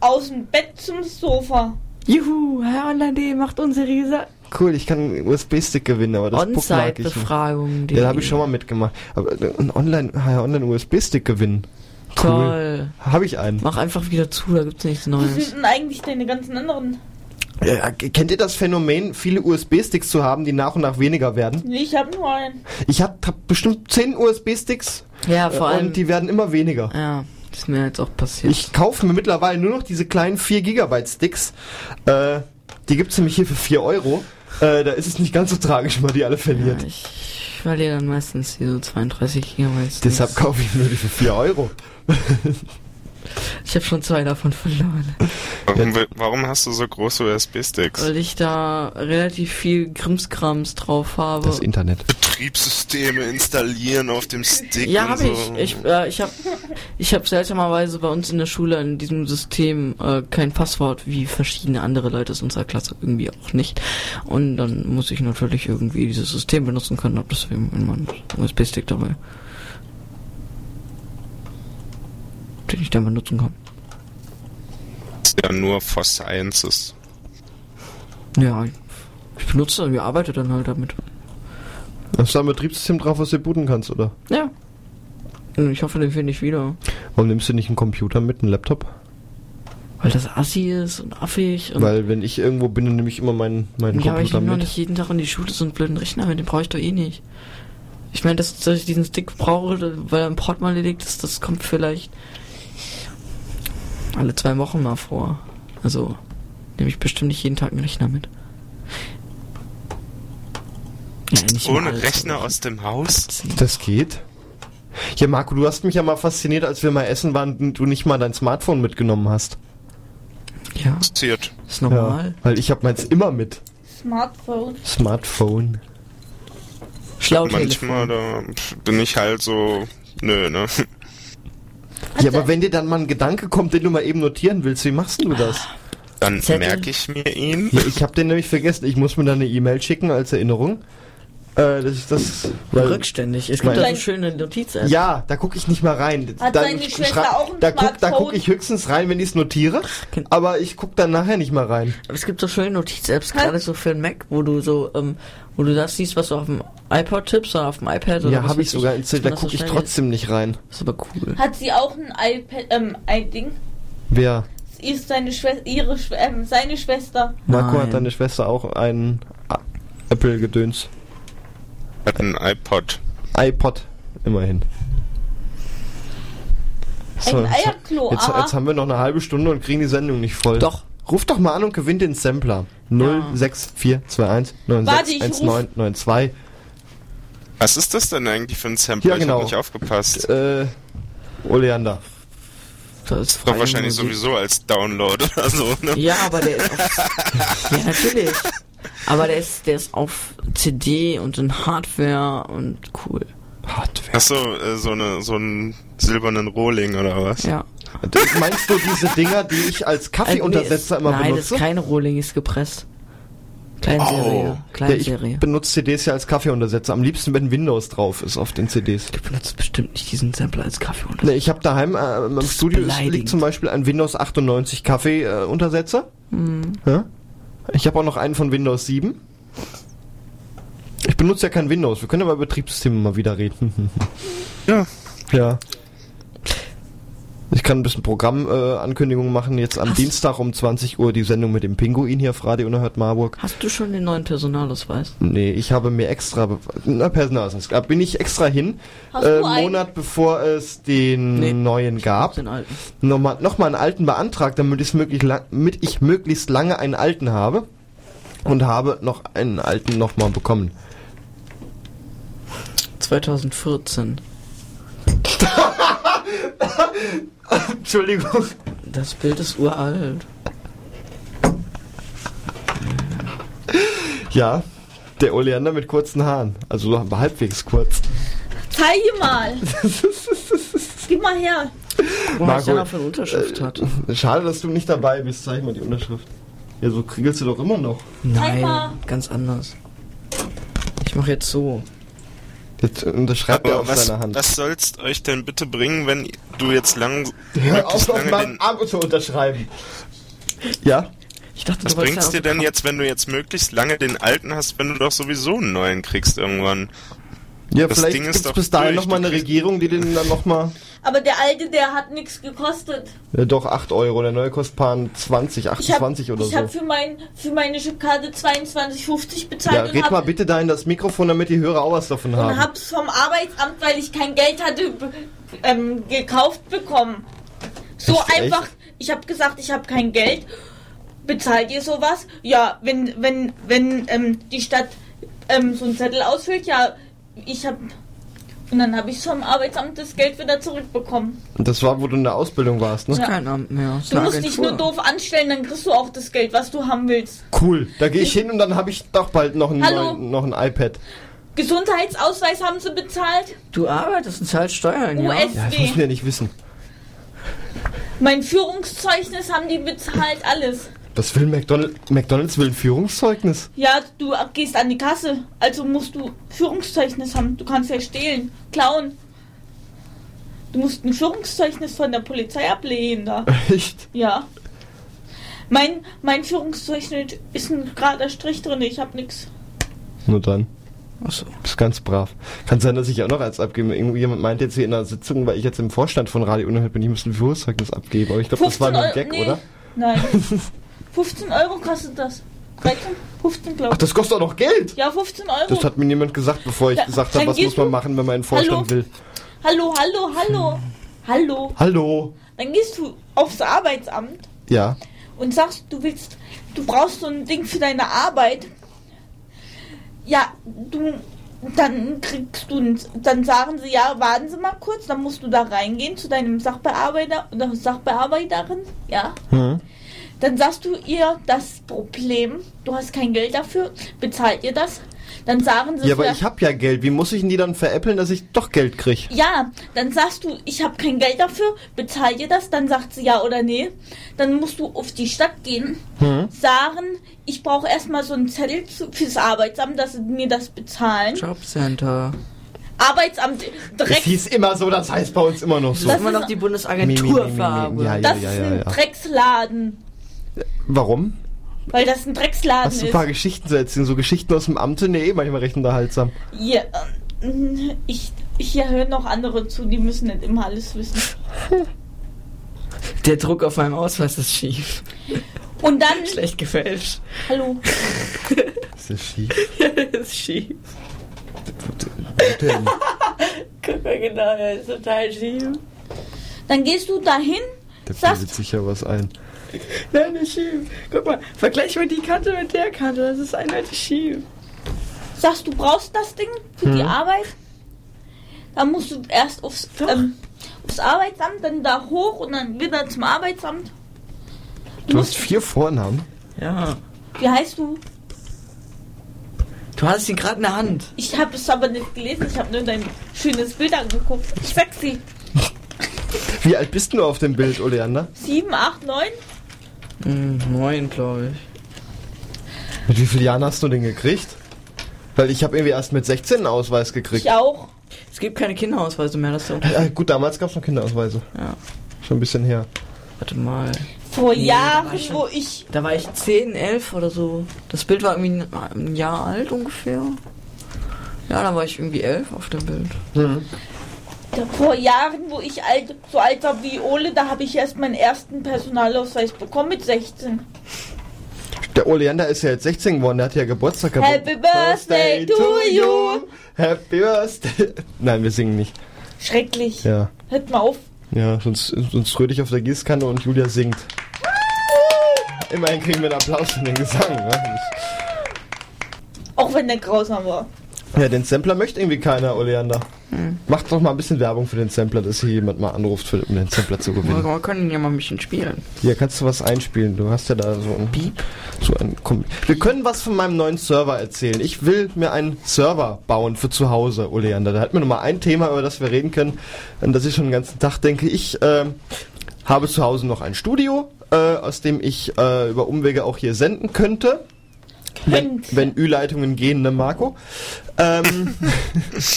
aus dem Bett zum Sofa. juhu, Herr Online.de macht unseriöse Cool, ich kann einen USB-Stick gewinnen, aber das Book mag ich nicht. On-Site-Befragung. Ja, da habe ich schon mal mitgemacht. Aber äh, ein Online, ja, Online USB-Stick gewinnen. Cool. Toll. Habe ich einen. Mach einfach wieder zu, da gibt's nichts Wie Neues. sind denn eigentlich deine ganzen anderen? Ja, kennt ihr das Phänomen, viele USB-Sticks zu haben, die nach und nach weniger werden? Nee, ich habe nur einen. Ich habe hab bestimmt 10 USB-Sticks Ja, vor äh, allem. und die werden immer weniger. ja, ist mir jetzt auch passiert. Ich kaufe mir mittlerweile nur noch diese kleinen 4 Gigabyte Sticks. Äh, die gibt's nämlich hier für 4 Euro. Äh, da ist es nicht ganz so tragisch, wenn man die alle verliert. ja, ich verliere dann meistens hier so 32 Gigabyte. Deshalb kaufe ich mir die für 4 Euro. Ich habe schon zwei davon verloren. Warum, warum hast du so große USB-Sticks? Weil ich da relativ viel Krimskrams drauf habe. Das Internet. Betriebssysteme installieren auf dem Stick Ja, habe so. ich. Ich, äh, ich habe ich hab seltsamerweise bei uns in der Schule in diesem System äh, kein Passwort, wie verschiedene andere Leute aus unserer Klasse irgendwie auch nicht. Und dann muss ich natürlich irgendwie dieses System benutzen können, hab deswegen in meinem USB-Stick dabei. Den ich dann benutzen kann. Das ist ja nur for Sciences. Ja, ich benutze das, ich arbeite dann halt damit. Hast du da ein Betriebssystem drauf, was du booten kannst, oder? Ja. Und Ich hoffe, den finde ich wieder. Warum nimmst du nicht einen Computer mit, einen Laptop? Weil das assi ist und affig. Und Weil wenn ich irgendwo bin, dann nehme ich immer meinen, meinen ja, aber ich Computer nehme noch mit. nicht jeden Tag in die Schule so einen blöden Rechner mit, den brauche ich doch eh nicht. Ich meine, dass, dass ich diesen Stick brauche, weil er im Portemonnaie liegt, das, das kommt vielleicht alle zwei Wochen mal vor. Also nehme ich bestimmt nicht jeden Tag einen Rechner mit. Mal Ohne. Rechner aus dem Haus? Das geht. Ja, Marco, du hast mich ja mal fasziniert, als wir mal essen waren und du nicht mal dein Smartphone mitgenommen hast. Ja. Passiert. Ist normal. Ja, weil ich habe meins immer mit. Smartphone. Smartphone. Manchmal da bin ich halt so, nö, ne? Ja, aber wenn dir dann mal ein Gedanke kommt, den du mal eben notieren willst, wie machst du das? Dann Zettel. merke ich mir ihn. Ja, ich habe den nämlich vergessen. Ich muss mir dann eine E-Mail schicken als Erinnerung. Äh, dass ich das. weil- Rückständig. Es gibt da so schöne Notiz-Apps. Ja, da gucke ich nicht mal rein. Hat Dann seine Schwester schrei- auch ein da guck, da gucke ich höchstens rein, wenn ich es notiere. Aber ich gucke dann nachher nicht mal rein. Aber es gibt so schöne Notiz-Apps, gerade so für den Mac, wo du so, ähm, wo du das siehst, was du auf dem iPod tippst oder auf dem iPad oder ja, habe ich sogar installiert. man Da das gucke ich trotzdem nicht rein. Das ist aber cool. Hat sie auch ein iPad, ähm, ein Ding? Wer? Ist seine Schwester, ihre Schw ähm, seine Schwester. Marco Nein. hat deine Schwester auch ein A- Apple-Gedöns. Hat ein iPod. iPod, immerhin. Ein Eierklo, jetzt, jetzt haben wir noch eine halbe Stunde und kriegen die Sendung nicht voll. Doch. Ruf doch mal an und gewinnt den Sampler. 06421 Warte, ich 961992. Was ist das denn eigentlich für ein Sample? Ja, Ich genau. hab nicht aufgepasst. Äh, Oleander. Das ist wahrscheinlich Musik. sowieso als Download oder so, ne? Ja, aber der ist Ja, natürlich. Aber der ist, der ist auf CD und in Hardware und cool. Hardware. Hast du äh, so, eine, so einen silbernen Rohling oder was? Ja. Meinst du diese Dinger, die ich als Kaffeeuntersetzer Äh, nee, immer Nein, das benutze? ist keine Rohling, ist gepresst. Kleinserie. Oh. Ja, Kleinserie. ich benutze CDs ja als Kaffeeuntersetzer. Am liebsten, wenn Windows drauf ist auf den CDs. Du benutzt bestimmt nicht diesen Sampler als Kaffee und Ne, ich habe daheim äh, im Studio liegt zum Beispiel ein Windows 98 Kaffee-Untersetzer. Mhm. Ja? Ich habe auch noch einen von Windows 7. Ich benutze ja kein Windows. Wir können aber über Betriebssysteme mal wieder reden. Ja. Ja. Ich kann ein bisschen Programmankündigungen machen. Jetzt am Hast- Dienstag um 20 Uhr die Sendung mit dem Pinguin hier auf Radio Unerhört Marburg. Hast du schon den neuen Personalausweis? Nee, ich habe mir extra, na, Personalausweis, da bin ich extra hin, Hast äh? Monat bevor es den Nee, neuen gab, Den alten. nochmal noch mal einen alten beantragt, damit, ich's möglich lang, damit ich möglichst lange einen alten habe und habe noch einen alten nochmal bekommen. 2014. Entschuldigung. Das Bild ist uralt. Ja, der Oleander mit kurzen Haaren, also so halbwegs kurz. Zeige mal. Gib mal her. Was der noch für eine Unterschrift hat. Äh, Schade, dass du nicht dabei bist. Zeig mal die Unterschrift. Ja, so kriegelst du doch immer noch. Nein, ganz anders. Ich mache jetzt so. Jetzt unterschreibt er Aber auf was, seiner Hand. was soll's euch denn bitte bringen, wenn du jetzt lang, Hör auf, möglichst auf den, Arm zu unterschreiben. Ja? Ich dachte, was bringt's dir denn jetzt, wenn du jetzt möglichst lange den alten hast, wenn du doch sowieso einen neuen kriegst irgendwann? Ja, Das vielleicht gibt's doch bis dahin nochmal eine Regierung, die den dann nochmal... Aber der alte, der hat nichts gekostet. Ja, doch, 8 Euro. Der neue kostet paar 20, Ich habe 28 oder ich so. hab für, mein, für meine Chipkarte 22,50 bezahlt Ja, und red hab, mal bitte da in das Mikrofon, damit die Hörer auch was davon und haben. hab's vom Arbeitsamt, weil ich kein Geld hatte, ähm, gekauft bekommen. So Echt, einfach, echt? ich habe gesagt, ich habe kein Geld. Bezahlt ihr sowas? Ja, wenn wenn wenn ähm, die Stadt ähm, so einen Zettel ausfüllt, ja, ich habe und dann habe ich vom Arbeitsamt das Geld wieder zurückbekommen. Das war, wo du in der Ausbildung warst, ne? ist kein Amt mehr. Du musst dich nur doof anstellen, dann kriegst du auch das Geld, was du haben willst. Cool. Da gehe ich hin und dann habe ich doch bald noch ein, Hallo? neuen, noch ein iPad. Gesundheitsausweis haben sie bezahlt. Du arbeitest und zahlst Steuern, ja? Ja, das müssen wir nicht wissen. Mein Führungszeugnis haben die bezahlt, alles. Was will McDonald's? McDonald's will ein Führungszeugnis. Ja, du gehst an die Kasse, also musst du Führungszeugnis haben. Du kannst ja stehlen, klauen. Du musst ein Führungszeugnis von der Polizei ablehnen da. Echt? Ja. Mein, mein Führungszeugnis ist ein gerader Strich drin, ich hab nix. Nur dann. Achso. Bist ganz brav. Kann sein, dass ich auch noch eins abgebe. Irgendjemand meint jetzt hier in einer Sitzung, weil ich jetzt im Vorstand von Radio Unerhört bin, ich muss ein Führungszeugnis abgeben. Aber ich glaube, das war nur ein Gag, nee, oder? Nein. 15 Euro kostet das. 13, 15 glaube Ach, ich. das kostet auch noch Geld? Ja, 15 Euro. Das hat mir niemand gesagt, bevor ich Ja, gesagt habe, was muss man machen, wenn man in den Vorstand Hallo? will. Hallo, hallo, hallo. Hallo. Hallo. Dann gehst du aufs Arbeitsamt Ja. und sagst, du willst, du brauchst so ein Ding für deine Arbeit. Ja, du, dann kriegst du, dann sagen sie, ja, warten Sie mal kurz, dann musst du da reingehen zu deinem Sachbearbeiter oder Sachbearbeiterin, ja. Hm. Dann sagst du ihr das Problem, du hast kein Geld dafür, bezahlt ihr das? Dann sagen sie Ja, aber ich habe ja Geld. Wie muss ich denn die dann veräppeln, dass ich doch Geld krieg? ja, dann sagst du, ich habe kein Geld dafür, bezahl ihr das? Dann sagt sie ja oder nee. Dann musst du auf die Stadt gehen, Hm. sagen, ich brauche erstmal so einen Zettel fürs Arbeitsamt, dass sie mir das bezahlen. Jobcenter. Arbeitsamt Es direkt. hieß immer so, das heißt bei uns immer noch so. Das ist immer noch die Bundesagentur für Arbeit. ja, ja, Das ja, ist ja, ein. Drecksladen, Warum? weil das ein Drecksladen Hast du ein ist. paar Geschichten zu erzählen? So Geschichten aus dem Amte? Nee, manchmal recht unterhaltsam. Ja, äh, ich, hier hören noch andere zu, die müssen nicht immer alles wissen. Der Druck auf meinem Ausweis ist schief. Und dann, Schlecht gefälscht. hallo, Ist das schief? Ja, das ist schief. Guck mal genau, der ist total schief. dann gehst du dahin, Da sagst, sich ja was ein. Nein, ist schief. Guck mal, vergleich mal die Kante mit der Kante. Das ist eindeutig schief. sagst, du brauchst das Ding für die Hm. Arbeit. Dann musst du erst aufs, ähm, aufs Arbeitsamt, dann da hoch und dann wieder zum Arbeitsamt. Du hast vier Vornamen. Ja. Wie heißt du? Du hast sie gerade in der Hand. Ich habe es aber nicht gelesen, ich habe nur dein schönes Bild angeguckt. Sexy. Wie alt bist du auf dem Bild, Oleander? 7, 8, 9? Hm, neun, glaube ich. Mit wie vielen Jahren hast du den gekriegt? Weil ich habe irgendwie erst mit 16 einen Ausweis gekriegt. Ich auch. Es gibt keine Kinderausweise mehr, das ist so. Äh, gut, damals gab es noch Kinderausweise. Ja. Schon ein bisschen her. Warte mal. Vor Nee, Jahren, ich schon- wo ich. Da war ich 10, 11 oder so. Das Bild war irgendwie ein, ein Jahr alt ungefähr. Ja, da war ich irgendwie 11 auf dem Bild. Mhm. Vor Jahren, wo ich alt, so alt war wie Ole, da habe ich erst meinen ersten Personalausweis bekommen mit 16. Der Oleander ist ja jetzt 16 geworden, der hat ja Geburtstag gehabt. Happy Birthday to you! Happy Birthday! Nein, wir singen nicht. Schrecklich. Ja. Hört mal auf. Ja, sonst, sonst rühre ich auf der Gießkanne und Julia singt. Immerhin kriegen wir einen Applaus für den Gesang. Ne? Auch wenn der grausam war. Ja, den Sampler möchte irgendwie keiner, Oleander. Hm. Mach doch mal ein bisschen Werbung für den Sampler, dass hier jemand mal anruft, für, um den Sampler zu gewinnen. wir können ja mal ein bisschen spielen. Hier, kannst du was einspielen? Du hast ja da so ein Piep. So ein Kom Wir können was von meinem neuen Server erzählen. Ich will mir einen Server bauen für zu Hause, Oleander. Da hat mir noch mal ein Thema, über das wir reden können, an das ich schon den ganzen Tag denke. Ich ähm, habe zu Hause noch ein Studio, äh, aus dem ich äh, über Umwege auch hier senden könnte. Wenn, wenn Ü-Leitungen gehen, ne Marco? Ähm,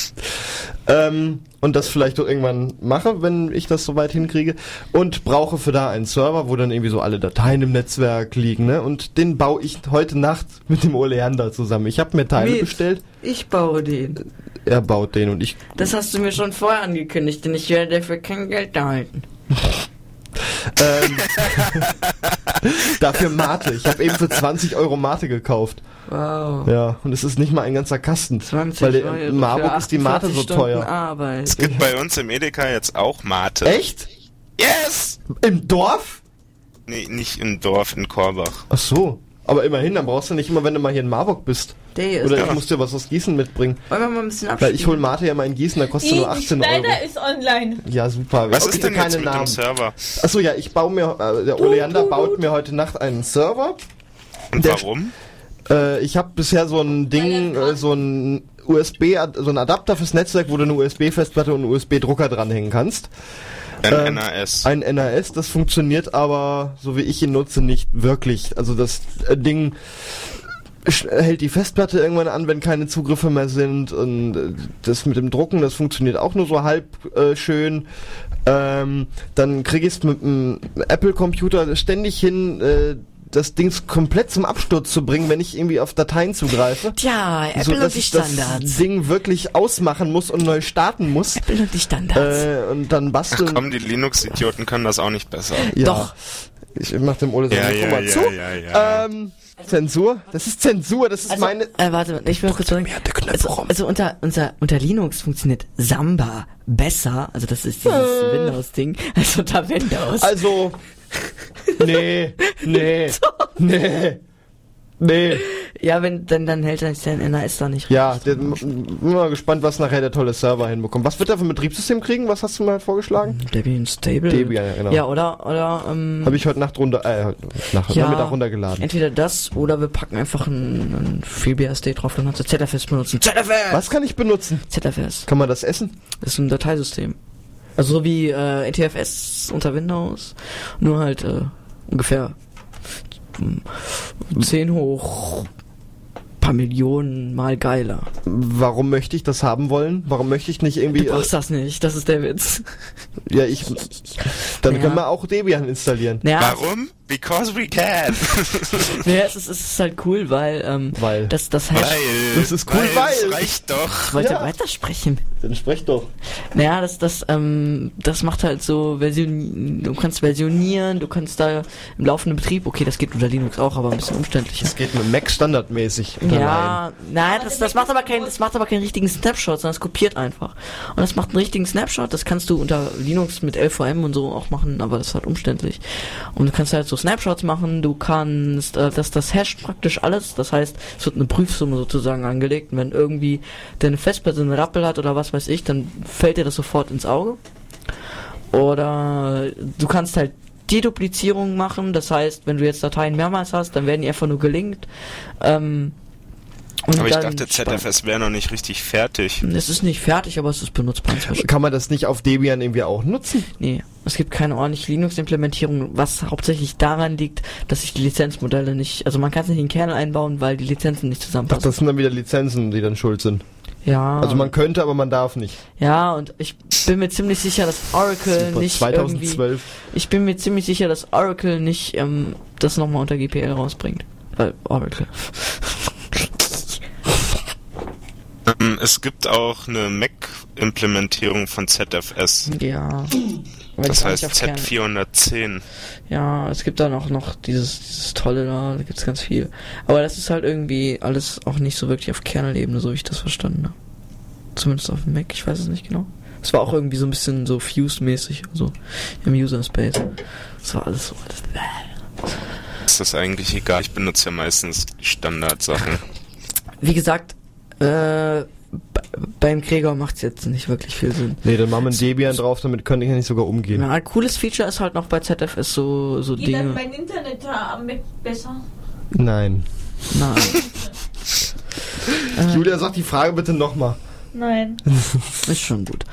ähm, und das vielleicht auch irgendwann mache, wenn ich das soweit hinkriege. Und brauche für da einen Server, wo dann irgendwie so alle Dateien im Netzwerk liegen. Ne? Und den baue ich heute Nacht mit dem Oleander zusammen. Ich habe mir Teile Mit. bestellt. Ich baue den. Er baut den und ich. Das hast du mir schon vorher angekündigt, denn ich werde dafür kein Geld erhalten. Ähm, dafür Mate. Ich habe eben für 20 Euro Mate gekauft. Wow. Ja, und es ist nicht mal ein ganzer Kasten. 20 weil Euro in Marburg ist die Mate 48 so Stunden teuer. Arbeit. Es gibt bei uns im Edeka jetzt auch Mate. Echt? Yes! Im Dorf? Nee, nicht im Dorf, in Korbach. Ach so. Aber immerhin, dann brauchst du nicht immer, wenn du mal hier in Marburg bist. Der ist Oder ja. ich muss dir was aus Gießen mitbringen. Wollen wir mal ein bisschen Weil abspielen? ich hol Mate ja mal in Gießen, da kostet Die nur 18 Euro. Schneider ist online. Ja, super. Was Okay, ist denn keine jetzt mit Namen. dem Server? Achso, ja, ich baue mir, äh, der Oleander baut mir heute Nacht einen Server. Und Der- warum? Äh, ich habe bisher so ein Ding, äh, so ein USB, so ein Adapter fürs Netzwerk, wo du eine USB-Festplatte und einen USB-Drucker dranhängen kannst. Ein Ähm, NAS. Ein NAS, das funktioniert aber, so wie ich ihn nutze, nicht wirklich. Also das äh, Ding hält die Festplatte irgendwann an, wenn keine Zugriffe mehr sind und äh, das mit dem Drucken, das funktioniert auch nur so halb äh, schön. Ähm, dann krieg ich es mit dem Apple-Computer ständig hin, äh, das Ding komplett zum Absturz zu bringen, wenn ich irgendwie auf Dateien zugreife. Tja, Apple so, und dass die ich das Standards. Ding wirklich ausmachen muss und neu starten muss. Apple und die Standards. Äh, und dann Ach basteln. komm, die Linux-Idioten können das auch nicht besser. Ja. Doch. Ich mach dem Ole Ja, seine ja, ja, zu. ja, ja. Ähm, Zensur? Das ist Zensur, das ist Also, meine. äh, warte, ich will kurz sagen. Also, also unter, unter, unter Linux funktioniert Samba besser, also das ist dieses Äh. Windows-Ding, als unter Windows. Also. Nee, nee, nee, nee. ja, wenn, dann, dann hält er sich sein NAS da nicht Ja, der, bin mal gespannt, was nachher der tolle Server hinbekommt. Was wird er für ein Betriebssystem kriegen? Was hast du mal vorgeschlagen? Debian Stable. Debian, ja, genau. Ja, oder, oder, ähm, Habe ich heute Nacht runter, äh, Nacht, ja, Nachmittag runtergeladen. Entweder das oder wir packen einfach ein, ein FreeBSD drauf, dann kannst du ZFS benutzen. ZFS! Was kann ich benutzen? ZFS. Kann man das essen? Das ist ein Dateisystem. Also so wie äh, NTFS unter Windows, nur halt äh, ungefähr mm, 10 hoch paar Millionen mal geiler. Warum möchte ich das haben wollen? Warum möchte ich nicht irgendwie. Du brauchst das nicht, das ist der Witz. ja, ich. Dann Ja. können wir auch Debian installieren. Naja, Warum? Because we can. naja es, ist, es ist halt cool, weil, ähm, Weil. das, das Hash... weil. Das ist cool, weil- Es reicht doch. Wollt ihr Ja. weitersprechen? Dann sprech doch. Naja, das, das, ähm, das macht halt so Version, du kannst versionieren, du kannst da im laufenden Betrieb, okay, das geht unter Linux auch, aber ein bisschen umständlicher. Das geht mit Mac standardmäßig. Ja, nein, das, das macht aber keinen, das macht aber keinen richtigen Snapshot, sondern es kopiert einfach. Und das macht einen richtigen Snapshot, das kannst du unter Linux mit LVM und so auch machen, aber das ist halt umständlich. Und du kannst halt so Snapshots machen, du kannst, äh, das, das hasht praktisch alles, das heißt, es wird eine Prüfsumme sozusagen angelegt und wenn irgendwie deine Festplatte einen Rappel hat oder was weiß ich, dann fällt dir das sofort ins Auge. Oder du kannst halt Deduplizierung machen, das heißt, wenn du jetzt Dateien mehrmals hast, dann werden die einfach nur gelinkt. Ähm, und Aber ich dachte, ZFS wäre noch nicht richtig fertig. Es ist nicht fertig, aber es ist benutzbar inzwischen. Kann man das nicht auf Debian irgendwie auch nutzen? Nee, es gibt keine ordentliche Linux-Implementierung, was hauptsächlich daran liegt, dass sich die Lizenzmodelle nicht, also man kann es nicht in den Kernel einbauen, weil die Lizenzen nicht Ach, zusammenpassen. das sind dann wieder Lizenzen, die dann schuld sind. ja, Also man könnte, aber man darf nicht. ja, und ich bin mir ziemlich sicher, dass Oracle Super, nicht irgendwie, 2012. ich bin mir ziemlich sicher, dass Oracle nicht ähm, das nochmal unter GPL rausbringt. Äh, Oracle. Ähm, Es gibt auch eine Mac-Implementierung von ZFS. Ja. Das heißt nicht auf Kernel- Z410. Ja, es gibt dann auch noch dieses, dieses tolle da, da gibt's ganz viel. Aber das ist halt irgendwie alles auch nicht so wirklich auf Kernel-Ebene, so wie ich das verstanden habe. Zumindest auf dem Mac, ich weiß es nicht genau. Es war auch irgendwie so ein bisschen so Fuse-mäßig, so im User-Space. Das war alles so alles. Ist das eigentlich egal? Ich benutze ja meistens Standardsachen. Wie gesagt, äh, beim Gregor macht's jetzt nicht wirklich viel Sinn. Nee, dann machen wir ein Debian drauf, damit könnte ich ja nicht sogar umgehen. Ja, ein cooles Feature ist halt noch bei ZFS so, so Geht Dinge. mein Internet da am Mac besser? Nein. Nein. Julia, sag die Frage bitte nochmal. Nein, Ist schon gut.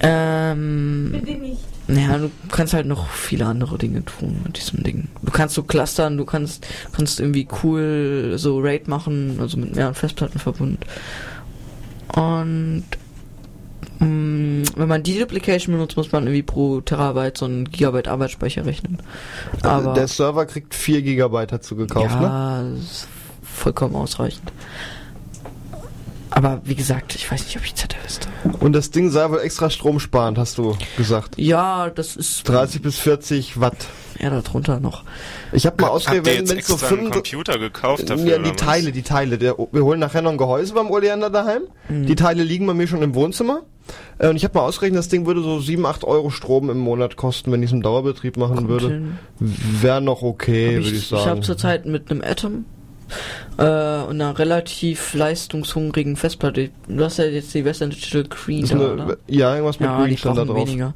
Ähm, bitte nicht. Naja, du kannst halt noch viele andere Dinge tun mit diesem Ding. Du kannst so clustern, du kannst, kannst irgendwie cool so RAID machen, also mit mehreren Festplatten verbunden. Und mh, wenn man die Duplication benutzt, muss man irgendwie pro Terabyte so einen Gigabyte Arbeitsspeicher rechnen. Aber der Server kriegt 4 GB dazu gekauft, ne? ja, das ist vollkommen ausreichend. Aber wie gesagt, ich weiß nicht, ob ich ZFS da. Und das Ding sei wohl extra stromsparend, hast du gesagt. Ja, das ist 30 bis 40 Watt. ja darunter noch. Ich habe mal ausgerechnet, wenn wenn's so extra einen 35 Computer gekauft dafür? Ja, die was? Teile, die Teile. Der, wir holen nachher noch ein Gehäuse beim Oleander daheim. Mhm. Die Teile liegen bei mir schon im Wohnzimmer. Äh, Und ich habe mal ausgerechnet, das Ding würde so 7, 8 Euro Strom im Monat kosten, wenn ich es im Dauerbetrieb machen Kommt würde. Wäre noch okay, würde ich ich habe sagen. zurzeit mit einem Atom äh, und einer relativ leistungshungrigen Festplatte. Du hast ja jetzt die Western Digital Green da, eine, oder? ja, irgendwas mit Ja, Green stand da drauf. weniger.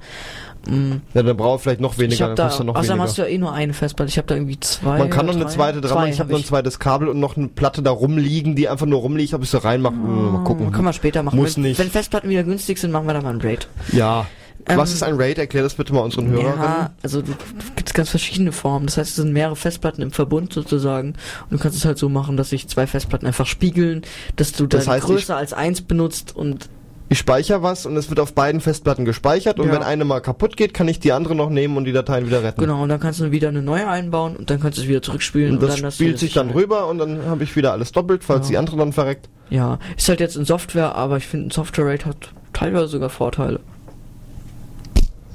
Mm, Ja, dann braucht vielleicht noch ich weniger, hab dann da, noch außerdem weniger. hast du ja eh nur eine Festplatte. Ich habe da irgendwie zwei. Man kann noch eine zweite dran machen. Ich habe noch ein zweites Kabel und noch eine Platte da rumliegen, die einfach nur rumliegt, ob ich sie reinmache. Mal gucken. Kann man später machen. Muss wenn, nicht. Wenn Festplatten wieder günstig sind, machen wir da mal ein Raid. Ja. Ähm, Was ist ein RAID? Erklär das bitte mal unseren Hörerinnen. Ja, also du gibt's ganz verschiedene Formen. Das heißt, es sind mehrere Festplatten im Verbund sozusagen. Und du kannst es halt so machen, dass sich zwei Festplatten einfach spiegeln, dass du Das dann heißt, größer als eins benutzt und Ich speichere was und es wird auf beiden Festplatten gespeichert und Ja. wenn eine mal kaputt geht, kann ich die andere noch nehmen und die Dateien wieder retten. genau, und dann kannst du wieder eine neue einbauen und dann kannst du es wieder zurückspielen Und das du spielt sich dann rüber und dann habe ich wieder alles doppelt, falls Ja. die andere dann verreckt. Ja, ist halt jetzt in Software, aber ich finde, ein Software-Rate hat teilweise sogar Vorteile.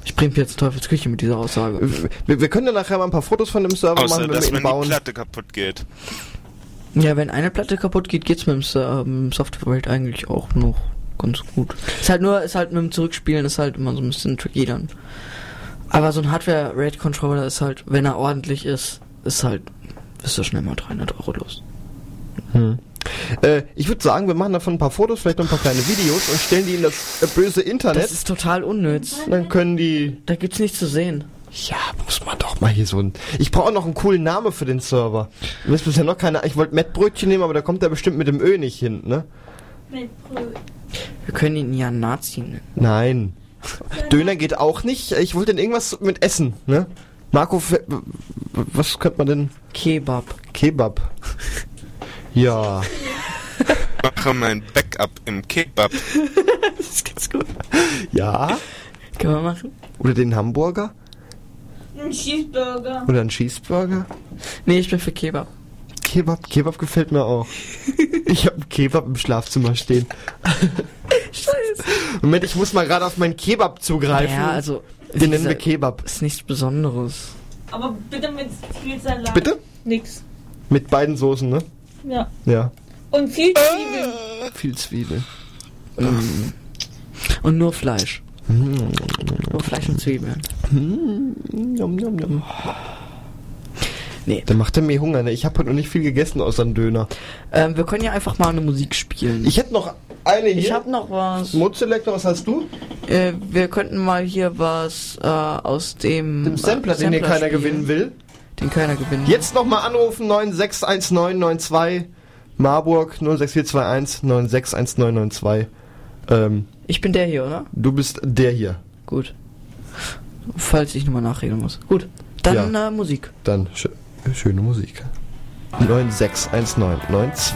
Ich bringe jetzt Teufelsküche mit dieser Aussage. Wir, wir können ja nachher mal ein paar Fotos von dem Server Außer, machen, wenn dass wir ihn wenn die bauen. Platte kaputt geht. Ja, wenn eine Platte kaputt geht, geht's mit dem, dem Software-Rate eigentlich auch noch ganz gut. Ist halt nur, ist halt mit dem Zurückspielen ist halt immer so ein bisschen tricky dann. Aber so ein Hardware-Rate-Controller ist halt, wenn er ordentlich ist, ist halt, bist du schnell mal 300 Euro los. Hm. Äh, ich würde sagen, wir machen davon ein paar Fotos, vielleicht noch ein paar kleine Videos und stellen die in das äh, böse Internet. Das ist total unnütz. Dann können die. Da gibt's nichts zu sehen. Ja, muss man doch mal hier so ein. Ich brauche noch einen coolen Namen für den Server. Mir ist bisher noch keine. Ich wollte Mettbrötchen nehmen, aber da kommt er bestimmt mit dem Ö nicht hin, ne? Wir können ihn ja Nazi nennen. Nein. Döner geht auch nicht. Ich wollte denn irgendwas mit Essen, ne? Marco, f- was könnte man denn? Kebab. Kebab. Ja. Mache mein Backup im Kebab. das ist ganz gut. Ja. Können wir machen? Oder den Hamburger? Ein Cheeseburger. Oder einen Cheeseburger? Nee, ich bin für Kebab. Kebab, Kebab gefällt mir auch. Ich habe einen Kebab im Schlafzimmer stehen. Scheiße. Moment, ich muss mal gerade auf meinen Kebab zugreifen. Ja, also. Den nennen wir Kebab. Ist nichts Besonderes. Aber bitte mit viel Salat. Bitte? Nix. Mit beiden Soßen, ne? Ja. Ja. Und viel Zwiebeln. Viel Zwiebel. Mm. Und nur Fleisch. Nur Fleisch und Zwiebeln. Nom, nom, nom. Nee. Der macht ja mir Hunger, ne? Ich habe heute noch nicht viel gegessen außer einen Döner. Ähm, wir können ja einfach mal eine Musik spielen. Ich hätte noch eine hier. Ich hab noch was. Mozelektor, was hast du? Äh, wir könnten mal hier was äh, aus dem, Dem Sampler, äh, den hier keiner spielen. gewinnen will den Kölner gewinnen. Jetzt nochmal anrufen 961992 Marburg 06421 961992. Ähm, ich bin der hier, oder? Du bist der hier. Gut. Falls ich nochmal nachreden muss. Gut. Dann ja. äh, Musik. Dann sch schöne Musik. 961992.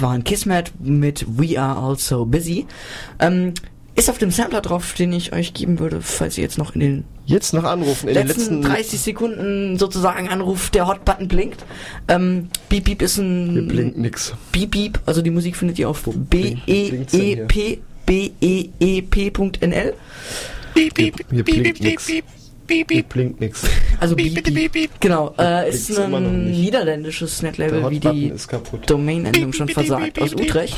Das war ein Kismet mit We Are Also Busy. Ähm, ist auf dem Sampler drauf, den ich euch geben würde, falls ihr jetzt noch in den Jetzt noch anrufen. In den letzten letzten 30 Sekunden sozusagen anruft, der Hotbutton blinkt. Ähm, Beep Beep ist ein Hier blinkt nix. Beep Beep, also die Musik findet ihr auf B E blinkt's denn E hier? P B E E P.nl. Hier blinkt nix. Hier blinkt nix. Also Beep Beep. Genau, äh, ist blinkt's immer noch ein niederländisches Der Netlabel, wie die. Domain-Endung schon versagt, aus Utrecht.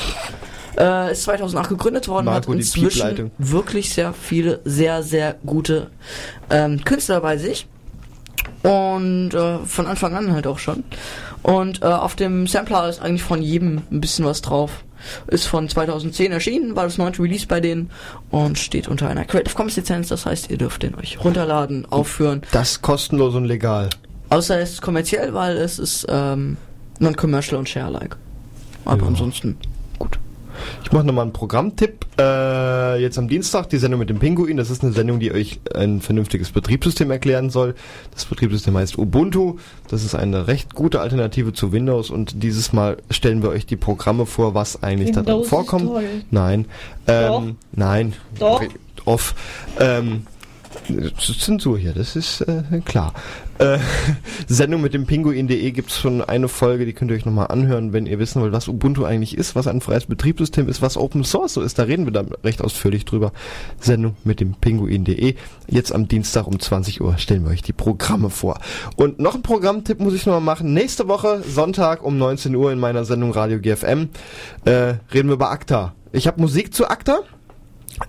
Äh, ist 2008 gegründet worden, Marco, hat inzwischen wirklich sehr viele, sehr, sehr gute ähm, Künstler bei sich. Und äh, von Anfang an halt auch schon. Und äh, auf dem Sampler ist eigentlich von jedem ein bisschen was drauf. Ist von 2010 erschienen, war das neunte Release bei denen und steht unter einer Creative Commons Lizenz. Das heißt, ihr dürft den euch runterladen, aufführen. Das kostenlos und legal. Außer es ist kommerziell, weil es ist ähm, non-commercial und share-alike. Aber Ja. ansonsten Ich mache nochmal einen Programmtipp. Äh, jetzt am Dienstag die Sendung mit dem Pinguin. Das ist eine Sendung, die euch ein vernünftiges Betriebssystem erklären soll. Das Betriebssystem heißt Ubuntu. Das ist eine recht gute Alternative zu Windows und dieses Mal stellen wir euch die Programme vor, was eigentlich da drin Windows ist vorkommt. Nein. Ähm, nein. Doch. Off. Ähm, Zensur hier, das ist äh, klar. Äh, Sendung mit dem Pinguin.de gibt's schon eine Folge, die könnt ihr euch nochmal anhören, wenn ihr wissen wollt, was Ubuntu eigentlich ist, was ein freies Betriebssystem ist, was Open Source so ist. Da reden wir dann recht ausführlich drüber. Sendung mit dem Pinguin.de. Jetzt am Dienstag um 20 Uhr stellen wir euch die Programme vor. Und noch ein Programmtipp muss ich nochmal machen. Nächste Woche, Sonntag um 19 Uhr in meiner Sendung Radio GFM, äh, reden wir über ACTA. Ich habe Musik zu ACTA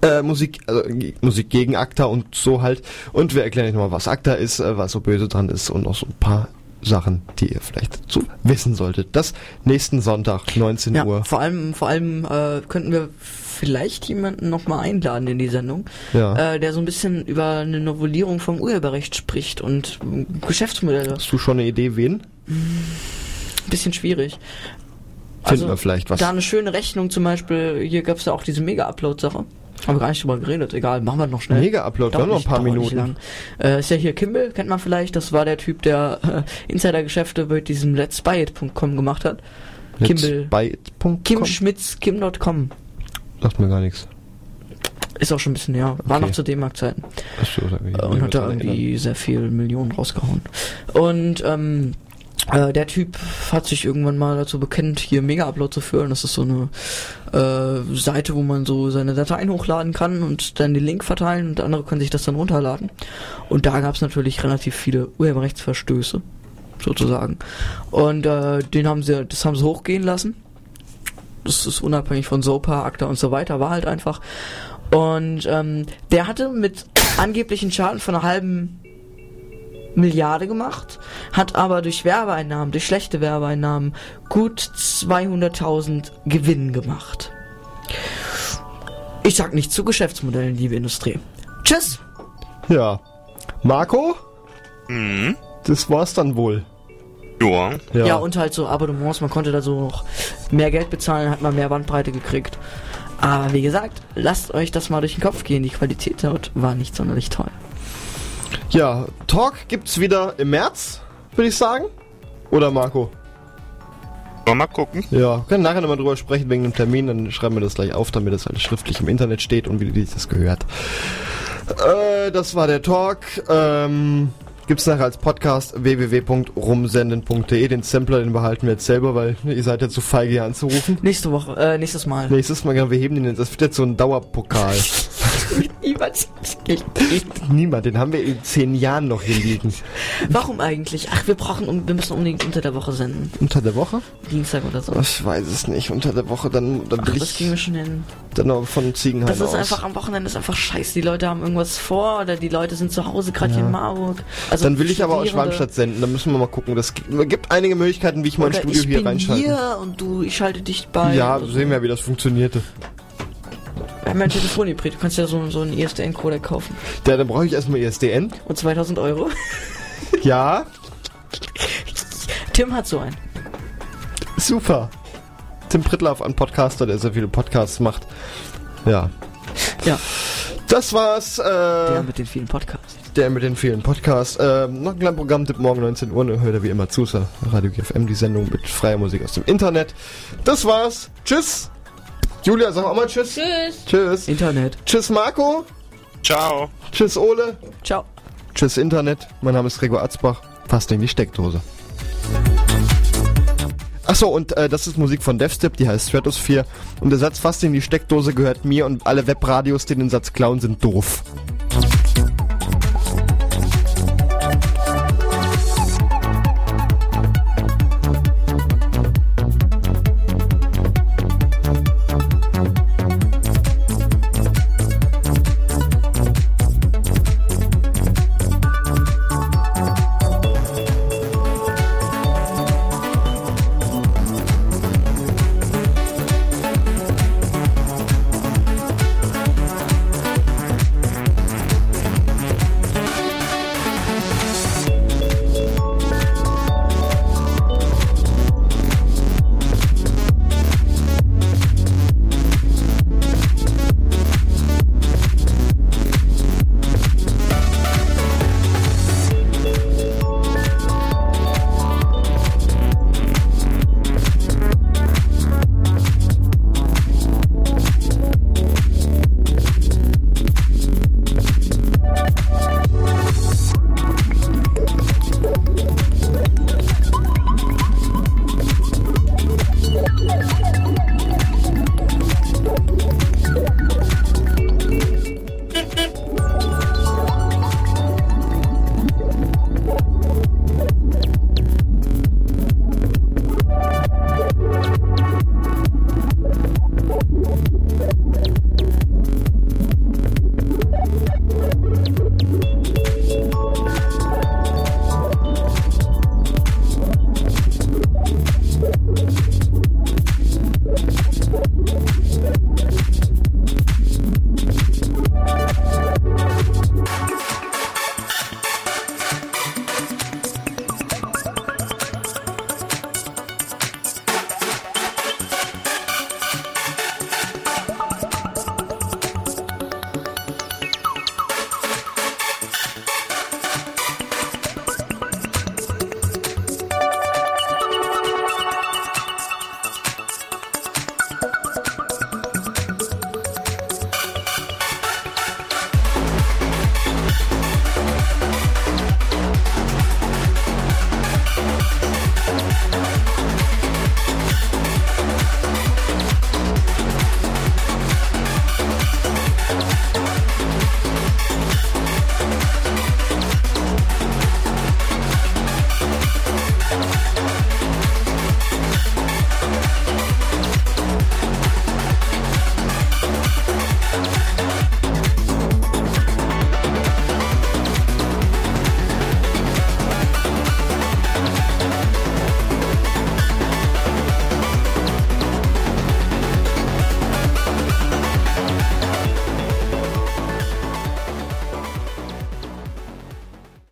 äh, Musik, also, ge- Musik gegen ACTA und so halt. Und wir erklären euch nochmal, was ACTA ist, äh, was so böse dran ist und noch so ein paar Sachen, die ihr vielleicht dazu wissen solltet. Das nächsten Sonntag, 19 Ja, Uhr. vor allem, vor allem äh, könnten wir vielleicht jemanden nochmal einladen in die Sendung, Ja. äh, der so ein bisschen über eine Novellierung vom Urheberrecht spricht und äh, Geschäftsmodelle. Hast du schon eine Idee, wen? Ein bisschen schwierig. Finden wir vielleicht was. Da eine schöne Rechnung zum Beispiel, hier gab's ja auch diese Mega-Upload-Sache. Haben wir gar nicht drüber geredet, egal, machen wir noch schnell. Mega-Upload, wir haben noch ein paar dauert Minuten. lang. Äh, ist ja hier Kimball, kennt man vielleicht, das war der Typ, der äh, Insider-Geschäfte bei diesem Let's Buy It.com gemacht hat. Let's Kimball. Buy It.com? Kim Schmitz, Kim.com. Sagt mir gar nichts. Ist auch schon ein bisschen, ja, war Okay. noch zu D-Mark-Zeiten. So, Äh, und hat da irgendwie sehr viel Millionen rausgehauen. Und ähm, äh, der Typ hat sich irgendwann mal dazu bekennt, hier Mega-Upload zu führen. Das ist so eine äh, Seite, wo man so seine Dateien hochladen kann und dann den Link verteilen und andere können sich das dann runterladen. Und da gab es natürlich relativ viele Urheberrechtsverstöße, sozusagen. Und äh, den haben sie, das haben sie hochgehen lassen. Das ist unabhängig von SOPA, ACTA und so weiter, war halt einfach. Und ähm, der hatte mit angeblichen Schaden von einer halben Milliarde gemacht, hat aber durch Werbeeinnahmen, durch schlechte Werbeeinnahmen gut 200.000 Gewinn gemacht. Ich sag nichts zu Geschäftsmodellen, liebe Industrie. Tschüss! Ja. Marco? Mhm. Das war's dann wohl. Ja. Ja. und halt so Abonnements, man konnte da so noch mehr Geld bezahlen, hat man mehr Bandbreite gekriegt. Aber wie gesagt, lasst euch das mal durch den Kopf gehen, die Qualität dort war nicht sonderlich toll. Ja, Talk gibt's wieder im März, würde ich sagen. Oder Marco? Mal, mal gucken. Ja, wir können nachher nochmal drüber sprechen wegen dem Termin, dann schreiben wir das gleich auf, damit das alles schriftlich im Internet steht und wie sich das gehört. Äh, das war der Talk. Ähm, gibt's nachher als Podcast www.rumsenden.de. Den Sampler, den behalten wir jetzt selber, weil ihr seid ja zu feige hier anzurufen. Nächste Woche, äh, nächstes Mal. Nächstes Mal, genau, wir heben den jetzt. Das wird jetzt so ein Dauerpokal. Niemand. Niemand, den haben wir in zehn Jahren noch hier liegen. Warum eigentlich? Ach, wir brauchen, wir müssen unbedingt unter der Woche senden. Unter der Woche? Dienstag oder so. Ich weiß es nicht. Unter der Woche, dann, dann Ach, will das ich kriegen wir schon hin. dann noch von Ziegenhain Das ist aus. einfach am Wochenende ist einfach scheiße. Die Leute haben irgendwas vor oder die Leute sind zu Hause, gerade hier Ja. in Marburg. Also dann will ich aber aus. Schwalmstadt senden. Da müssen wir mal gucken. Das gibt, es gibt einige Möglichkeiten, wie ich mein Oder Studio ich hier bin reinschalte. hier und du, ich schalte dich bei. Ja, sehen wir, wie das funktionierte. Ja ein Telefonhybrid. Du kannst ja so, so einen ISDN-Codec kaufen. Ja, dann brauche ich erstmal ISDN. Und 2000 Euro. Ja, Tim hat so einen. super. Tim Prittlaff, ein Podcaster, der sehr viele Podcasts macht. Ja. Ja. Das war's. Äh, Der mit den vielen Podcasts. der mit den vielen Podcasts. Ähm, noch ein kleines Programmtipp morgen 19 Uhr. Ne, hört ihr wie immer zu. Radio GFM, die Sendung mit freier Musik aus dem Internet. Das war's. Tschüss. Julia, sag auch mal Tschüss. Tschüss. Tschüss. Internet. Tschüss, Marco. Ciao. Tschüss, Ole. Ciao. Tschüss, Internet. Mein Name ist Gregor Atzbach. Fast in die Steckdose. Achso, und äh, das ist Musik von Devstep, die heißt Stratosphere. Und der Satz fast in die Steckdose gehört mir und alle Webradios, die den Satz klauen, sind doof.